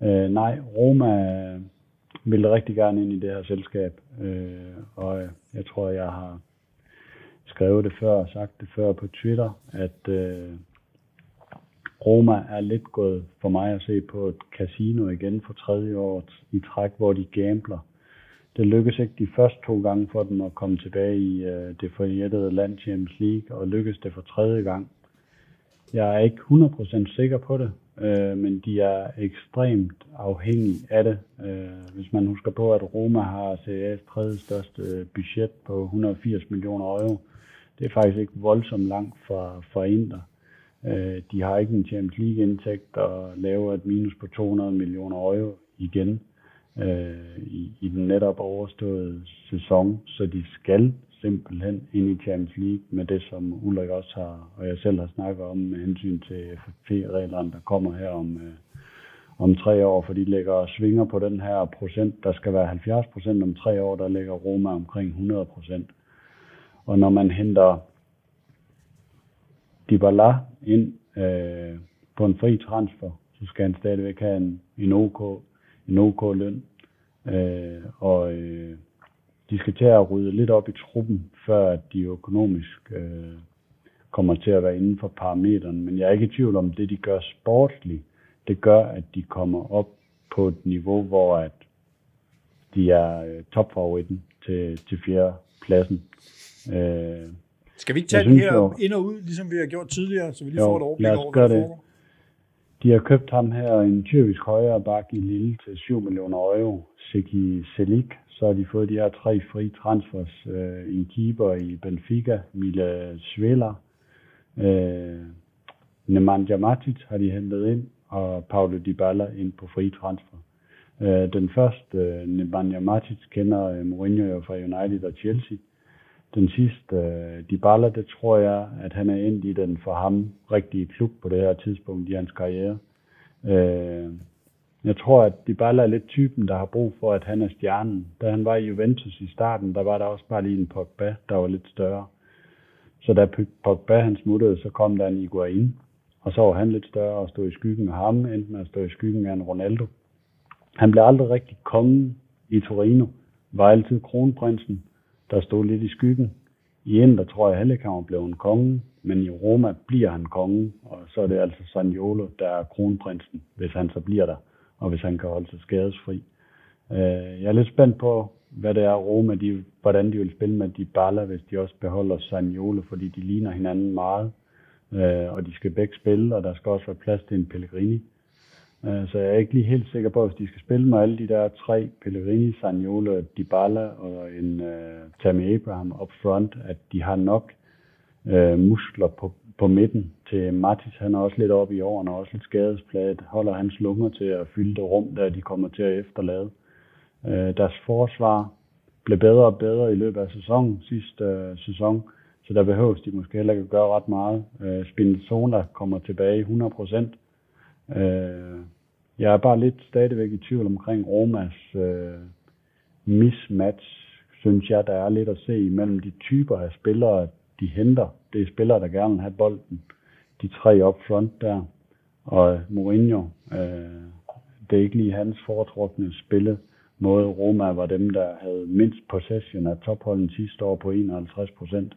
Speaker 3: Uh, nej, Roma uh, ville rigtig gerne ind i det her selskab, uh, og uh, jeg tror, jeg har skrevet det før og sagt det før på Twitter, at øh, Roma er lidt gået for mig at se på et casino igen for tredje år i træk, hvor de gambler. Det lykkedes ikke de første to gange for dem at komme tilbage i øh, det forjættede land Champions League, og lykkedes det for tredje gang. Jeg er ikke 100% sikker på det, øh, men de er ekstremt afhængige af det. Øh, hvis man husker på, at Roma har CA's tredje største øh, budget på 180 millioner euro, det er faktisk ikke voldsomt langt fra, fra Inter. Øh, de har ikke en Champions League-indtægt og laver et minus på 200 millioner euro igen øh, Øh, i, i den netop overståede sæson, så de skal simpelthen ind i Champions League med det, som Ulrik også har, og jeg selv har snakket om med hensyn til FFP-reglerne, der kommer her om, øh, om tre år, for de lægger og svinger på den her procent. Der skal være 70 procent om tre år, der ligger Roma omkring 100 procent. Og når man henter Dybala ind øh, på en fri transfer, så skal han stadigvæk have en, en OK, en OK løn. Øh, og øh, de skal til at rydde lidt op i truppen, før at de økonomisk øh, kommer til at være inden for parameteren. Men jeg er ikke i tvivl om, det de gør sportsligt, det gør, at de kommer op på et niveau, hvor at de er øh, topfavoritten til, til fjerde pladsen. Øh,
Speaker 1: Skal vi ikke tage
Speaker 3: synes
Speaker 1: her
Speaker 3: jo-
Speaker 1: ind og ud, ligesom vi har gjort tidligere, så vi lige
Speaker 3: Jo,
Speaker 1: får et overblik over, hvad der
Speaker 3: det.
Speaker 1: foregår?
Speaker 3: De har købt ham her, en tyrkisk højre bak i Lille til 7 millioner euro. Seki Selik. Så har de fået de her tre fri transfers. Øh, en keeper i Benfica, Mila Svela. Øh, Nemanja Matic har de hentet ind, og Paulo Dybala ind på fri transfer. Øh, den første, øh, Nemanja Matic, kender øh, Mourinho jo fra United og Chelsea. Den sidste, øh, Dybala, det tror jeg, at han er endt i den for ham rigtige klub på det her tidspunkt i hans karriere. Øh, jeg tror, at Dybala er lidt typen, der har brug for, at han er stjernen. Da han var i Juventus i starten, der var der også bare lige en Pogba, der var lidt større. Så da Pogba han smuttede, så kom der en Iguain, og så var han lidt større og stod i skyggen af ham, endte med at stå i skyggen af en Ronaldo. Han blev aldrig rigtig kongen i Torino, var altid kronprinsen, der stod lidt i skyggen. I Inter tror jeg heller ikke, han var blevet en konge, men i Roma bliver han konge, og så er det altså Saniolo, der er kronprinsen, hvis han så bliver der, og hvis han kan holde sig skadesfri. Øh, jeg er lidt spændt på, hvad det er Roma, de, hvordan de vil spille med Dybala, hvis de også beholder Saniolo, fordi de ligner hinanden meget, øh, og de skal begge spille, og der skal også være plads til en Pellegrini. Øh, så jeg er ikke lige helt sikker på, hvis de skal spille med alle de der tre, Pellegrini, Sagnolo, Dybala og en uh, Tammy Abraham up front, at de har nok uh, muskler på, på midten til Matis. Han er også lidt oppe i årene og også lidt skadespladet. Holder hans lunger til at fylde det rum, der de kommer til at efterlade. Uh, deres forsvar blev bedre og bedre i løbet af sæsonen, sidste uh, sæson, så der behøves de måske heller ikke at gøre ret meget. Uh, Spinzola kommer tilbage 100 procent. Øh, jeg er bare lidt stadigvæk i tvivl omkring Romas øh, mismatch, synes jeg, der er lidt at se imellem de typer af spillere, de henter. Det er spillere, der gerne vil have bolden. De tre up front der. Og Mourinho, øh, det er ikke lige hans foretrukne spille måde. Roma var dem, der havde mindst possession af topholden sidste år på 51 procent.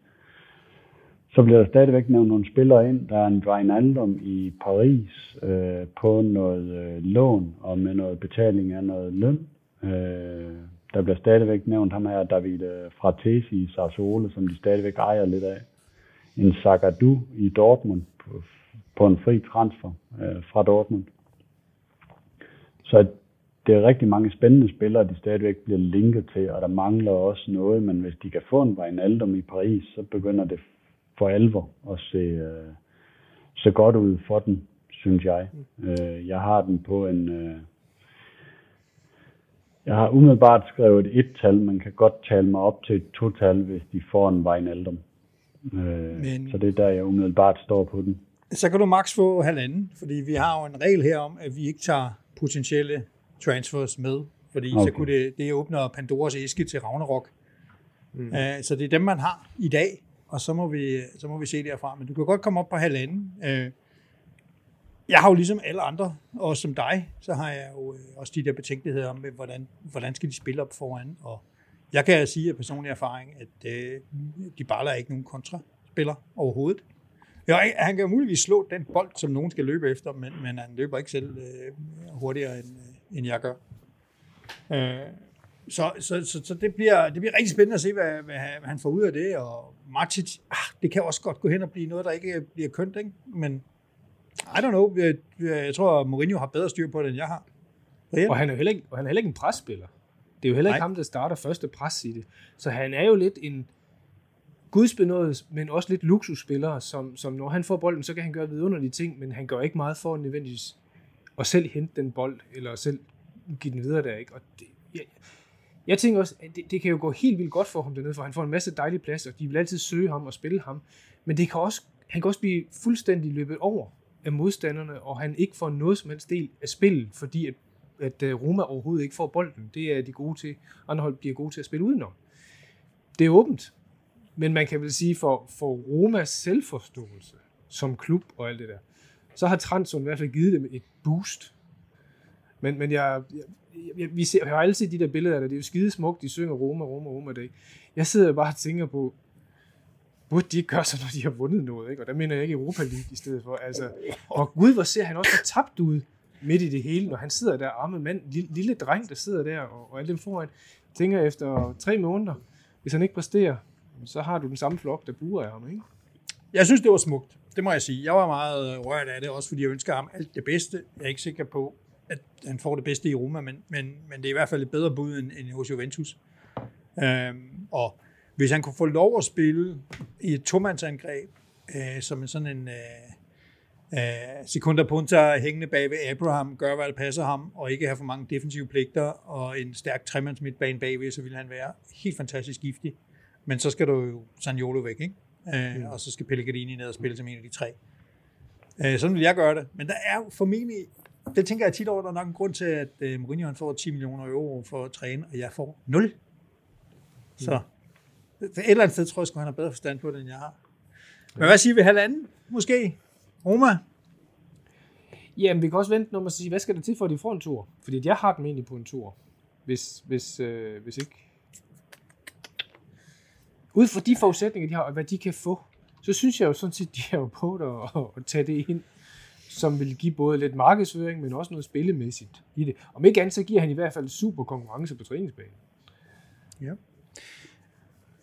Speaker 3: Så bliver der stadigvæk nævnt nogle spillere ind. Der er en Wijnaldum i Paris øh, på noget øh, lån og med noget betaling af noget løn. Øh, der bliver stadigvæk nævnt ham her, David øh, Fratesi i Sassuolo, som de stadigvæk ejer lidt af. En Sagadu i Dortmund på, på en fri transfer øh, fra Dortmund. Så det er rigtig mange spændende spillere, de stadigvæk bliver linket til, og der mangler også noget, men hvis de kan få en Wijnaldum i Paris, så begynder det for alvor at se, øh, se godt ud for den, synes jeg. Øh, jeg har den på en... Øh, jeg har umiddelbart skrevet et et-tal, man kan godt tale mig op til et to-tal, hvis de får en Wijnaldum. Øh, Men... Så det er der, jeg umiddelbart står på den.
Speaker 1: Så kan du max få halvanden, fordi vi har jo en regel her om, at vi ikke tager potentielle transfers med, fordi okay. så kunne det, det åbner Pandoras æske til Ragnarok. Mm. Uh, så det er dem, man har i dag, og så må vi, så må vi se derfra. Men du kan godt komme op på halvanden. Uh, jeg har jo ligesom alle andre, og som dig, så har jeg jo øh, også de der betænkeligheder om, øh, hvordan, hvordan skal de spille op foran. Og jeg kan sige af personlig erfaring, at øh, de baller ikke nogen kontraspiller overhovedet. Jo, han kan jo muligvis slå den bold, som nogen skal løbe efter, men, men han løber ikke selv øh, hurtigere, end, øh, end jeg gør. Øh, så, så, så, så det, bliver, det bliver rigtig spændende at se, hvad, hvad han får ud af det. Og Matic, ah, det kan også godt gå hen og blive noget, der ikke bliver kønt, ikke? men i don't know. Jeg, jeg tror, Mourinho har bedre styr på det, end jeg har.
Speaker 2: Og han er heller ikke, og han er heller ikke en presspiller. Det er jo heller ikke Nej. ham, der starter første pres i det. Så han er jo lidt en gudsbenået, men også lidt luksusspiller, som, som når han får bolden, så kan han gøre vidunderlige ting, men han gør ikke meget for nødvendigvis at selv hente den bold, eller selv give den videre der. Ikke? Og det, jeg, jeg tænker også, at det, det kan jo gå helt vildt godt for ham dernede, for han får en masse dejlige pladser, de vil altid søge ham og spille ham, men det kan også, han kan også blive fuldstændig løbet over af modstanderne, og han ikke får noget som helst del af spillet, fordi at, at øh, Roma overhovedet ikke får bolden. Det er de gode til. Andre hold bliver gode til at spille udenom. Det er åbent. Men man kan vel sige, for, for Romas selvforståelse som klub og alt det der, så har Transson i hvert fald givet dem et boost. Men, men jeg, jeg, jeg, vi ser, jeg har altid de der billeder der, det. Er jo skide smukt, de synger Roma, Roma, Roma dag. Jeg sidder bare og tænker på, burde de ikke gøre så, når de har vundet noget, ikke? Og der mener jeg ikke Europa League i stedet for. Altså, og gud, hvor ser han også tabt ud midt i det hele, når han sidder der, arme mand, lille, lille dreng, der sidder der, og, og alle dem foran, tænker efter tre måneder, hvis han ikke præsterer, så har du den samme flok, der buer af ham, ikke?
Speaker 1: Jeg synes, det var smukt. Det må jeg sige. Jeg var meget øh, rørt af det, også fordi jeg ønsker ham alt det bedste. Jeg er ikke sikker på, at han får det bedste i Roma, men, men, men det er i hvert fald et bedre bud end, end hos Juventus. Øhm, og hvis han kunne få lov at spille i et tomandsangreb, øh, som sådan en øh, øh, sekunder punta hængende bag ved Abraham, gør hvad der passer ham, og ikke have for mange defensive pligter, og en stærk tremands midtbane bagved, så vil han være helt fantastisk giftig. Men så skal du jo Sanjolo væk, ikke? Øh, mm. og så skal Pellegrini ned og spille som en af de tre. Øh, sådan vil jeg gøre det. Men der er jo formentlig, det tænker jeg tit over, der er nok en grund til, at øh, Mourinho får 10 millioner euro for at træne, og jeg får 0. Så mm. Et eller andet sted tror jeg, at han har bedre forstand på det, end jeg har. Men hvad siger vi? Halvanden, måske? Roma?
Speaker 2: Jamen, vi kan også vente, når man siger, hvad skal der til for, at de får en tur? Fordi jeg har dem egentlig på en tur. Hvis, hvis, øh, hvis ikke... Ud fra de forudsætninger, de har, og hvad de kan få, så synes jeg jo sådan set, de er jo på at, at tage det ind, som vil give både lidt markedsføring, men også noget spillemæssigt i det. Om ikke andet, så giver han i hvert fald super konkurrence på træningsbanen.
Speaker 1: Ja.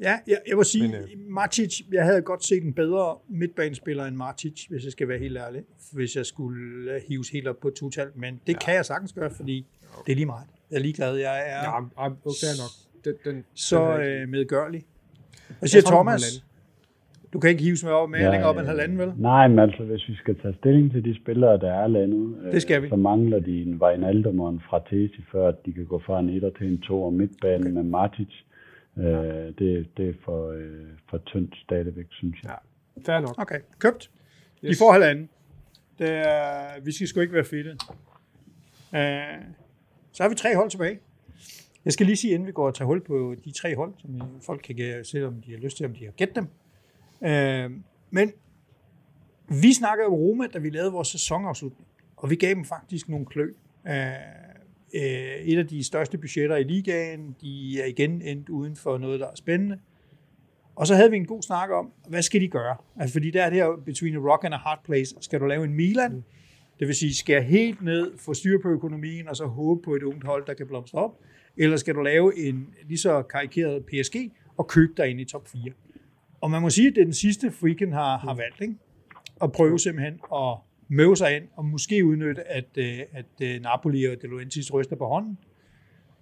Speaker 1: Ja, jeg, jeg vil sige, Men, øh... Martic, jeg havde godt set en bedre midtbanespiller end Martic, hvis jeg skal være helt ærlig, hvis jeg skulle øh, hives helt op på total. Men det ja. kan jeg sagtens gøre, fordi okay. det er lige meget. Jeg er ligeglad. Jeg er
Speaker 2: ja, okay, nok. Den, den,
Speaker 1: så den øh, medgørlig. Hvad siger Thomas? Du kan ikke hives med op med ja, længere op end halvanden, vel?
Speaker 3: Nej, men altså, hvis vi skal tage stilling til de spillere, der er landet,
Speaker 1: det skal vi.
Speaker 3: så mangler de en Wijnaldum og en Fratesi, før at de kan gå fra en etter til en to og midtbane okay. med Martic. Øh, det, det er for, øh, for tyndt stadigvæk, synes jeg.
Speaker 2: Ja, fair nok.
Speaker 1: Okay, købt. Yes. De får halvanden. Det er, vi skal sgu ikke være fedte. Øh, så har vi tre hold tilbage. Jeg skal lige sige, inden vi går og tager hul på de tre hold, som folk kan se, om de har lyst til, om de har gæt dem. Øh, men vi snakkede om Roma, da vi lavede vores sæsonafslutning, og vi gav dem faktisk nogle klø. Øh, et af de største budgetter i ligaen, de er igen endt uden for noget, der er spændende. Og så havde vi en god snak om, hvad skal de gøre? Altså, fordi der er det her between a rock and a hard place. Skal du lave en Milan? Mm. Det vil sige, skære helt ned, få styr på økonomien, og så håbe på et ungt hold, der kan blomstre op? Eller skal du lave en lige så karikeret PSG og købe dig ind i top 4? Og man må sige, at det er den sidste, Freaken har, har valgt, ikke? At prøve simpelthen at møve sig ind, og måske udnytte, at, øh, at, at Napoli og De Laurentiis ryster på hånden,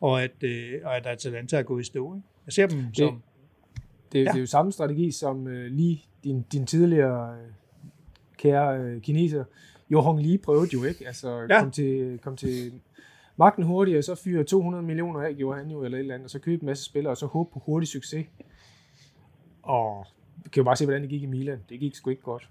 Speaker 1: og at, øh, og at Atalanta er gået i stå. Ikke? Jeg ser dem det, som...
Speaker 2: Det, ja. det er jo samme strategi som lige din, din tidligere kære kineser, Johan Lee prøvede jo, ikke? Altså, ja. kom, til, kom til magten hurtigt, og så fyre 200 millioner af, gjorde han jo, eller et eller andet, og så købe en masse spillere, og så håbe på hurtig succes. Og kan jo bare se, hvordan det gik i Milan. Det gik sgu ikke godt.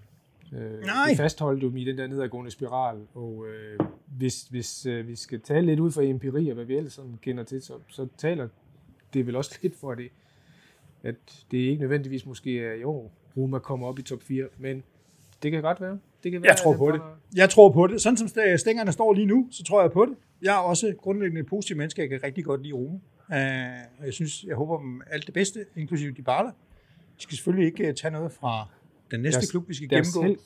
Speaker 2: Øh, Nej. De fastholdt jo i den der nedadgående spiral, og øh, hvis, hvis øh, vi skal tale lidt ud fra empiri og hvad vi ellers sådan kender til, så, så taler det vel også lidt for det, at det ikke nødvendigvis måske er i år, Roma kommer op i top 4, men det kan godt være. Det kan være
Speaker 1: jeg tror på det. Jeg tror på det. Sådan som stængerne står lige nu, så tror jeg på det. Jeg er også grundlæggende et positivt menneske. Jeg kan rigtig godt lide Roma. Uh, jeg synes, jeg håber dem alt det bedste, inklusive de baller. De skal selvfølgelig ikke øh, tage noget fra den næste deres, klub, vi skal deres gennemgå. Held,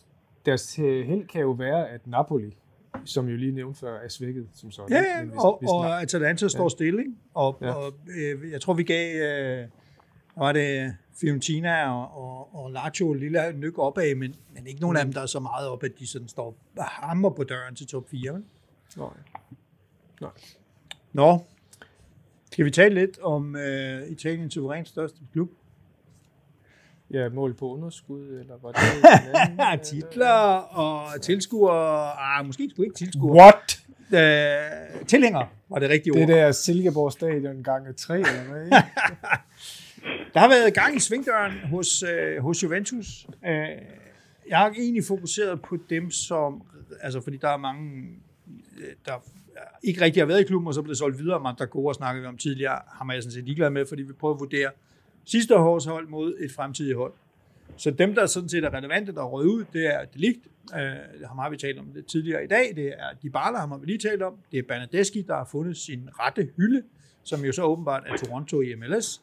Speaker 2: deres held kan jo være, at Napoli, som jo lige nævnte før, er svækket som sådan.
Speaker 1: Ja, ja hvis, og, hvis og Atalanta står ja. stille. Ikke? Og, ja. og øh, jeg tror, vi gav, øh, var det Fiorentina og, og, og Lazio lille nyk opad, men, men ikke nogen mm. af dem, der er så meget op, at de sådan står hammer på døren til top 4. Vel? Nej. Nej. Nå, skal vi tale lidt om uh, Italiens suverænt største klub?
Speaker 2: Ja, mål på underskud, eller var det
Speaker 1: anden, Titler og tilskuere. Ah, måske skulle ikke tilskuere.
Speaker 2: What?
Speaker 1: Uh, tilhænger var det rigtige
Speaker 2: det
Speaker 1: ord.
Speaker 2: Det der Silkeborg Stadion gange tre, eller hvad?
Speaker 1: der har været gang i svingdøren hos, uh, hos Juventus. Uh, jeg har egentlig fokuseret på dem, som... Altså, fordi der er mange, der ikke rigtig har været i klubben, og så blevet solgt videre. Mandragora snakkede vi om tidligere, har jeg sådan set ligeglad med, fordi vi prøver at vurdere sidste års hold mod et fremtidigt hold. Så dem, der sådan set er relevante, der er røget ud, det er Delict, øh, ham har vi talt om det tidligere i dag, det er Dybala, ham har vi lige talt om, det er Bernadeschi, der har fundet sin rette hylde, som jo så åbenbart er Toronto i MLS.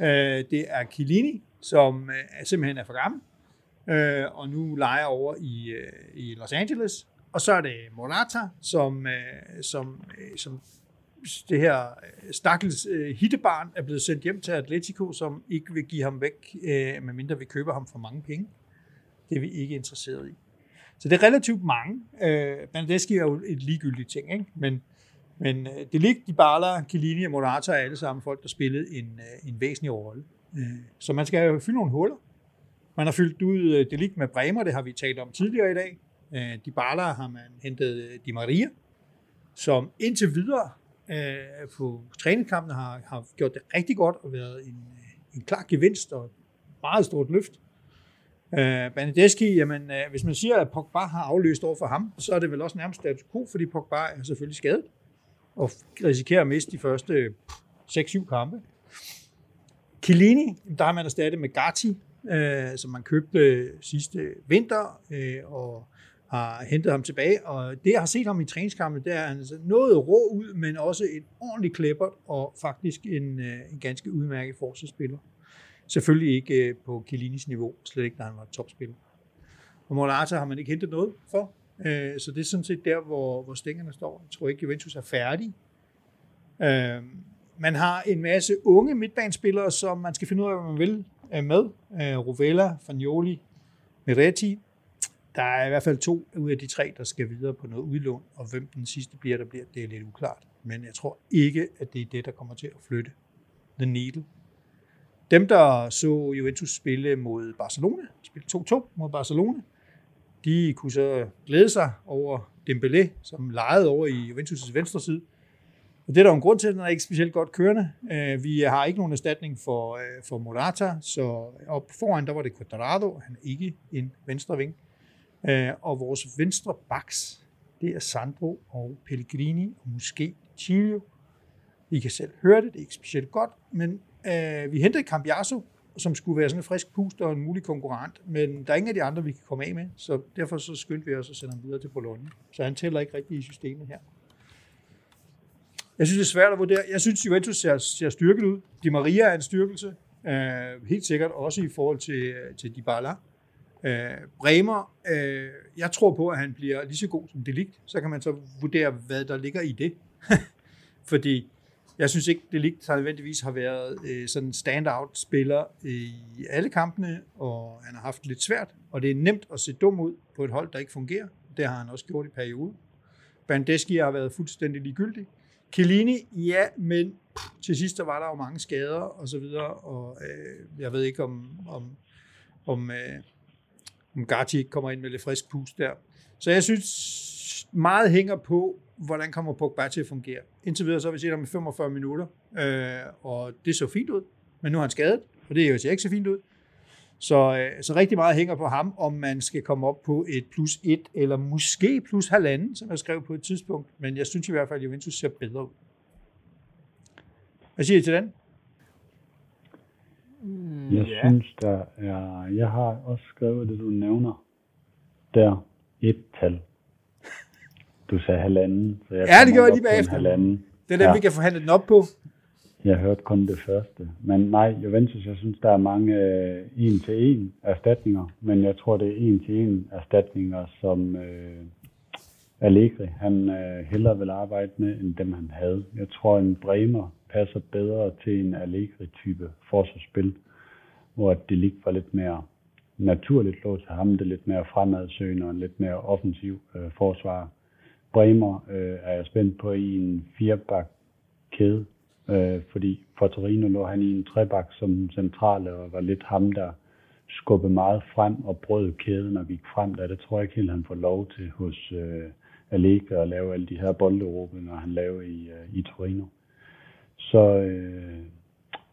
Speaker 1: Øh, det er Kilini, som øh, simpelthen er for gammel, øh, og nu leger over i, øh, i Los Angeles. Og så er det Morata, som, øh, som, øh, som det her øh, stakkels øh, hittebarn er blevet sendt hjem til Atletico, som ikke vil give ham væk, øh, medmindre vi køber ham for mange penge. Det er vi ikke interesseret i. Så det er relativt mange. Øh, Bernadeschi er jo et ligegyldigt ting, ikke? men, men øh, det ligger Dybala, Chiellini og Morata er alle sammen folk, der spillede en, øh, en væsentlig rolle. Øh, så man skal jo fylde nogle huller. Man har fyldt ud øh, det ligger med Bremer, det har vi talt om tidligere i dag. Øh, Dybala har man hentet øh, Di Maria, som indtil videre øh, på træningskampen har, har gjort det rigtig godt og været en, øh, en klar gevinst og et meget stort løft. Øh, Banedeschi, jamen, øh, hvis man siger, at Pogba har afløst over for ham, så er det vel også nærmest status quo, fordi Pogba er selvfølgelig skadet og risikerer at miste de første 6-7 kampe. Chiellini, der har man erstattet med Gatti, øh, som man købte sidste vinter, øh, og har hentet ham tilbage, og det, jeg har set ham i træningskampen, det er, at han er noget rå ud, men også en ordentlig klæbert, og faktisk en, øh, en ganske udmærket forsvarsspiller. Selvfølgelig ikke øh, på Kilinis niveau, slet ikke, da han var topspiller. Og Morata har man ikke hentet noget for, øh, så det er sådan set der, hvor, hvor stængerne står. Jeg tror ikke, Juventus er færdig. Man har en masse unge midtbanespillere, som man skal finde ud af, hvad man vil med. Rovella, Fagnoli, Meretti, der er i hvert fald to ud af de tre, der skal videre på noget udlån, og hvem den sidste bliver, der bliver, det er lidt uklart. Men jeg tror ikke, at det er det, der kommer til at flytte the needle. Dem, der så Juventus spille mod Barcelona, spille 2-2 mod Barcelona, de kunne så glæde sig over Dembélé, som legede over i Juventus' venstre side. Og det er der jo en grund til, at den er ikke specielt godt kørende. Øh, vi har ikke nogen erstatning for, øh, for Morata, så op foran der var det Quadrado, han er ikke en venstre ving. Øh, og vores venstre baks, det er Sandro og Pellegrini og måske Chilio. I kan selv høre det, det er ikke specielt godt, men øh, vi hentede Cambiasso, som skulle være sådan en frisk pust og en mulig konkurrent, men der er ingen af de andre, vi kan komme af med, så derfor så skyndte vi os at sende ham videre til Bologna. Så han tæller ikke rigtigt i systemet her. Jeg synes, det er svært at vurdere. Jeg synes, Juventus ser, ser styrket ud. Di Maria er en styrkelse. Øh, helt sikkert også i forhold til, øh, til Dybala. Øh, Bremer, øh, jeg tror på, at han bliver lige så god som Delikt. Så kan man så vurdere, hvad der ligger i det. Fordi jeg synes ikke, Delikt har nødvendigvis har været øh, sådan en standout-spiller i alle kampene, og han har haft lidt svært. Og det er nemt at se dum ud på et hold, der ikke fungerer. Det har han også gjort i perioden. Bandeski har været fuldstændig ligegyldig. Chiellini, ja, men pff, til sidst der var der jo mange skader og så videre, og øh, jeg ved ikke om, om, om, øh, Mugati ikke kommer ind med lidt frisk pust der. Så jeg synes, meget hænger på, hvordan kommer Pogba til at fungere. Indtil videre så har vi set ham i 45 minutter, øh, og det så fint ud, men nu er han skadet, og det ser ikke så fint ud. Så, øh, så rigtig meget hænger på ham, om man skal komme op på et plus et, eller måske plus halvanden, som jeg skrev på et tidspunkt. Men jeg synes i hvert fald, at Juventus ser bedre ud. Hvad siger I til den?
Speaker 3: Jeg
Speaker 2: ja.
Speaker 3: synes, der er... Jeg har også skrevet det, du nævner. Der. Et tal. Du sagde halvanden. Så jeg
Speaker 1: Ja, det gjorde jeg lige bagefter.
Speaker 3: Halvanden.
Speaker 1: Det er den,
Speaker 3: Ja.
Speaker 1: vi kan forhandle den op på.
Speaker 3: Jeg hørte kun det første. Men nej, Juventus, jeg synes, der er mange øh, en-til-en erstatninger. Men jeg tror, det er en-til-en erstatninger, som øh, Allegri, han øh, hellere vil arbejde med, end dem han havde. Jeg tror, en Bremer passer bedre til en Allegri-type forsvarsspil, hvor det ligger var lidt mere naturligt lå til ham, det lidt mere fremadsøgende og en lidt mere offensiv øh, forsvar. Bremer øh, er jeg spændt på i en firebak kæde, øh, fordi for Torino lå han i en trebak som centrale og var lidt ham, der skubbede meget frem og brød kæden og gik frem der. Det tror jeg ikke helt, han får lov til hos øh, Allegri at lave alle de her bolderåbninger, han laver i, øh, i Torino. Så, øh,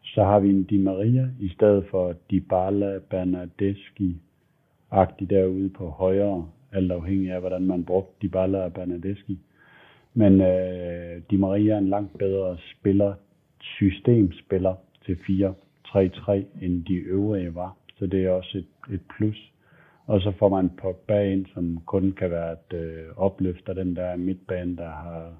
Speaker 3: så har vi en Di Maria i stedet for Dybala, Bernadeschi-agtig derude på højre, alt afhængig af, hvordan man brugte Dybala og Bernadeschi. Men øh, Di Maria er en langt bedre spiller, systemspiller til 4-3-3, end de øvrige var. Så det er også et, et plus. Og så får man Pogba ind, som kun kan være et øh, opløfter, den der midtbane, der har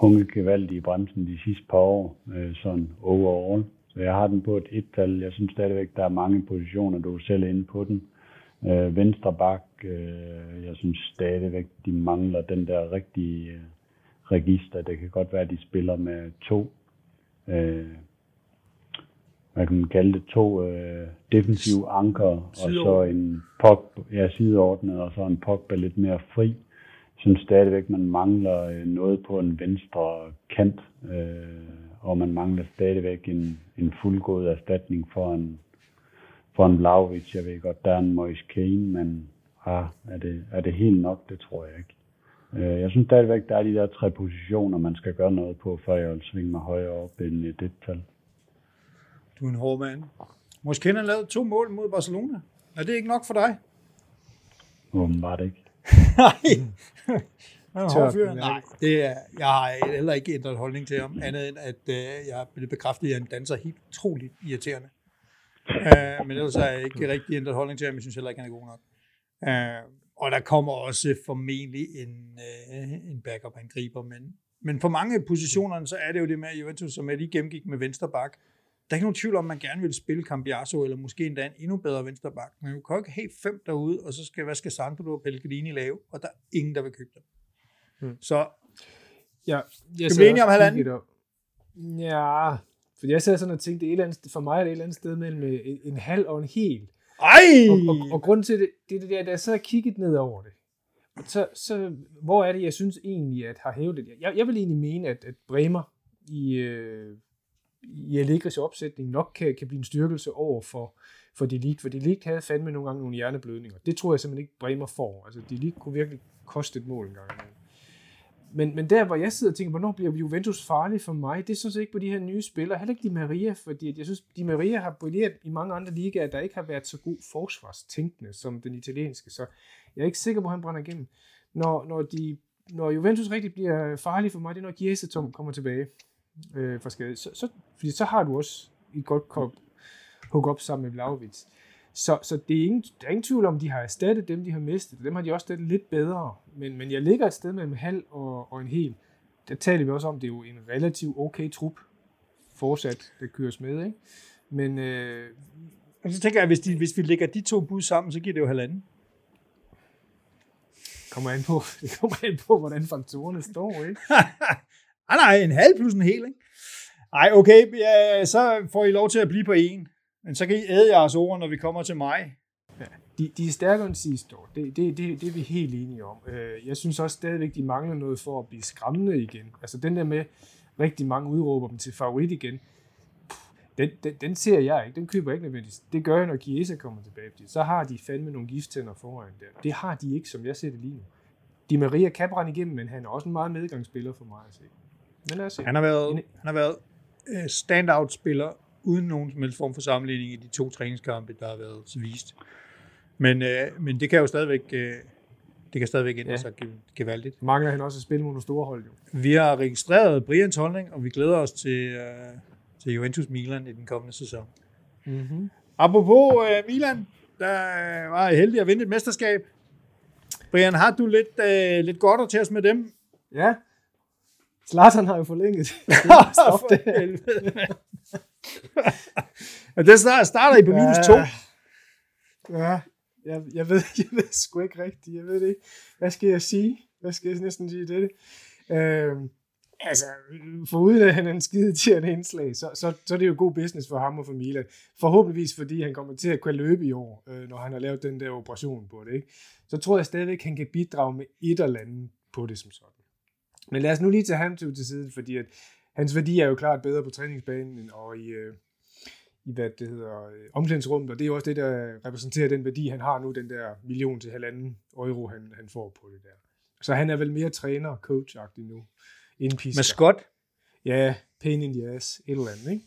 Speaker 3: hunget gevaldigt i bremsen de sidste par år, øh, sådan overall. Så jeg har den på et et-tal. Jeg synes stadigvæk, der er mange positioner, du er selv inde på den. Øh, venstre bak, øh, jeg synes stadigvæk, de mangler den der rigtige øh, register. Det kan godt være, at de spiller med to, øh, hvad kan man kalde det, to øh, defensive anker, og så en pop, ja, sideordnet, og så en Pogba lidt mere fri. Synes stadigvæk, man mangler øh, noget på en venstre kant, øh, og man mangler stadigvæk en, en fuldgod erstatning for en, for en Vlaovic. Jeg ved godt, der er en Moise Kane, men ah, er, det, er det helt nok? Det tror jeg ikke. Øh, Jeg synes stadigvæk, der er de der tre positioner, man skal gøre noget på, før jeg vil svinge mig højere op end et et-tal.
Speaker 1: Du er en hård mand. Måske har lavet to mål mod Barcelona. Er det ikke nok for dig?
Speaker 3: Åbenbart ikke.
Speaker 1: Nej. En
Speaker 2: Tør.
Speaker 1: Nej, det er, jeg har heller ikke ændret holdning til ham, andet end at øh, jeg blevet bekræftet, at han danser helt utroligt irriterende. Uh, men ellers har jeg ikke rigtig ændret holdning til ham. Jeg synes heller ikke, han er god nok. Uh, og der kommer også formentlig en, uh, en backup-angriber, men, men for mange af positionerne, så er det jo det med Juventus, som jeg lige gennemgik med venstre bak. Der er ikke nogen tvivl om, at man gerne vil spille Cambiaso, eller måske endda en endnu bedre venstre bak. Men du kan jo ikke have fem derude, og så skal, hvad skal Sandro og Pellegrini lave? Og der er ingen, der vil købe dem.
Speaker 2: Hmm.
Speaker 1: Så
Speaker 2: Ja, jeg
Speaker 1: vi
Speaker 2: sad
Speaker 1: enige om halvanden?
Speaker 2: Ja, for jeg sad sådan og tænkte, det er et eller andet, for mig er det et eller andet sted mellem øh, en, en halv og en hel.
Speaker 1: ej!
Speaker 2: Og, og, og grunden til det, det er det der, da jeg sad og kiggede ned over det, og så, så hvor er det, jeg synes egentlig, at har hævet det? Jeg, jeg vil egentlig mene, at, at Bremer i, øh, i Allegris opsætning nok kan, kan blive en styrkelse over for, for Delict, for Delict havde fandme nogle gange nogle hjerneblødninger. Det tror jeg simpelthen ikke, Bremer får. Altså, Delict kunne virkelig koste et mål en gang imellem. Men, men der, hvor jeg sidder og tænker, hvornår bliver Juventus farlig for mig, det er sådan set ikke på de her nye spillere. Heller ikke Di Maria, fordi at jeg synes, Di Maria har brilleret i mange andre ligaer, der ikke har været så god forsvarstænkende som den italienske. Så jeg er ikke sikker på, at han brænder igennem. Når, når de når Juventus rigtig bliver farlig for mig, det er når Chiesa kommer tilbage øh, skade. Så, så, fordi så har du også et godt kop hook op sammen med Vlaovic. Så, så det er ingen, der er ingen tvivl om, de har erstattet dem, de har mistet. Dem har de også erstattet lidt bedre. Men, men jeg ligger et sted mellem halv og, og en hel. Der taler vi også om, det er jo en relativt okay trup fortsat, der køres med. Ikke? Men øh,
Speaker 1: Og så tænker jeg, hvis, de, hvis vi lægger de to bud sammen, så giver det jo halvanden.
Speaker 2: kommer an på, det kommer an på, hvordan faktorerne står. Ikke?
Speaker 1: Ah, nej, en halv plus en hel, ikke? Ej, okay, ja, så får I lov til at blive på en. Men så kan I æde jeres ord, når vi kommer til mig.
Speaker 2: De, de er stærkere end sidste år. Det, det, det, det er vi helt enige om. Øh, jeg synes også stadigvæk, de mangler noget for at blive skræmmende igen. Altså den der med, rigtig mange udråber dem til favorit igen. Den, den, den ser jeg ikke. Den køber jeg ikke nødvendigvis. Det gør jeg, når Chiesa kommer tilbage. Fordi så har de fandme nogle gifttænder foran der. Det har de ikke, som jeg ser det lige nu. Di Maria kan brænde igennem, men han er også en meget medgangsspiller for mig at se. Men lad os se.
Speaker 1: Han har været, han har været øh, standout-spiller uden nogen som helst form for sammenligning i de to træningskampe, der har været vist. Men, øh, men det kan jo stadigvæk, øh, det kan stadigvæk ændre
Speaker 2: Ja.
Speaker 1: sig ge- gevaldigt.
Speaker 2: Mangler han også at spille mod nogle store hold, jo.
Speaker 1: Vi har registreret Brians holdning, og vi glæder os til, øh, til Juventus Milan i den kommende sæson.
Speaker 2: Mm-hmm.
Speaker 1: Apropos øh, Milan, der var jeg heldig at vinde et mesterskab. Brian, har du lidt, øh, lidt godt til os med dem?
Speaker 2: Ja. Zlatan har jo forlænget. Stop det.
Speaker 1: Og det starter, starter I på minus to.
Speaker 2: Ja, jeg, jeg, ved, jeg ved sgu ikke rigtigt. Jeg ved det ikke. Hvad skal jeg sige? Hvad skal jeg næsten sige til det? Øhm, altså, for uden at han er en skide til et indslag, så, så, så er det jo god business for ham og for Milan. Forhåbentligvis, fordi han kommer til at kunne løbe i år, øh, når han har lavet den der operation på det. Ikke? Så tror jeg stadigvæk, han kan bidrage med et eller andet på det som sådan. Men lad os nu lige tage ham til, til side, fordi at hans værdi er jo klart bedre på træningsbanen og i, øh, i hvad det hedder, øh, omklædningsrummet, og det er jo også det, der repræsenterer den værdi, han har nu, den der million til halvanden euro, han, han får på det der. Så han er vel mere træner og coach nu, end pisker.
Speaker 1: Med Scott.
Speaker 2: Ja, pain in the ass, et eller andet, ikke?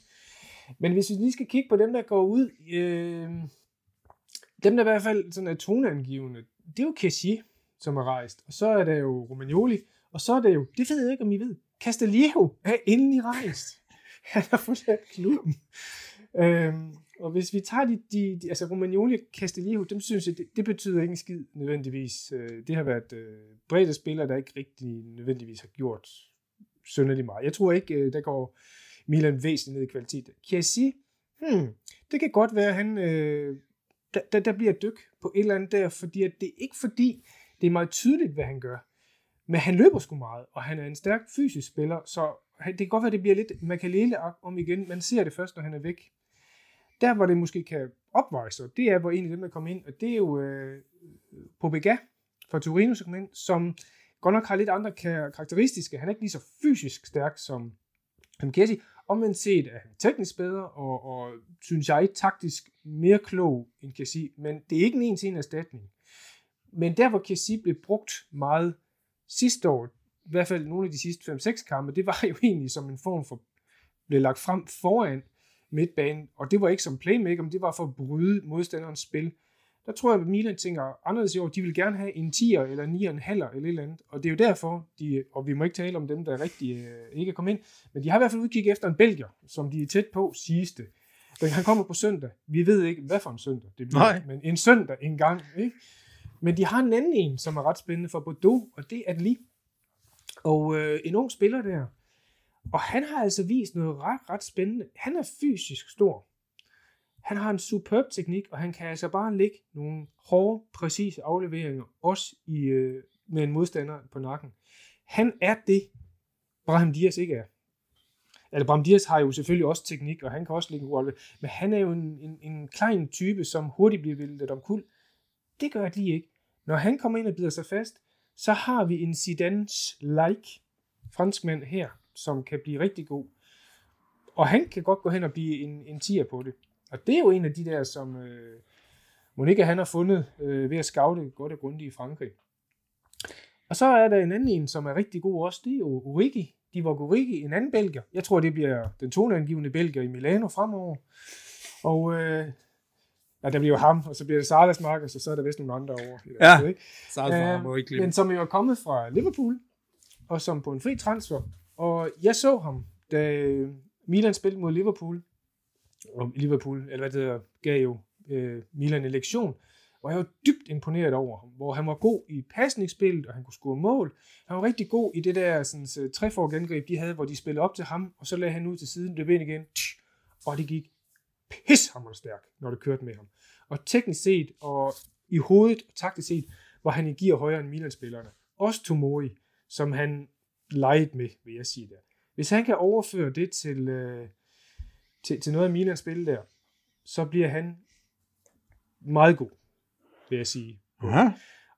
Speaker 2: Men hvis vi lige skal kigge på dem, der går ud, øh, dem, der i hvert fald sådan er toneangivende, det er jo Kessie, som er rejst, og så er der jo Romagnoli, og så er der jo, det ved jeg ikke, om I ved, Castelliejo er endelig rejst. Han har forladt klubben. Øhm, og hvis vi tager de, de, de altså Romagnoli og Castelliejo, dem synes jeg, det, det betyder ikke en skid nødvendigvis. Øh, det har været øh, brede spillere, der ikke rigtig nødvendigvis har gjort synderligt meget. Jeg tror ikke, øh, der går Milan væsentligt ned i kvalitet. Kan jeg sige, hmm, det kan godt være, at han, øh, der, der, der bliver dyk på et eller andet der, fordi at det er ikke fordi, det er meget tydeligt, hvad han gør. Men han løber sgu meget, og han er en stærk fysisk spiller, så det kan godt være, at det bliver lidt makalele om igen. Man ser det først, når han er væk. Der, hvor det måske kan opveje sig, det er, hvor en af dem, er kommet ind, og det er jo øh, Pobega fra Torino, som, ind, som godt nok har lidt andre karakteristiske. Han er ikke lige så fysisk stærk som, som Kessie. Omvendt set er han teknisk bedre, og, og synes jeg taktisk mere klog end Kessie, men det er ikke en en-til-en erstatning. Men der, hvor Kessie blev brugt meget sidste år, i hvert fald nogle af de sidste 5-6 kampe, det var jo egentlig som en form for, blev lagt frem foran midtbanen, og det var ikke som playmaker, men det var for at bryde modstanderens spil. Der tror jeg, at Milan tænker anderledes i år. De vil gerne have en 10'er eller 9'er, eller eller et eller andet. Og det er jo derfor, de, og vi må ikke tale om dem, der rigtig øh, ikke er kommet ind, men de har i hvert fald udkig efter en belgier, som de er tæt på sidste. Men han kommer på søndag. Vi ved ikke, hvad for en søndag det bliver,
Speaker 1: Nej.
Speaker 2: men en søndag en gang. Ikke? Men de har en anden en, som er ret spændende for Bordeaux, og det er Adli. Og øh, en ung spiller der. Og han har altså vist noget ret, ret spændende. Han er fysisk stor. Han har en superb teknik, og han kan altså bare lægge nogle hårde, præcise afleveringer, også i, øh, med en modstander på nakken. Han er det, Brahim Dias ikke er. Altså, Bram Dias har jo selvfølgelig også teknik, og han kan også lægge en men han er jo en, en, en klein type, som hurtigt bliver væltet omkuld. Det gør de ikke. Når han kommer ind og bider sig fast, så har vi en Zidane-like franskmand her, som kan blive rigtig god. Og han kan godt gå hen og blive en, en tier på det. Og det er jo en af de der, som øh, Monika han har fundet øh, ved at scoute godt og grundigt i Frankrig. Og så er der en anden en, som er rigtig god også, det er jo Origi. Divock Origi, en anden belgier. Jeg tror, det bliver den toneangivende belgier i Milano fremover. Og øh, ja, der bliver jo ham, og så bliver det Salas Marcus, og så er der vist nogle andre over.
Speaker 1: Ja.
Speaker 2: ikke?
Speaker 1: Så altså,
Speaker 2: Øh,
Speaker 1: må ikke glemme.
Speaker 2: Men som jo er kommet fra Liverpool, og som på en fri transfer. Og jeg så ham, da Milan spillede mod Liverpool, og Liverpool, eller hvad det hedder, gav jo øh, Milan en lektion, hvor jeg var dybt imponeret over ham, hvor han var god i pasningsspillet, og han kunne score mål. Han var rigtig god i det der sådan, så, treforgangreb, de havde, hvor de spillede op til ham, og så lagde han ud til siden, løb ind igen, tsh, og det gik pishammer stærkt, når det kørte med ham. Og teknisk set, og i hovedet og taktisk set, var han i gear højere end Milan-spillerne. Også Tomori, som han legede med, vil jeg sige der. Hvis han kan overføre det til, øh, til, til noget af Milans spil der, så bliver han meget god, vil jeg sige.
Speaker 1: Ja.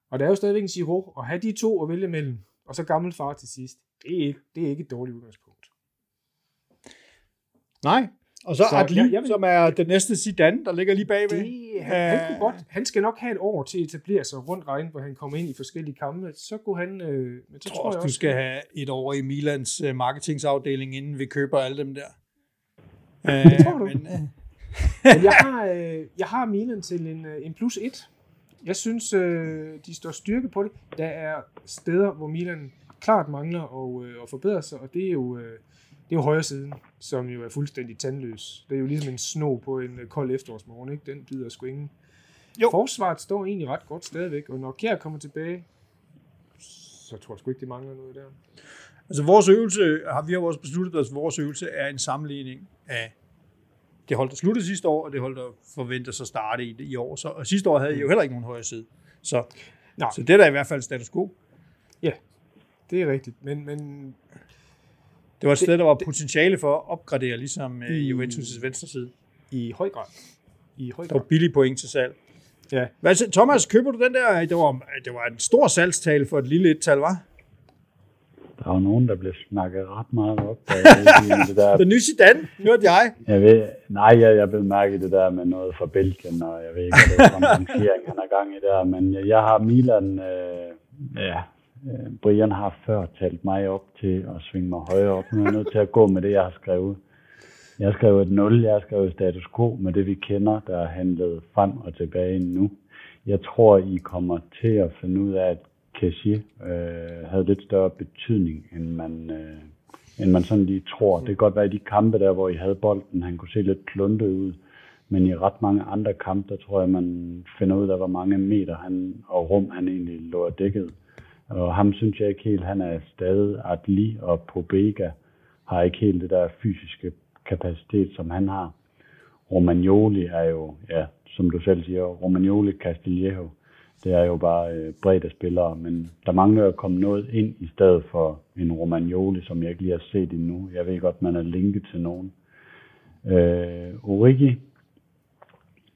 Speaker 2: Og der er jo stadigvæk en Giro, og have de to at vælge mellem, og så gammel far til sidst, det er ikke, det er ikke et dårligt udgangspunkt.
Speaker 1: Nej. Og så,
Speaker 2: Så
Speaker 1: Adli,
Speaker 2: vil-
Speaker 1: som er den næste Zidane, der ligger lige bagved.
Speaker 2: Det, han, han,
Speaker 1: Øh.
Speaker 2: godt, han skal nok have et år til at etablere sig rundt regn, hvor han kommer ind i forskellige kampe. Så kunne han... Øh, men så tror,
Speaker 1: tror også,
Speaker 2: jeg
Speaker 1: du skal have et år i Milans øh, marketingsafdeling, inden vi køber alle dem der. Øh,
Speaker 2: tror du?
Speaker 1: Men, øh,
Speaker 2: Men jeg har, øh, jeg har Milan til en, øh, en plus 1. Jeg synes, øh, de står styrke på det. Der er steder, hvor Milan klart mangler at, øh, at forbedre sig, og det er jo, øh, det er jo højre siden, som jo er fuldstændig tandløs. Det er jo ligesom en sno på en øh, kold efterårsmorgen, ikke? Den bider sgu ingen.
Speaker 1: Jo.
Speaker 2: Forsvaret står egentlig ret godt stadigvæk, og når Kjær kommer tilbage, så tror jeg sgu ikke, det mangler noget der.
Speaker 1: altså vores øvelse, har vi har også besluttet os, at vores øvelse er en sammenligning af det hold, der sluttede sidste år, og det hold, der forventes at starte i, i år. Så, og sidste år havde I jo heller ikke nogen højre side. Så,
Speaker 2: Nej.
Speaker 1: så det er da i hvert fald status quo.
Speaker 2: Det er rigtigt, men, men
Speaker 1: Det var et sted, der var potentiale for at opgradere, ligesom øh,
Speaker 2: I-
Speaker 1: Juventus' venstre side.
Speaker 2: i høj grad. I høj
Speaker 1: Der var
Speaker 2: grad.
Speaker 1: billige point til salg.
Speaker 2: Ja.
Speaker 1: Hvad, Thomas, køber du den der? Det var, det var en stor salgstal for et lille et-tal, var?
Speaker 3: Der er jo nogen, der bliver snakket ret meget op. Der, er det der,
Speaker 1: Den nye Zidane, hørte jeg.
Speaker 3: jeg ved, nej, jeg, jeg vil mærke det der med noget fra Belgien, og jeg ved ikke, hvad det er for en rangering, han har gang i der. Men jeg, jeg har Milan, øh, ja, Øh, Brian har før talt mig op til at svinge mig højere op. Nu er jeg nødt til at gå med det, jeg har skrevet. Jeg har skrevet et 0, jeg har skrevet status quo med det, vi kender, der er handlet frem og tilbage nu. Jeg tror, I kommer til at finde ud af, at cashier øh, havde lidt større betydning, end man, øh, end man sådan lige tror. Det kan godt være i de kampe der, hvor I havde bolden, han kunne se lidt kluntet ud. Men i ret mange andre kampe, der tror jeg, man finder ud af, hvor mange meter han, og rum han egentlig lå dækket. Og ham synes jeg ikke helt, han er stadig Adli og Pobega har ikke helt det der fysiske kapacitet, som han har. Romagnoli er jo, ja, som du selv siger, Romagnoli Castillejo, det er jo bare øh, bredde spillere, men der mangler at komme noget ind i stedet for en Romagnoli, som jeg ikke lige har set endnu. Jeg ved godt, man er linket til nogen. Øh, Origi,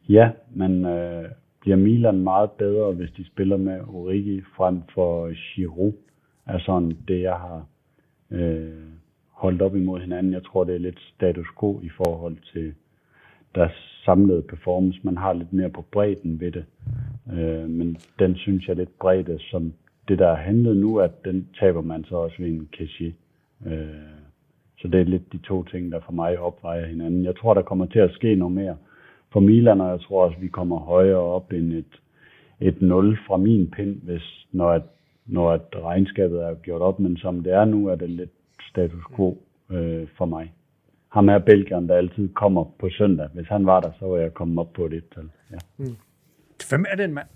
Speaker 3: ja, men øh, bliver Milan meget bedre, hvis de spiller med Origi frem for Giroud, er sådan det, jeg har øh, holdt op imod hinanden. Jeg tror, det er lidt status quo i forhold til deres samlede performance. Man har lidt mere på bredden ved det. Øh, men den synes jeg er lidt bredde, som det der er handlet nu, at den taber man så også ved en Kessie. Øh, så det er lidt de to ting, der for mig opvejer hinanden. Jeg tror, der kommer til at ske noget mere for Milan, og jeg tror også, vi kommer højere op end et, et 0 fra min pind, hvis, når, at, når at regnskabet er gjort op. Men som det er nu, er det lidt status quo øh, for mig. Ham her Belgieren, der altid kommer på søndag. Hvis han var der, så var jeg kommet op på et et-tal. Ja.
Speaker 1: Hvem er den mand?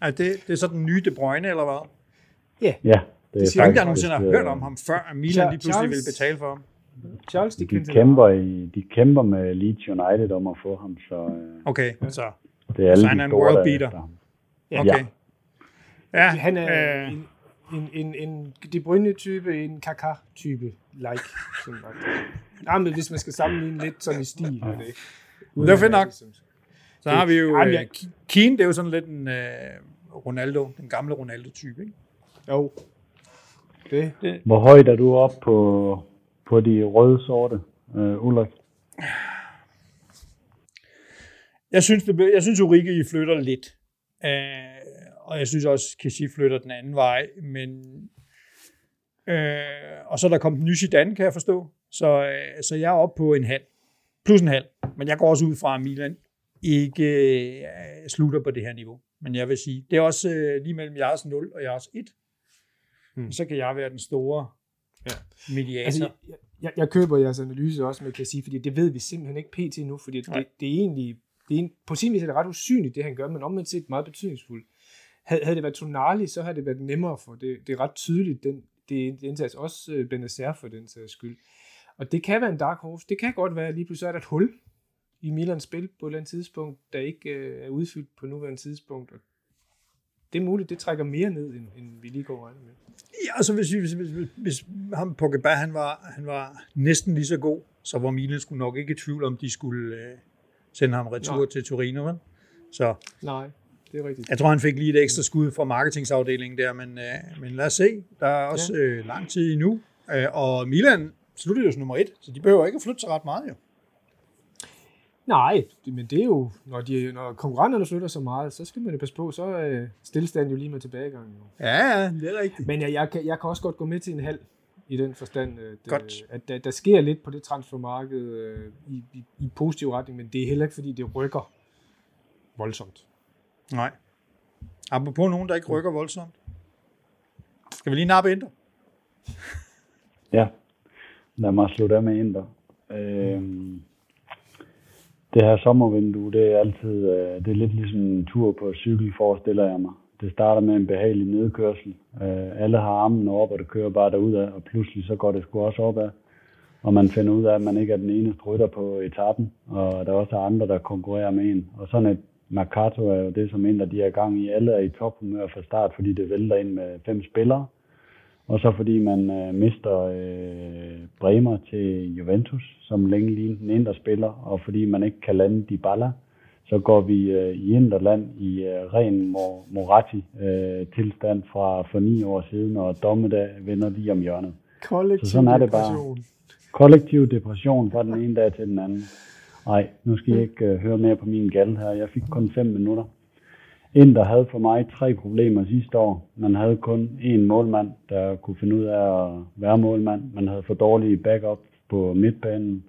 Speaker 1: Er det, det er så den nye De Bruyne, eller hvad?
Speaker 2: Ja,
Speaker 3: ja det er
Speaker 2: siger
Speaker 1: ikke jeg nogensinde har
Speaker 3: øh,
Speaker 1: hørt om ham, før at Milan lige pludselig
Speaker 2: Charles-
Speaker 1: ville betale for ham.
Speaker 2: Charles de
Speaker 3: De kæmper, i, de kæmper med Leeds United om at få ham, så øh,
Speaker 1: Okay, så
Speaker 3: det er alle
Speaker 1: Så
Speaker 3: de
Speaker 1: han er en
Speaker 3: store,
Speaker 1: world
Speaker 3: er
Speaker 1: beater.
Speaker 2: Ja.
Speaker 1: okay. Ja,
Speaker 2: Han er
Speaker 1: øh,
Speaker 2: en, en, en, en De Bruyne-type, en Kaká-type, like. Sådan ja, men hvis man skal sammenligne lidt sådan i stil med det.
Speaker 1: Det er fedt nok.
Speaker 2: Ligesom-
Speaker 1: så har vi jo
Speaker 2: Jamen,
Speaker 1: øh, Keane, det er jo sådan lidt en øh, Ronaldo, den gamle Ronaldo-type, ikke?
Speaker 2: Jo. Det,
Speaker 3: Hvor højt er du op på, på de røde sorte, øh, Ulrik?
Speaker 1: Jeg synes, det, jeg synes Origi flytter lidt. Øh, og jeg synes også, Kessie flytter den anden vej. Men, øh, og så er der kommet en ny Zidane, kan jeg forstå. Så, øh, så jeg er oppe på en halv. Plus en halv. Men jeg går også ud fra, at Milan ikke øh, slutter på det her niveau. Men jeg vil sige, det er også øh, lige mellem jeres 0 og jeres 1. Hmm. Så kan jeg være den store ja. mediator. Altså,
Speaker 2: jeg, jeg, jeg køber jeres analyse også, med kan sige, fordi det ved vi simpelthen ikke pt. nu, fordi det, det, er egentlig, det er, på sin vis er det ret usynligt, det han gør, men omvendt set meget betydningsfuldt. Havde, havde det været Tonali, så havde det været nemmere for det. Det er ret tydeligt, den, det, det indsats også øh, Benacer for den sags skyld. Og det kan være en dark horse. Det kan godt være, at lige pludselig er der et hul i Milans spil på et eller andet tidspunkt, der ikke øh, er udfyldt på nuværende tidspunkt. Og det er muligt, det trækker mere ned, end, end vi lige går med.
Speaker 1: Ja, altså hvis, hvis, hvis, hvis, hvis ham Pogba, han var, han var næsten lige så god, så var Milan skulle nok ikke i tvivl om, de skulle øh, sende ham retur Nej. til Torino, vel? Så,
Speaker 2: Nej, det er rigtigt.
Speaker 1: Jeg tror, han fik lige et ekstra skud fra marketingsafdelingen der, men, øh, men lad os se. Der er også ja. øh, lang tid endnu. Øh, og Milan slutter jo som nummer et, så de behøver ikke at flytte sig ret meget jo.
Speaker 2: Nej, men det er jo, når, de, når konkurrenterne flytter så meget, så skal man jo passe på, så er stillstanden jo lige med tilbagegang. Jo.
Speaker 1: Ja, ja, det er rigtigt.
Speaker 2: Men jeg, jeg, kan, jeg kan også godt gå med til en halv i den forstand, at, godt. at der, der sker lidt på det transfermarked øh, i, i, i positiv retning, men det er heller ikke, fordi det rykker voldsomt.
Speaker 1: Nej. Apropos nogen, der ikke rykker voldsomt. Skal vi lige nappe Inter?
Speaker 3: Ja, lad mig slutte af med Inter. Øhm, det her sommervindue, det er altid øh, det er lidt ligesom en tur på cykel, forestiller jeg mig. Det starter med en behagelig nedkørsel. Øh, alle har armen op, og det kører bare derudad, og pludselig så går det sgu også opad. Og man finder ud af, at man ikke er den eneste rytter på etappen, og der er også andre, der konkurrerer med en. Og sådan et Mercato er jo det, som en af de er gang i. Alle er i tophumør fra start, fordi det vælter ind med fem spillere. Og så fordi man øh, mister øh, Bremer til Juventus, som længe lignede den indre spiller, og fordi man ikke kan lande de baller, så går vi øh, i Inderland i øh, ren Moratti-tilstand øh, fra for ni år siden, og dommedag vender lige om hjørnet.
Speaker 2: Kollektiv så sådan er det bare.
Speaker 3: Kollektiv depression fra den ene dag til den anden. Nej, nu skal jeg ikke øh, høre mere på min gal her. Jeg fik kun 5 minutter. Inter havde for mig tre problemer sidste år. Man havde kun én målmand, der kunne finde ud af at være målmand. Man havde for dårlige backup på midtbanen.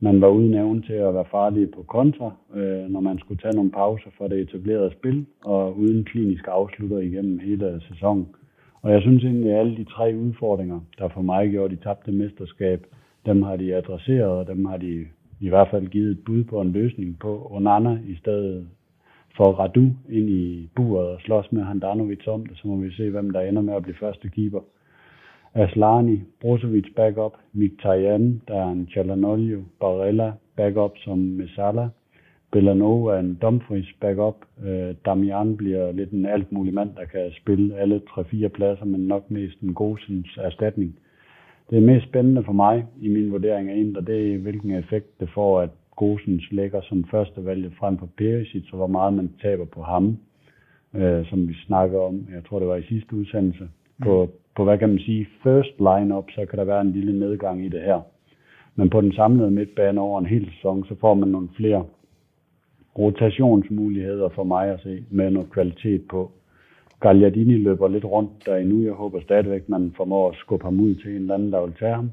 Speaker 3: Man var uden evne til at være farlig på kontra, øh, når man skulle tage nogle pauser for det etablerede spil, og uden klinisk afslutter igennem hele sæsonen. Og jeg synes egentlig, at alle de tre udfordringer, der for mig gjorde de tabte mesterskab, dem har de adresseret, og dem har de i hvert fald givet et bud på en løsning på Onana i stedet for Radu ind i buret og slås med Handanovic om det, så må vi se, hvem der ender med at blive første keeper. Aslani, Brozovic backup, Mkhitaryan, der er en Chalanolio, Barella backup som Mesala, Bellanova er en Dumfries backup, øh, Damian bliver lidt en alt mulig mand, der kan spille alle 3-4 pladser, men nok mest en Gosens erstatning. Det mest spændende for mig i min vurdering af Inter, det er, hvilken effekt det får, at Gosens lægger som første valg frem for Perisic, og hvor meget man taber på ham, øh, som vi snakker om, jeg tror det var i sidste udsendelse. På, på hvad kan man sige, first line-up, så kan der være en lille nedgang i det her. Men på den samlede midtbane over en hel sæson, så får man nogle flere rotationsmuligheder for mig at se, med noget kvalitet på. Gagliardini løber lidt rundt der endnu. Jeg håber stadigvæk, man formår at skubbe ham ud til en eller anden, der vil tage ham.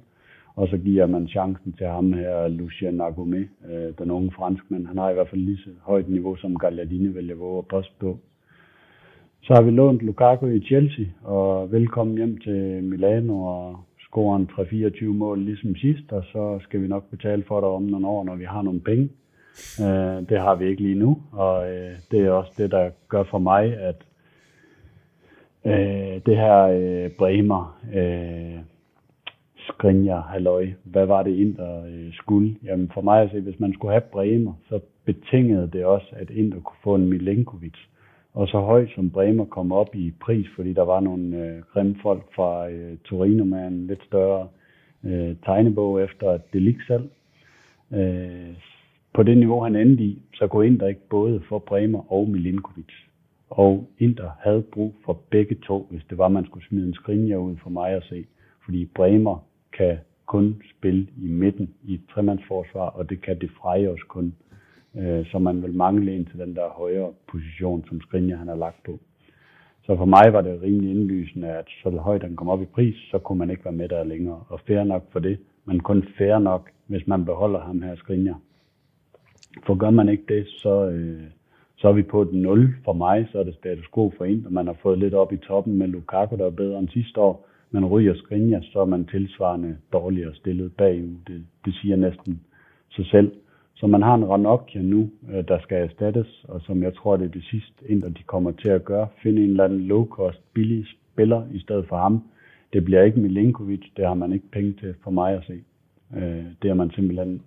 Speaker 3: Og så giver man chancen til ham her, Lucien Agumé, øh, den unge franskmand. Han har i hvert fald lige så højt niveau, som Gagliardini vil jeg våge at påstå. Så har vi lånt Lukaku i Chelsea, og velkommen hjem til Milano og scorer en 3-24 mål ligesom sidst, og så skal vi nok betale for dig om nogle år, når vi har nogle penge. Øh, det har vi ikke lige nu, og øh, det er også det, der gør for mig, at øh, det her øh, Bremer, øh, Skrinja, halløj, hvad var det Inter øh, skulle? Jamen for mig at se, hvis man skulle have Bremer, så betingede det også, at Inter kunne få en Milenkovic. Og så højt som Bremer kom op i pris, fordi der var nogle øh, grimme folk fra øh, Torino med en lidt større øh, tegnebog efter Delic selv. Øh, på det niveau, han endte i, så kunne Inter ikke både få Bremer og Milinkovic. Og Inter havde brug for begge to, hvis det var, man skulle smide en skrinja ud for mig at se. Fordi Bremer kan kun spille i midten i et tremandsforsvar, og det kan det freje os kun. Øh, så man vil mangle en til den der højere position, som Skrinja han har lagt på. Så for mig var det rimelig indlysende, at så højt han kom op i pris, så kunne man ikke være med der længere. Og fair nok for det, men kun fair nok, hvis man beholder ham her Skrinja. For gør man ikke det, så, øh, så er vi på et 0 for mig, så er det status quo for en, og man har fået lidt op i toppen med Lukaku, der er bedre end sidste år. Man ryger skrinja, så er man tilsvarende dårligere stillet bagud. Det, det siger næsten sig selv. Så man har en Ranocchia nu, øh, der skal erstattes, og som jeg tror, det er det sidste Inter, de kommer til at gøre. Finde en eller anden low-cost, billig spiller i stedet for ham. Det bliver ikke Milinkovic, det har man ikke penge til for mig at se. Øh, det er man simpelthen...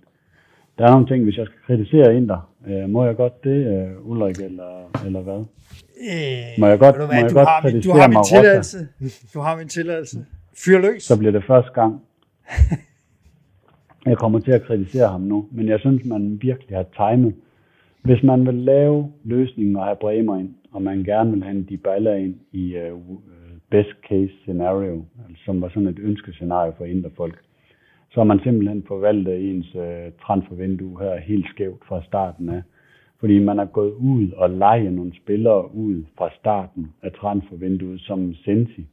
Speaker 3: Der er nogle ting, hvis jeg skal kritisere Inter, øh, må jeg godt det, Ulrik, eller, eller hvad?
Speaker 1: Øh,
Speaker 3: må jeg godt,
Speaker 1: du,
Speaker 3: må jeg
Speaker 1: du
Speaker 3: godt
Speaker 1: har, min, du har min tilladelse. Du har min tilladelse. Fyr løs.
Speaker 3: Så bliver det første gang. Jeg kommer til at kritisere ham nu, men jeg synes, man virkelig har timet. Hvis man vil lave løsningen og have Bremer ind, og man gerne vil have de baller ind i uh, best case scenario, altså, som var sådan et ønskescenario for indre folk, så har man simpelthen forvaltet ens øh, transfervindue her helt skævt fra starten af. Fordi man har gået ud og leget nogle spillere ud fra starten af transfervinduet som Sensi.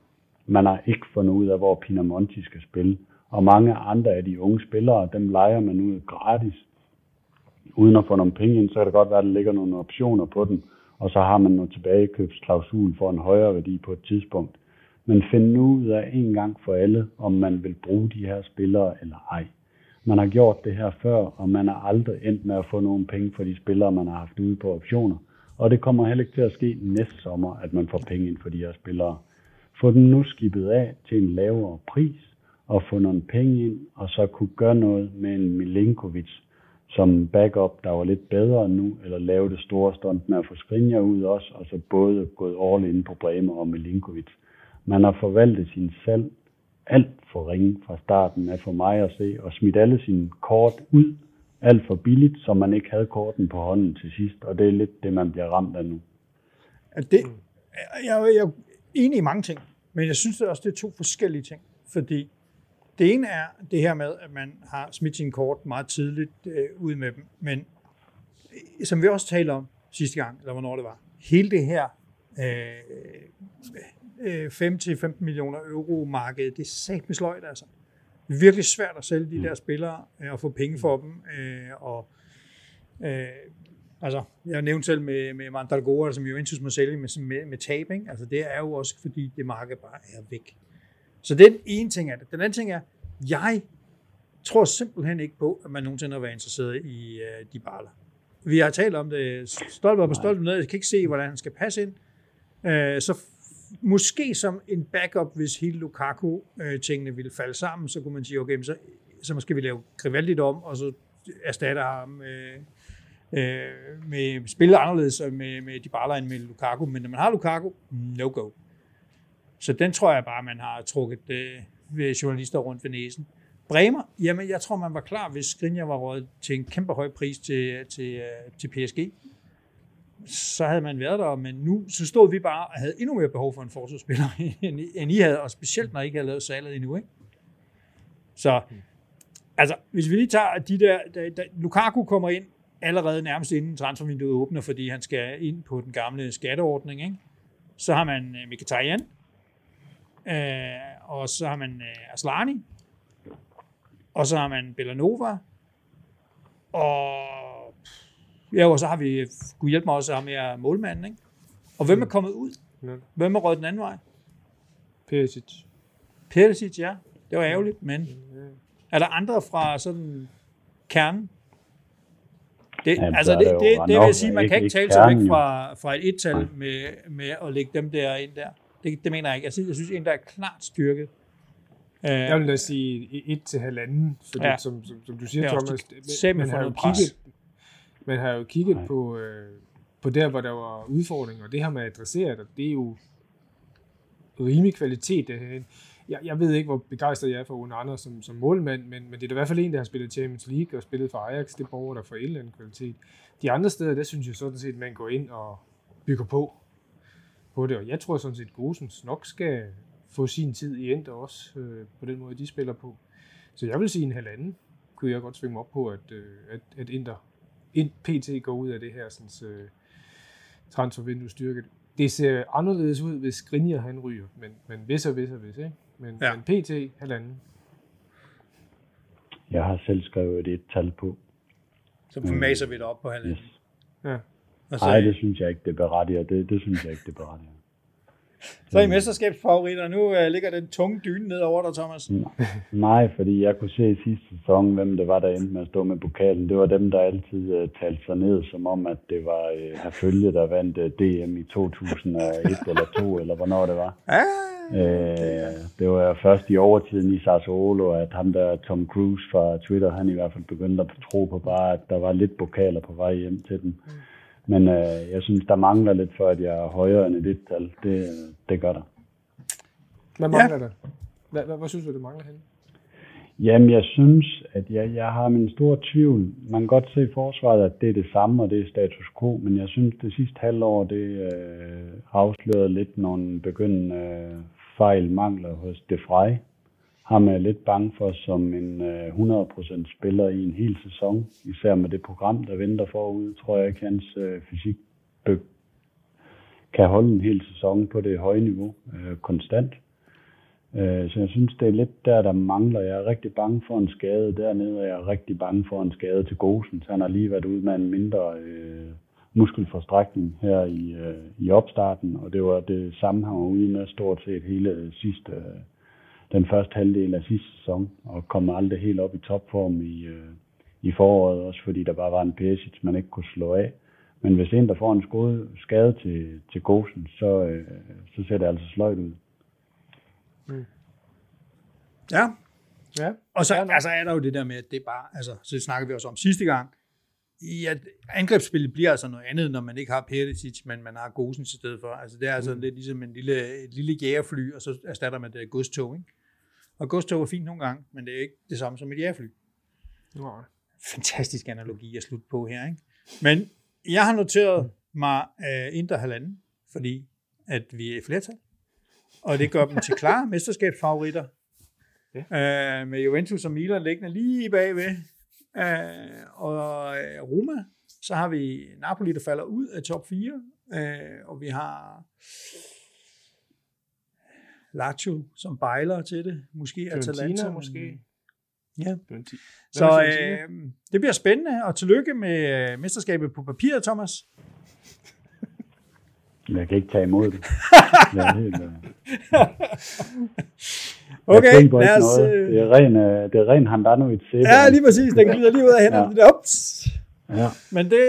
Speaker 3: Man har ikke fundet ud af, hvor Pinamonti skal spille og mange andre af de unge spillere, dem leger man ud gratis. Uden at få nogle penge ind, så kan det godt være, at der ligger nogle optioner på den, og så har man noget tilbagekøbsklausul for en højere værdi på et tidspunkt. Men finde nu ud af en gang for alle, om man vil bruge de her spillere eller ej. Man har gjort det her før, og man har aldrig endt med at få nogen penge for de spillere, man har haft ude på optioner. Og det kommer heller ikke til at ske næste sommer, at man får penge ind for de her spillere. Få den nu skibet af til en lavere pris, og få nogle penge ind, og så kunne gøre noget med en Milinkovic som backup, der var lidt bedre nu, eller lave det store stunt med at få Skriniar ud også, og så både gået all in på Bremer og Milinkovic. Man har forvaltet sin salg alt for ringe fra starten af for mig at se, og smidt alle sine kort ud alt for billigt, så man ikke havde korten på hånden til sidst, og det er lidt det, man bliver ramt af nu.
Speaker 1: Det, jeg, jeg er enig i mange ting, men jeg synes også, det er to forskellige ting, fordi det ene er det her med, at man har smidt sin kort meget tidligt øh, ud med dem, men øh, som vi også talte om sidste gang, eller hvornår det var, hele det her øh, 5-15 øh, millioner euro marked, det er sat med sløjt altså. Det virkelig svært at sælge de der spillere øh, og få penge for dem, øh, og øh, Altså, jeg nævnte selv med, med Mandragora, som Juventus må sælge med, med, med tab, ikke? Altså, det er jo også, fordi det marked bare er væk. Så den ene ting er det. Den anden ting er, jeg tror simpelthen ikke på, at man nogensinde har været interesseret i de baller. Vi har talt om det stolper på stolper ned. Jeg kan ikke se, hvordan han skal passe ind. Uh, så måske som en backup, hvis hele Lukaku-tingene ville falde sammen, så kunne man sige, okay, så, så måske vi lave Grivaldigt om, og så erstatter ham øh, øh, med spillet anderledes med, med Dybala end med Lukaku. Men når man har Lukaku, no go. Så den tror jeg bare, man har trukket øh, journalister rundt ved næsen. Bremer, jamen jeg tror, man var klar, hvis Skriniar var råd til en kæmpe høj pris til, til, øh, til PSG. Så havde man været der, men nu så stod vi bare og havde endnu mere behov for en forsvarsspiller, end, end I havde, og specielt når I ikke havde lavet salet endnu. Ikke? Så altså, hvis vi lige tager de der, der, der Lukaku kommer ind allerede nærmest inden transfervinduet åbner, fordi han skal ind på den gamle skatteordning. Ikke? Så har man øh, Mkhitaryan, Øh, og så har man øh, Aslani, og så har man Bellanova, og ja, og så har vi, kunne hjælpe mig også, ham med målmanden, ikke? Og hvem er mm. kommet ud? Hvem er røget den anden vej?
Speaker 2: Perisic.
Speaker 1: Perisic, ja. Det var ærgerligt, men er der andre fra sådan kernen? Det, Jamen, altså, det, det, det, det vil jeg sige, man kan ikke tale sig væk fra, fra et et-tal med, med at lægge dem der ind der. Det, det mener jeg ikke. Jeg synes, jeg synes en, der er klart styrket.
Speaker 2: Jeg vil da sige et til halvanden, fordi ja. som, som, som du siger, Thomas, man, man, har jo kigget, man har jo kigget på, øh, på der, hvor der var udfordringer, og det har man adresseret, og det er jo rimelig kvalitet. Det jeg, jeg ved ikke, hvor begejstret jeg er for Rune Anders som, som målmand, men, men det er da i hvert fald en, der har spillet Champions League og spillet for Ajax. Det borger der for en eller anden kvalitet. De andre steder, der synes jeg sådan set, man går ind og bygger på på det, og jeg tror sådan set, Gosens nok skal få sin tid i Enter også, øh, på den måde, de spiller på. Så jeg vil sige en halvanden, kunne jeg godt svinge op på, at, øh, at, at Inter ind, PT går ud af det her sådan, øh, transfervindue styrke. Det ser anderledes ud, hvis Grinja han ryger, men, men hvis og hvis og hvis, ikke? Men, ja. men PT halvanden.
Speaker 3: Jeg har selv skrevet et tal på.
Speaker 1: Så formaser vi det op på halvanden. Yes.
Speaker 2: Ja.
Speaker 3: Nej, det synes jeg ikke, det berettiger. Det, det synes jeg ikke, det berettiger.
Speaker 1: Så i mesterskabsfavoritter, nu uh, ligger den tunge dyne ned over dig, Thomas.
Speaker 3: Nej, fordi jeg kunne se i sidste sæson, hvem det var, der endte med at stå med pokalen. Det var dem, der altid uh, talte sig ned, som om, at det var uh, Herfølge, der vandt uh, DM i 2001 eller 2, eller hvornår det var.
Speaker 1: Ja.
Speaker 3: Uh, det var først i overtiden i Sassuolo, at ham der Tom Cruise fra Twitter, han i hvert fald begyndte at tro på bare, at der var lidt pokaler på vej hjem til dem. Mm. Men øh, jeg synes, der mangler lidt for, at jeg er højere end et tal. Det, det gør der.
Speaker 2: Hvad mangler ja. der? Hvad, hvad, hvad synes du, det mangler henne?
Speaker 3: Jamen, jeg synes, at jeg, jeg har min store tvivl. Man kan godt se i forsvaret, at det er det samme, og det er status quo, men jeg synes, det sidste halvår, det øh, afslørede lidt nogle begyndende øh, fejl, mangler hos De Frey ham er jeg lidt bange for som en øh, 100% spiller i en hel sæson. Især med det program, der venter forud, tror jeg ikke, hans øh, fysik kan holde en hel sæson på det høje niveau øh, konstant. Øh, så jeg synes, det er lidt der, der mangler. Jeg er rigtig bange for en skade dernede, og jeg er rigtig bange for en skade til Gosen. Så han har lige været ude med en mindre øh, muskelforstrækning her i, øh, i opstarten, og det var det samme, han var ude med stort set hele øh, sidste, øh, den første halvdel af sidste sæson, og kom aldrig helt op i topform i, øh, i foråret, også fordi der bare var en Pesic, man ikke kunne slå af. Men hvis en, der får en skade, skade til, til Gosen, så, øh, så ser det altså sløjt ud.
Speaker 1: Mm. Ja. ja. Og så altså, er der jo det der med, at det er bare, altså, så snakker vi også om sidste gang, i at angrebsspillet bliver altså noget andet, når man ikke har Perisic, men man har Gosen i stedet for. Altså det er altså mm. lidt ligesom en lille, et lille jægerfly, og så erstatter man det af godstog, ikke? Og godstog er fint nogle gange, men det er ikke det samme som et jægerfly. Nej. Fantastisk analogi at slutte på her, ikke? Men jeg har noteret mig uh, Inter halvanden, fordi at vi er i flertal. Og det gør dem til klare mesterskabsfavoritter. Ja. Uh, med Juventus og Milan liggende lige bagved. Uh, og Roma, så har vi Napoli, der falder ud af top 4. Uh, og vi har Lazio, som bejler til det. Måske Atalanta.
Speaker 2: måske.
Speaker 1: Ja. Så øh, det bliver spændende, og tillykke med øh, mesterskabet på papir, Thomas.
Speaker 3: Jeg kan ikke tage imod det. er helt, uh...
Speaker 1: Okay, lad os... Øh,
Speaker 3: det er ren, det er ren Handanovic.
Speaker 1: Ja, lige præcis. Den glider lige ud af hænderne. ja. Ups. Ja. Men det,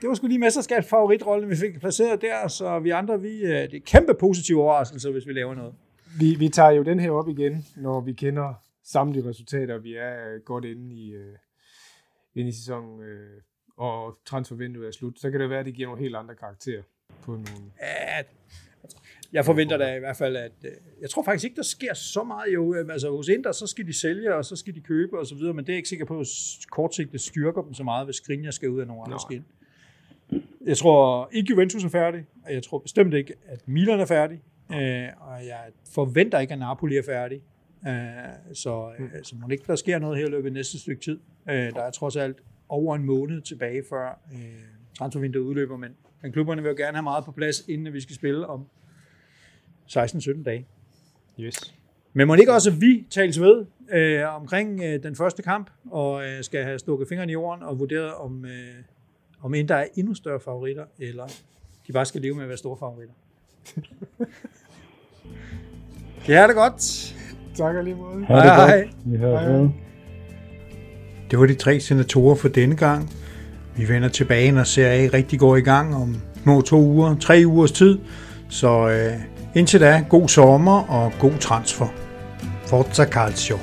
Speaker 1: det var sgu lige mesterskabs favoritrolle, vi fik placeret der, så vi andre, vi, det er kæmpe positive overraskelser, hvis vi laver noget.
Speaker 2: Vi, vi tager jo den her op igen, når vi kender samtlige resultater, vi er godt inde i, inde i sæsonen, og transfervinduet er slut. Så kan det være, at det giver nogle helt andre karakterer på nogle...
Speaker 1: Ja, jeg forventer da i hvert fald, at jeg tror faktisk ikke, der sker så meget jo. Altså hos Inter, så skal de sælge, og så skal de købe og så videre, men det er ikke sikker på, at kortsigtet styrker dem så meget, hvis Skriniar skal ud af nogle andre skin. Jeg tror ikke Juventus er færdig, og jeg tror bestemt ikke, at Milan er færdig, og jeg forventer ikke, at Napoli er færdig. så, mm. så må det ikke, der sker noget her i løbet af næste stykke tid. der er trods alt over en måned tilbage, før transfervinduet udløber, men, men klubberne vil jo gerne have meget på plads, inden vi skal spille om 16-17 dage.
Speaker 2: Yes.
Speaker 1: Men må ikke også vi tales ved øh, omkring øh, den første kamp, og øh, skal have stukket fingrene i jorden og vurderet, om, øh, om en der er endnu større favoritter, eller de bare skal leve med at være store favoritter. kan I have det godt?
Speaker 2: Tak lige måde.
Speaker 1: Hej, hej.
Speaker 3: hej.
Speaker 1: Det var de tre senatorer for denne gang. Vi vender tilbage, når Serie rigtig går i gang om nogle to uger, tre ugers tid. Så øh, Indtil da, god sommer og god transfer. Forza Calcio.